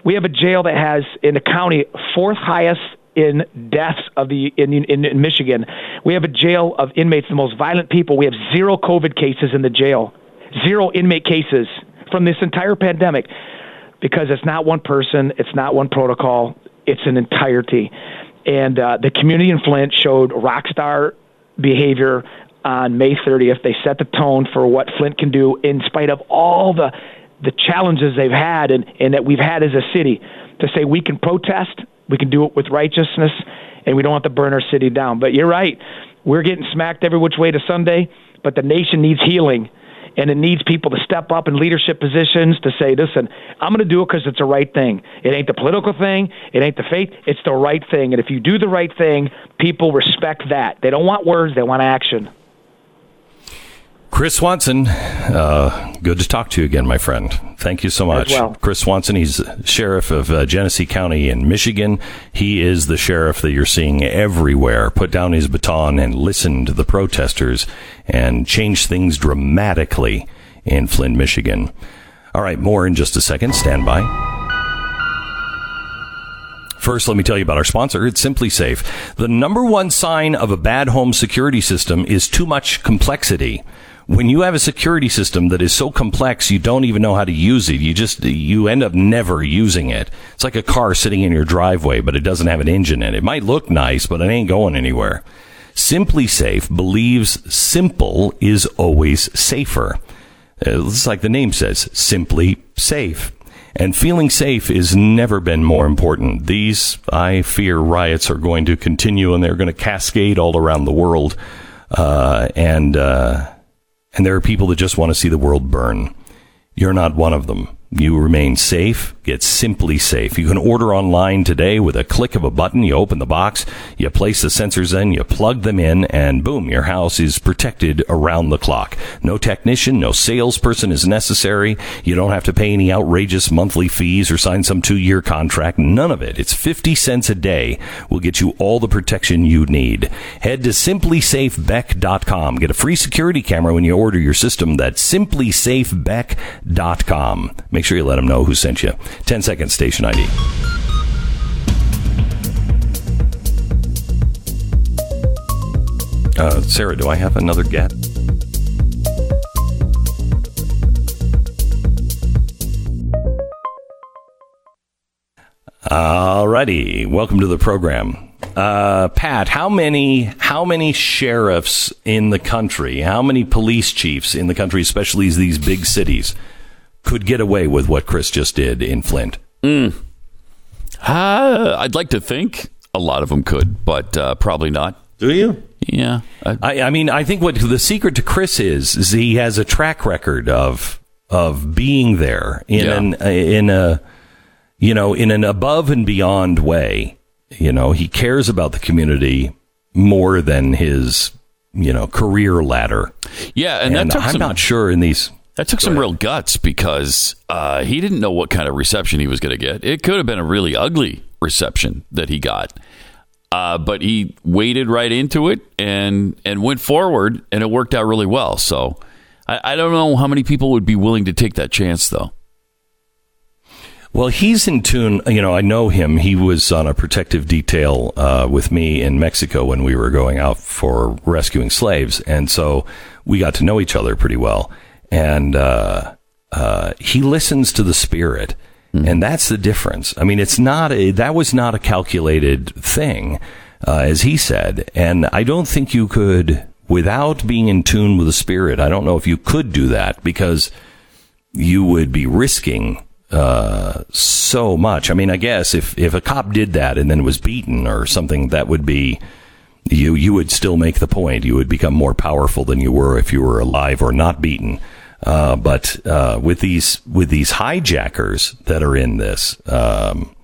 Speaker 15: We have a jail that has in the county fourth highest in deaths of the in, in, in Michigan. We have a jail of inmates, the most violent people. We have zero COVID cases in the jail, zero inmate cases from this entire pandemic, because it's not one person, it's not one protocol, it's an entirety. And uh, the community in Flint showed rock star behavior on May 30th. They set the tone for what Flint can do in spite of all the the challenges they've had and, and that we've had as a city to say we can protest we can do it with righteousness, and we don't have to burn our city down. But you're right. We're getting smacked every which way to Sunday, but the nation needs healing. And it needs people to step up in leadership positions to say, listen, I'm going to do it because it's the right thing. It ain't the political thing. It ain't the faith. It's the right thing. And if you do the right thing, people respect that. They don't want words, they want action.
Speaker 2: Chris Swanson, uh, good to talk to you again, my friend. Thank you so much.
Speaker 15: Well.
Speaker 2: Chris Swanson, he's sheriff of uh, Genesee County in Michigan. He is the sheriff that you're seeing everywhere. Put down his baton and listen to the protesters and change things dramatically in Flint, Michigan. All right, more in just a second. Stand by. First, let me tell you about our sponsor. It's SimpliSafe. The number one sign of a bad home security system is too much complexity when you have a security system that is so complex you don't even know how to use it. You just you end up never using it. It's like a car sitting in your driveway but it doesn't have an engine in it. It might look nice but it ain't going anywhere. SimpliSafe believes simple is always safer. Uh, it's like the name says simply safe. And feeling safe has never been more important. These, I fear, riots are going to continue and they're going to cascade all around the world. Uh, and, uh, and there are people that just want to see the world burn. You're not one of them. You remain safe. Get SimpliSafe. You can order online today with a click of a button. You open the box, you place the sensors in, you plug them in, and boom, your house is protected around the clock. No technician, no salesperson is necessary. You don't have to pay any outrageous monthly fees or sign some two year contract. None of it. It's 50 cents a day. will get you all the protection you need. Head to simplisafebeck.com. Get a free security camera when you order your system. That's simplisafebeck.com. Make sure you let them know who sent you. 10 seconds, station ID. Uh, Sarah, do I have another get? Alrighty, welcome to the program. Uh, Pat, how many how many sheriffs in the country? How many police chiefs in the country, especially these big cities? Could get away with what Chris just did in Flint?
Speaker 7: Mm. Uh, I'd like to think a lot of them could, but uh, probably not.
Speaker 2: Do you?
Speaker 7: Yeah.
Speaker 2: I, I mean, I think what the secret to Chris is is he has a track record of of being there in
Speaker 7: Yeah.
Speaker 2: an in a you know in an above and beyond way. You know, he cares about the community more than his you know career ladder.
Speaker 7: Yeah, and, that took
Speaker 2: I'm
Speaker 7: some,
Speaker 2: not sure in these.
Speaker 7: That took some real guts because uh, he didn't know what kind of reception he was going to get. It could have been a really ugly reception that he got, uh, but he waded right into it and and went forward, and it worked out really well. So I, I don't know how many people would be willing to take that chance, though.
Speaker 2: Well, he's in tune. You know, I know him. He was on a protective detail uh, with me in Mexico when we were going out for rescuing slaves, and so we got to know each other pretty well. And uh, uh, he listens to the spirit, and that's the difference. I mean, it's not a, that was not a calculated thing, uh, as he said, and I don't think you could without being in tune with the spirit. I don't know if you could do that because you would be risking uh, so much. I mean, I guess if if a cop did that and then was beaten or something, that would be you. You would still make the point. You would become more powerful than you were if you were alive or not beaten. Uh, but uh, with these with these hijackers that are in this, um,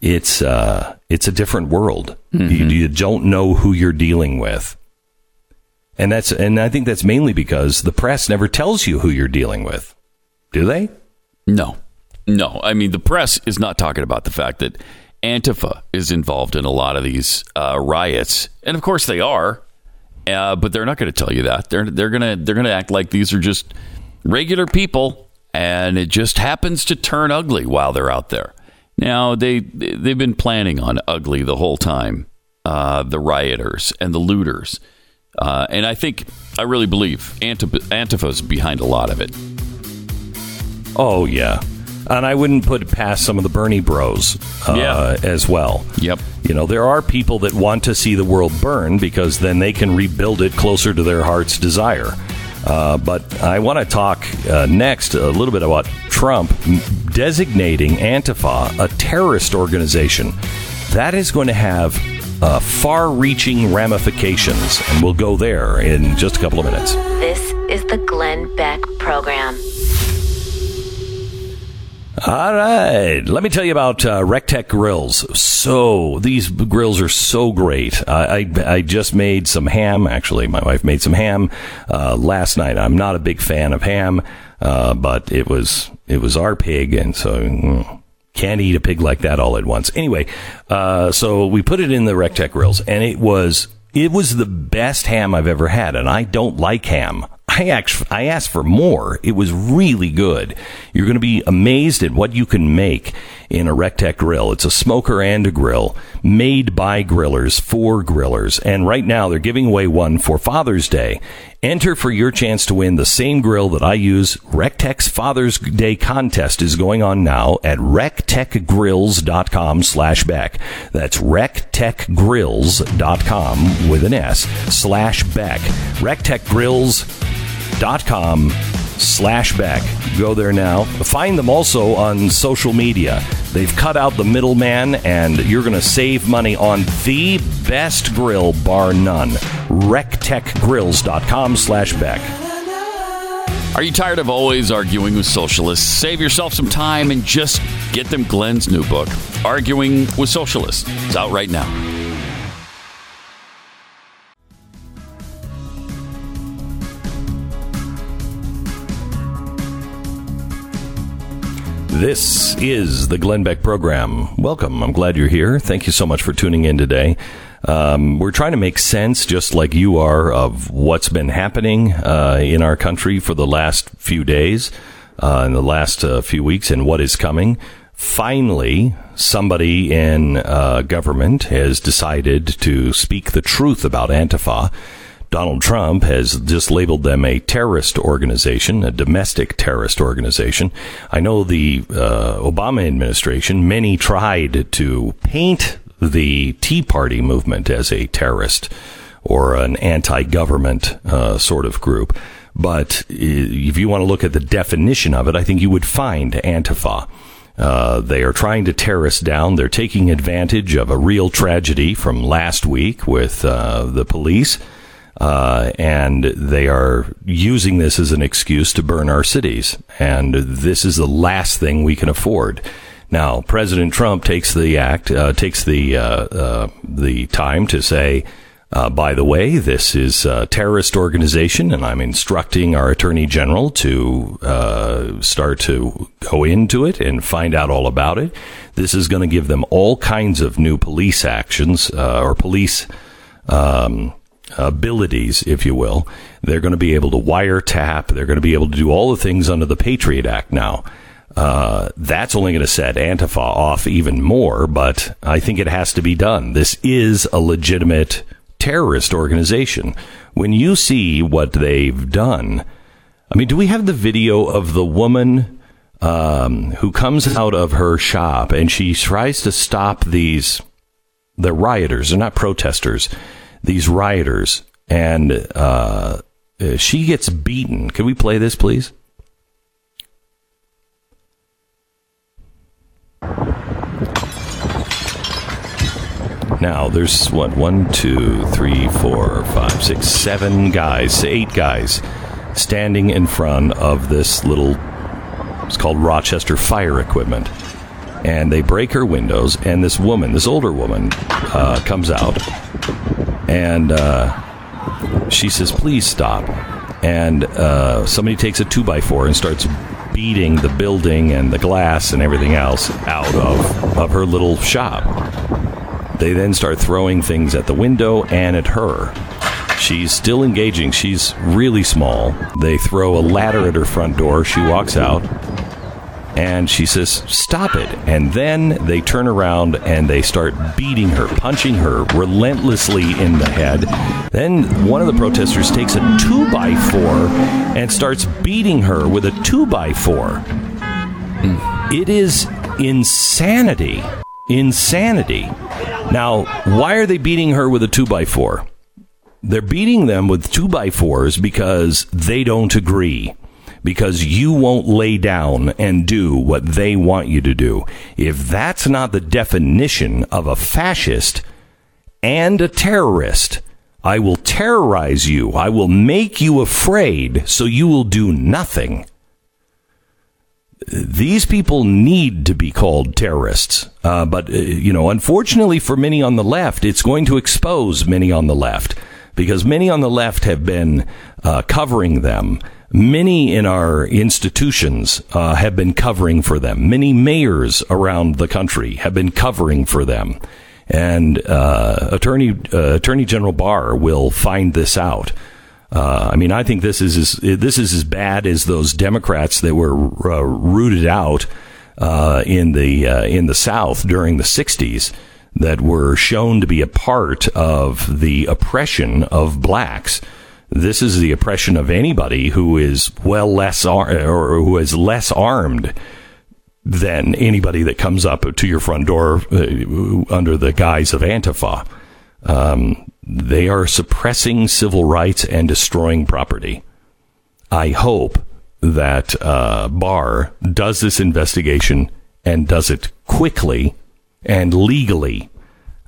Speaker 2: it's uh, it's a different world. You, you don't know who you're dealing with. And that's and I think that's mainly because the press never tells you who you're dealing with. Do they?
Speaker 7: No, no. I mean, the press is not talking about the fact that Antifa is involved in a lot of these uh, riots, and of course they are. Uh, but they're not going to tell you that. They're they're gonna they're gonna act like these are just regular people, and it just happens to turn ugly while they're out there. Now they they've been planning on ugly the whole time. Uh, the rioters and the looters, uh, and I think I really believe Antifa, Antifa's behind a lot of it.
Speaker 2: Oh yeah, and I wouldn't put it past some of the Bernie Bros uh,
Speaker 7: Yeah.
Speaker 2: as well.
Speaker 7: Yep.
Speaker 2: You know, there are people that want to see the world burn because then they can rebuild it closer to their heart's desire. Uh, but I want to talk uh, next a little bit about Trump designating Antifa a terrorist organization. That is going to have uh, far reaching ramifications, and we'll go there in just a couple of minutes.
Speaker 3: This is the Glenn Beck Program.
Speaker 2: All right. Let me tell you about uh, Rec Tec grills. So these grills are so great. I, I, just made some ham. Actually, my wife made some ham uh, last night. I'm not a big fan of ham, uh, but it was it was our pig, and so mm, can't eat a pig like that all at once. Anyway, uh, so we put it in the Rec Tec grills, and it was it was the best ham I've ever had, and I don't like ham. I actually I asked for more. It was really good. You're going to be amazed at what you can make in a Rec Tec grill. It's a smoker and a grill made by grillers for grillers. And right now they're giving away one for Father's Day. Enter for your chance to win the same grill that I use. Rec Tec's Father's Day contest is going on now at rectecgrills.com slash Beck. That's rectecgrills.com with an S slash Beck. rectecgrills.com slash Beck. Go there now. Find them also on social media. They've cut out the middleman and you're going to save money on the best grill bar none. rectecgrills.com slash Beck.
Speaker 7: Are you tired of always arguing with socialists? Save yourself some time and just get them Glenn's new book, Arguing with Socialists. It's out right now.
Speaker 2: This is the Glenn Beck program. Welcome. I'm glad you're here. Thank you so much for tuning in today. Um, we're trying to make sense, just like you are, of what's been happening uh, in our country for the last few days, uh, in the last uh, few weeks, and what is coming. Finally, somebody in uh, government has decided to speak the truth about Antifa. Donald Trump has just labeled them a terrorist organization, a domestic terrorist organization. I know the uh, Obama administration, many tried to paint the Tea Party movement as a terrorist or an anti-government uh, sort of group. But if you want to look at the definition of it, I think you would find Antifa. Uh, they are trying to tear us down. They're taking advantage of a real tragedy from last week with uh, the police. Uh, and they are using this as an excuse to burn our cities. And this is the last thing we can afford. Now, President Trump takes the act, uh, takes the uh, uh, the time to say, uh, by the way, this is a terrorist organization, and I'm instructing our attorney general to uh, start to go into it and find out all about it. This is going to give them all kinds of new police actions or police. Um, abilities, if you will. They're going to be able to wiretap. They're going to be able to do all the things under the Patriot Act now. Uh, that's only going to set Antifa off even more, but I think it has to be done. This is a legitimate terrorist organization. When you see what they've done, I mean, do we have the video of the woman um, who comes out of her shop and she tries to stop these the rioters? They're not protesters these rioters, and uh, she gets beaten. Can we play this, please? Now there's what one, two, three, four, five, six, seven guys, eight guys standing in front of this little. It's called Rochester Fire Equipment, and they break her windows. And this woman, this older woman, uh, comes out, and uh, she says, "Please stop." And uh, somebody takes a two by four and starts beating the building and the glass and everything else out of of her little shop. They then start throwing things at the window and at her. She's still engaging. She's really small. They throw a ladder at her front door. She walks out and she says, Stop it. And then they turn around and they start beating her, punching her relentlessly in the head. Then one of the protesters takes a two by four and starts beating her with a two by four. Hmm. It is insanity. Insanity. Now, why are they beating her with a two by four? They're beating them with two by fours because they don't agree. Because you won't lay down and do what they want you to do. If that's not the definition of a fascist and a terrorist, I will terrorize you. I will make you afraid so you will do nothing these people need to be called terrorists. Uh, but, uh, you know, unfortunately for many on the left, it's going to expose many on the left because many on the left have been uh, covering them. Many in our institutions uh, have been covering for them. Many mayors around the country have been covering for them. And uh, Attorney uh, Attorney General Barr will find this out. Uh, I mean, I think this is as, this is as bad as those Democrats that were uh, rooted out uh, in the in the South during the '60s that were shown to be a part of the oppression of blacks. This is the oppression of anybody who is well less ar- or who is less armed than anybody that comes up to your front door uh, under the guise of Antifa. Um, they are suppressing civil rights and destroying property. I hope that uh, Barr does this investigation and does it quickly and legally.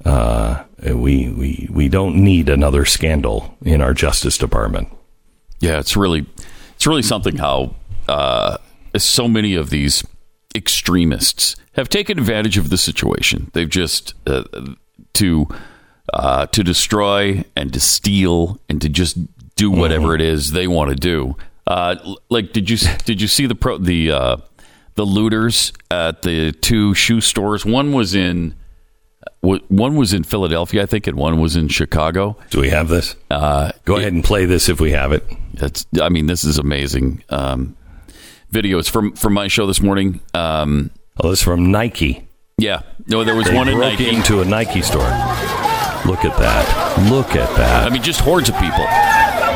Speaker 2: Uh, we, we, we don't need another scandal in our Justice Department.
Speaker 7: Yeah, it's really it's really something how uh, so many of these extremists have taken advantage of the situation. They've just uh, to uh, to destroy and to steal and to just do whatever it is they want to do. Uh, like, did you did you see the pro the uh, the looters at the two shoe stores? One was in one was in Philadelphia, I think, and one was in Chicago.
Speaker 2: Do we have this?
Speaker 7: Uh,
Speaker 2: Go ahead and play this if we have it.
Speaker 7: That's, I mean, this is amazing. Um, videos from from my show this morning. Um,
Speaker 2: oh, this is from Nike.
Speaker 7: Yeah, no, there was
Speaker 2: They
Speaker 7: one in Nike.
Speaker 2: into a Nike store. Look at that. Look at that.
Speaker 7: I mean, just hordes of people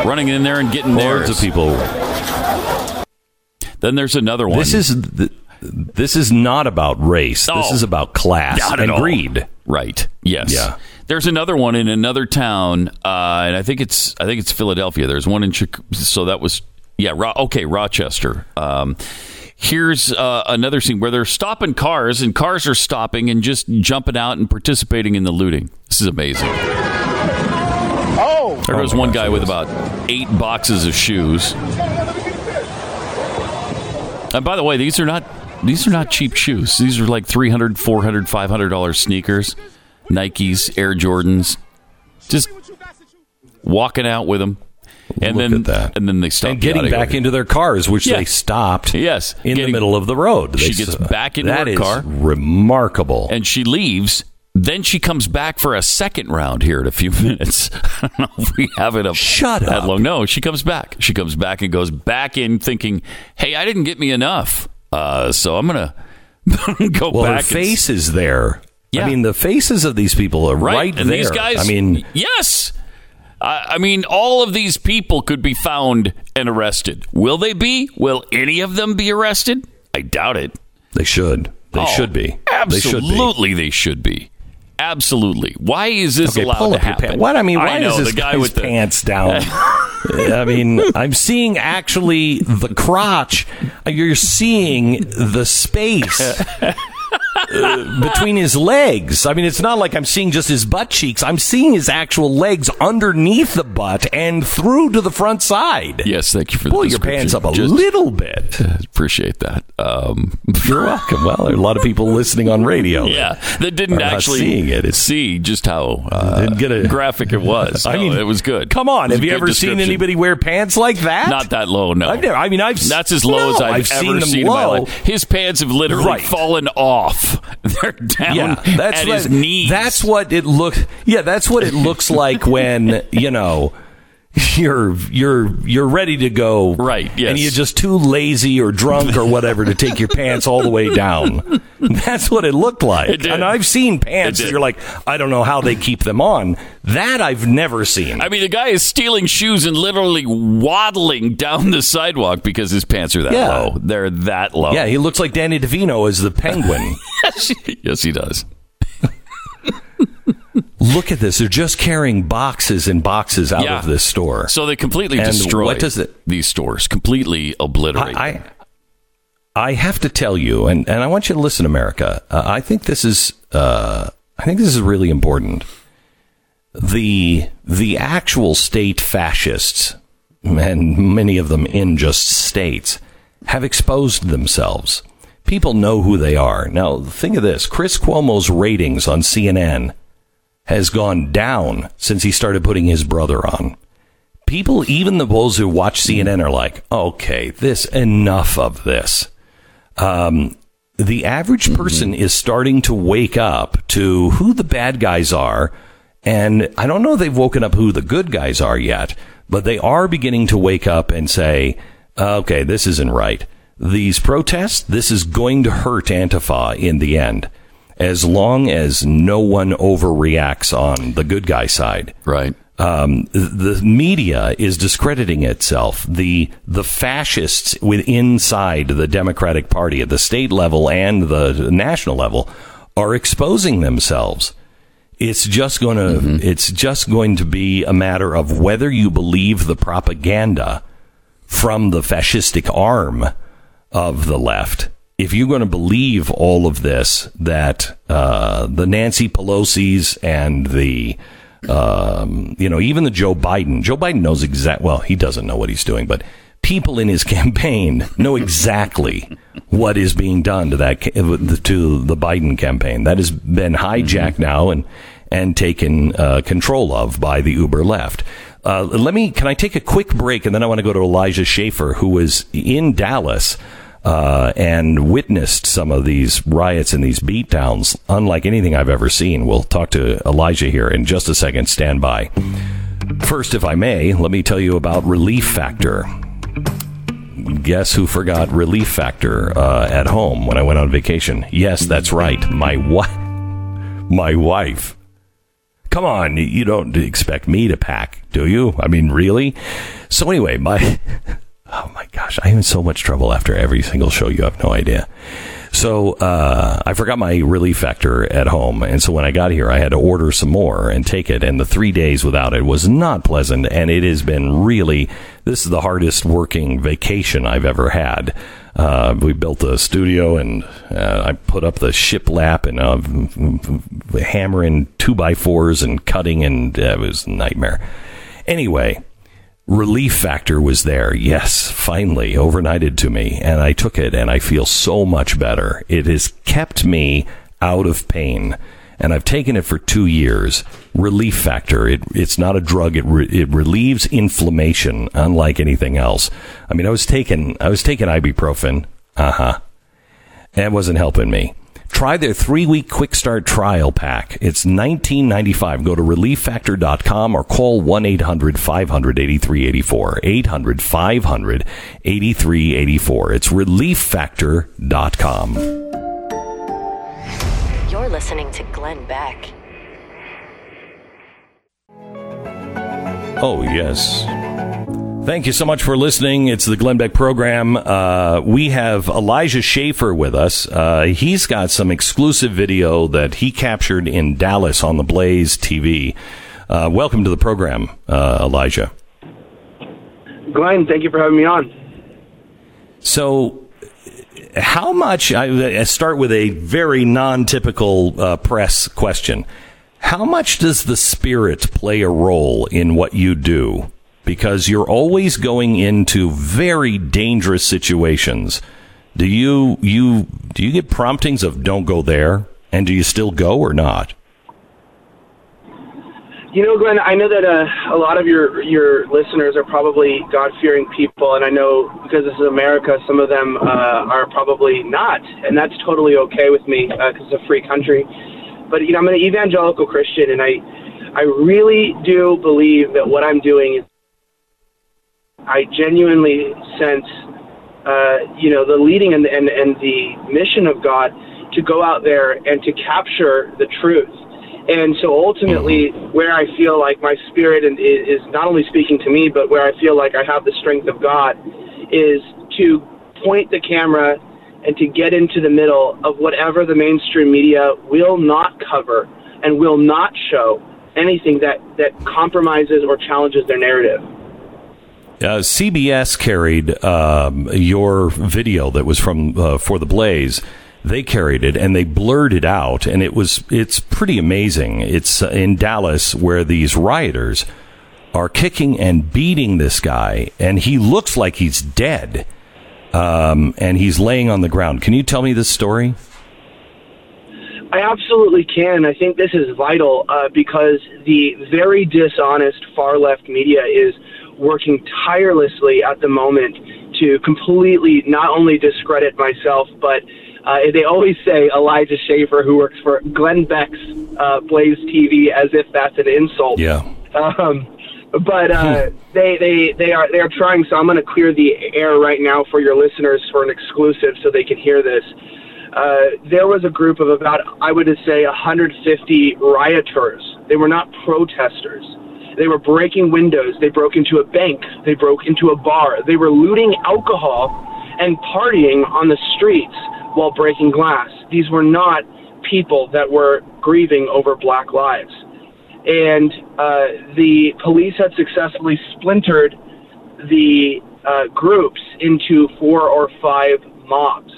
Speaker 7: running in there and getting there.
Speaker 2: Hordes
Speaker 7: theirs.
Speaker 2: of people.
Speaker 7: Then there's another one.
Speaker 2: This is th- this is not about race. This
Speaker 7: Oh.
Speaker 2: is about class
Speaker 7: Not at
Speaker 2: and
Speaker 7: all.
Speaker 2: greed.
Speaker 7: Right. Yes.
Speaker 2: Yeah.
Speaker 7: There's another one in another town, uh, and I think it's I think it's Philadelphia. There's one in Chicago. So that was yeah. Ro- okay, Rochester. Um, here's uh, another scene where they're stopping cars, and cars are stopping and just jumping out and participating in the looting. This is amazing.
Speaker 8: Oh!
Speaker 7: There goes one guy with about eight boxes of shoes. And by the way, these are not these are not cheap shoes. These are like 300 400 500 dollar sneakers, Nikes, Air Jordans. Just walking out with them. And
Speaker 2: Look
Speaker 7: then and then they stop
Speaker 2: and getting back into their cars, which
Speaker 7: Yeah.
Speaker 2: they stopped.
Speaker 7: Yes,
Speaker 2: in
Speaker 7: getting-
Speaker 2: the middle of the road.
Speaker 7: She gets back into
Speaker 2: that
Speaker 7: her
Speaker 2: is
Speaker 7: car.
Speaker 2: remarkable.
Speaker 7: and she leaves. Then she comes back for a second round here in a few minutes. I don't know if we have it up
Speaker 2: Shut
Speaker 7: that
Speaker 2: up.
Speaker 7: long. No, she comes back. She comes back and goes back in thinking, "Hey, I didn't get me enough, uh, so I'm gonna go
Speaker 2: well,
Speaker 7: back." and
Speaker 2: face is there.
Speaker 7: Yeah.
Speaker 2: I mean, the faces of these people are
Speaker 7: right,
Speaker 2: right,
Speaker 7: and
Speaker 2: there.
Speaker 7: these guys.
Speaker 2: I mean,
Speaker 7: yes. I I mean, all of these people could be found and arrested. Will they be? Will any of them be arrested? I doubt it.
Speaker 2: they should. They
Speaker 7: Oh,
Speaker 2: should be. They should be.
Speaker 7: Absolutely, they should be. Absolutely. Why is this
Speaker 2: Okay,
Speaker 7: allowed
Speaker 2: pull
Speaker 7: to
Speaker 2: up your
Speaker 7: happen?
Speaker 2: pants. What I mean, why
Speaker 7: know,
Speaker 2: is this
Speaker 7: guy with the
Speaker 2: pants down? I mean, I'm seeing actually the crotch. You're seeing the space uh, between his legs. I mean, it's not like I'm seeing just his butt cheeks. I'm seeing his actual legs underneath the butt and through to the front side.
Speaker 7: Yes, thank you for
Speaker 2: Pull your pants up a.
Speaker 7: Just
Speaker 2: little bit.
Speaker 7: Appreciate that. Um,
Speaker 2: You're welcome. Well, there are a lot of people listening on radio.
Speaker 7: yeah, that didn't actually
Speaker 2: seeing it.
Speaker 7: See just how uh,
Speaker 2: Didn't get a-
Speaker 7: graphic it was.
Speaker 2: I
Speaker 7: No,
Speaker 2: mean,
Speaker 7: it was good.
Speaker 2: Come on, have you ever seen anybody wear pants like that?
Speaker 7: Not that low, no.
Speaker 2: I've never. I mean, I've
Speaker 7: That's as low
Speaker 2: no,
Speaker 7: as I've,
Speaker 2: I've
Speaker 7: ever
Speaker 2: seen
Speaker 7: seen in my life. His pants have literally
Speaker 2: Right.
Speaker 7: fallen off. They're down
Speaker 2: Yeah, that's
Speaker 7: at
Speaker 2: what,
Speaker 7: his knees.
Speaker 2: That's what it looks. Yeah, that's what it looks like when you know you're you're you're ready to go.
Speaker 7: Right, yes.
Speaker 2: And you're just too lazy or drunk or whatever to take your pants all the way down. That's what it looked like.
Speaker 7: It did.
Speaker 2: And I've seen pants that you're like, I don't know how they keep them on. That I've never seen.
Speaker 7: I mean, the guy is stealing shoes and literally waddling down the sidewalk because his pants are that
Speaker 2: Yeah.
Speaker 7: low. They're that low.
Speaker 2: yeah, he looks like Danny DeVito as the penguin.
Speaker 7: yes, he does.
Speaker 2: Look at this. They're just carrying boxes and boxes out
Speaker 7: Yeah.
Speaker 2: of this store.
Speaker 7: So they completely
Speaker 2: And
Speaker 7: destroy
Speaker 2: what does it-
Speaker 7: these stores, completely obliterate.
Speaker 2: I, I I have to tell you, and, and I want you to listen, America. Uh, I think this is uh, I think this is really important. The the actual state fascists, and many of them in just states, have exposed themselves. People know who they are. Now, think of this: Chris Cuomo's ratings on CNN has gone down since he started putting his brother on people, even the bulls who watch CNN, are like, okay, this enough of this. Um, the average person is starting to wake up to who the bad guys are, and I don't know they've woken up who the good guys are yet, but they are beginning to wake up and say, okay, this isn't right. These protests, this is going to hurt Antifa in the end. As long as no one overreacts on the good guy side,
Speaker 7: right?
Speaker 2: um, the media is discrediting itself. The the fascists with inside the Democratic Party at the state level and the national level are exposing themselves. It's just going to it's just going to be a matter of whether you believe the propaganda from the fascistic arm of the left. If you're going to believe all of this, that uh, the Nancy Pelosi's and the um, you know, even the Joe Biden. Joe Biden knows exact. Well, he doesn't know what he's doing, but people in his campaign know exactly what is being done to that to the Biden campaign. That has been hijacked now and and taken uh, control of by the Uber left. Uh, let me. Can I take a quick break and then I want to go to Elijah Schaffer, who was in Dallas uh, and witnessed some of these riots and these beatdowns, unlike anything I've ever seen. We'll talk to Elijah here in just a second. Stand by. First, if I may, let me tell you about Relief Factor. Guess who forgot Relief Factor uh, at home when I went on vacation? Yes, that's right. My wife. My wife. Come on, you don't expect me to pack, do you? I mean, really? So anyway, my oh my gosh, I am in so much trouble after every single show. You have no idea. So uh, I forgot my relief factor at home, and so when I got here, I had to order some more and take it. And the three days without it was not pleasant, and it has been really. This is the hardest working vacation I've ever had. Uh, we built a studio, and uh, I put up the shiplap and uh, hammering two by fours and cutting, and uh, it was a nightmare. Anyway, relief factor was there. Yes, finally overnighted to me and I took it and I feel so much better. It has kept me out of pain and I've taken it for two years. Relief factor. It, it's not a drug. It, re, it relieves inflammation, unlike anything else. I mean, I was taking I was taking ibuprofen. Uh huh. It wasn't helping me. Try their three week quick start trial pack. It's $19.95. Go to relieffactor.com or call 1 800 500 8384. 800 500 8384. It's relieffactor.com.
Speaker 3: You're listening to Glenn Beck.
Speaker 2: Oh, yes. Thank you so much for listening. It's the Glenn Beck program. Uh, we have Elijah Schaffer with us. Uh, he's got some exclusive video that he captured in Dallas on the Blaze TV. Uh, welcome to the program, uh, Elijah.
Speaker 16: Glenn, thank you for having me on.
Speaker 2: So, how much? I, I start with a very non-typical uh, press question. How much does the spirit play a role in what you do? Because you're always going into very dangerous situations. Do you you do you get promptings of don't go there, and do you still go or not?
Speaker 16: You know, Glenn, I know that uh, a lot of your your listeners are probably God fearing people, and I know because this is America, some of them uh, are probably not, and that's totally okay with me because uh, it's a free country. But you know, I'm an evangelical Christian, and I I really do believe that what I'm doing is I genuinely sense, uh, you know, the leading and, and, and the mission of God to go out there and to capture the truth. And so ultimately, where I feel like my spirit is not only speaking to me, but where I feel like I have the strength of God is to point the camera and to get into the middle of whatever the mainstream media will not cover and will not show anything that, that compromises or challenges their narrative.
Speaker 2: Uh, CBS carried um, your video that was from uh, for the Blaze. They carried it and they blurred it out, and it was it's pretty amazing. It's uh, in Dallas where these rioters are kicking and beating this guy, and he looks like he's dead, um, and he's laying on the ground. Can you tell me this story?
Speaker 16: I absolutely can. I think this is vital uh, because the very dishonest far left media is working tirelessly at the moment to completely not only discredit myself, but uh, they always say Elijah Schaffer, who works for Glenn Beck's uh, Blaze TV, as if that's an insult.
Speaker 2: Yeah.
Speaker 16: Um, but uh, they they they are they are trying. So I'm going to clear the air right now for your listeners for an exclusive, so they can hear this. Uh, there was a group of about I would say 150 rioters. They were not protesters. They were breaking windows. They broke into a bank. They broke into a bar. They were looting alcohol and partying on the streets while breaking glass. These were not people that were grieving over black lives. And uh, the police had successfully splintered the uh, groups into four or five mobs.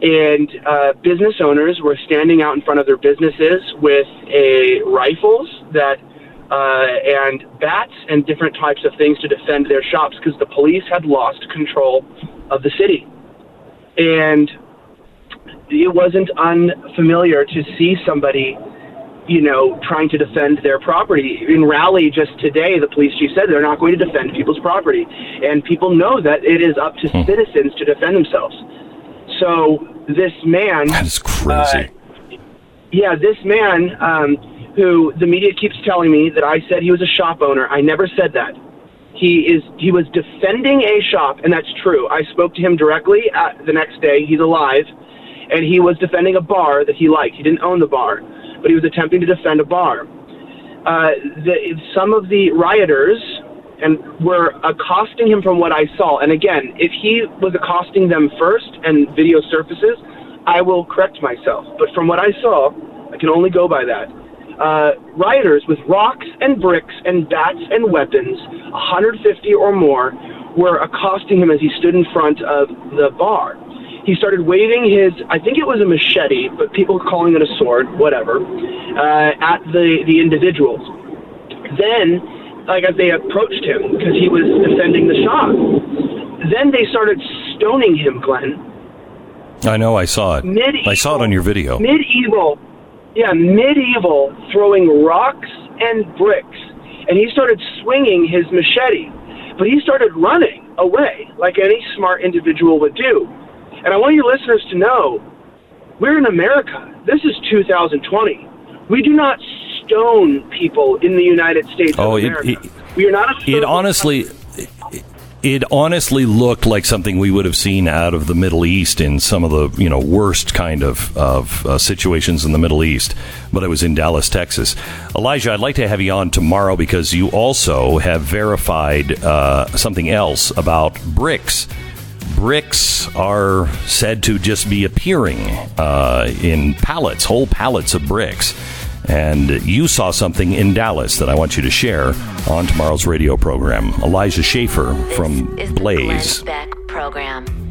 Speaker 16: And uh, business owners were standing out in front of their businesses with a rifles that uh, and bats and different types of things to defend their shops because the police had lost control of the city. And it wasn't unfamiliar to see somebody, you know, trying to defend their property. In Raleigh just today, the police chief said they're not going to defend people's property. And people know that it is up to hmm. citizens to defend themselves. So this man.
Speaker 2: That's crazy.
Speaker 16: Uh, yeah, this man. Um, who the media keeps telling me that I said he was a shop owner. I never said that. He is he was defending a shop, and that's true. I spoke to him directly at, the next day. He's alive, and he was defending a bar that he liked. He didn't own the bar, but he was attempting to defend a bar. uh, the, some of the rioters and were accosting him from what I saw. And again, if he was accosting them first and video surfaces, I will correct myself. But from what I saw, I can only go by that. Uh, rioters with rocks and bricks and bats and weapons, 150 or more, were accosting him as he stood in front of the bar. He started waving his, I think it was a machete, but people were calling it a sword, whatever, uh, at the, the individuals. Then, like as they approached him, because he was defending the shop, then they started stoning him, Glenn.
Speaker 2: I know. I saw it.
Speaker 16: Medieval.
Speaker 2: I saw it on your video.
Speaker 16: Medieval, yeah, medieval, throwing rocks and bricks, and he started swinging his machete, but he started running away like any smart individual would do. And I want your listeners to know, we're in America. This is 2020. We do not stone people in the United States
Speaker 2: Oh,
Speaker 16: of
Speaker 2: it-
Speaker 16: America.
Speaker 2: it-
Speaker 16: we are not. A
Speaker 2: It honestly, it honestly looked like something we would have seen out of the Middle East in some of the you know worst kind of of uh, situations in the Middle East. But it was in Dallas, Texas. Elijah, I'd like to have you on tomorrow because you also have verified uh, something else about bricks. Bricks are said to just be appearing uh, in pallets, whole pallets of bricks. And you saw something in Dallas that I want you to share on tomorrow's radio program. Elijah Schaffer from Blaze.
Speaker 3: Program.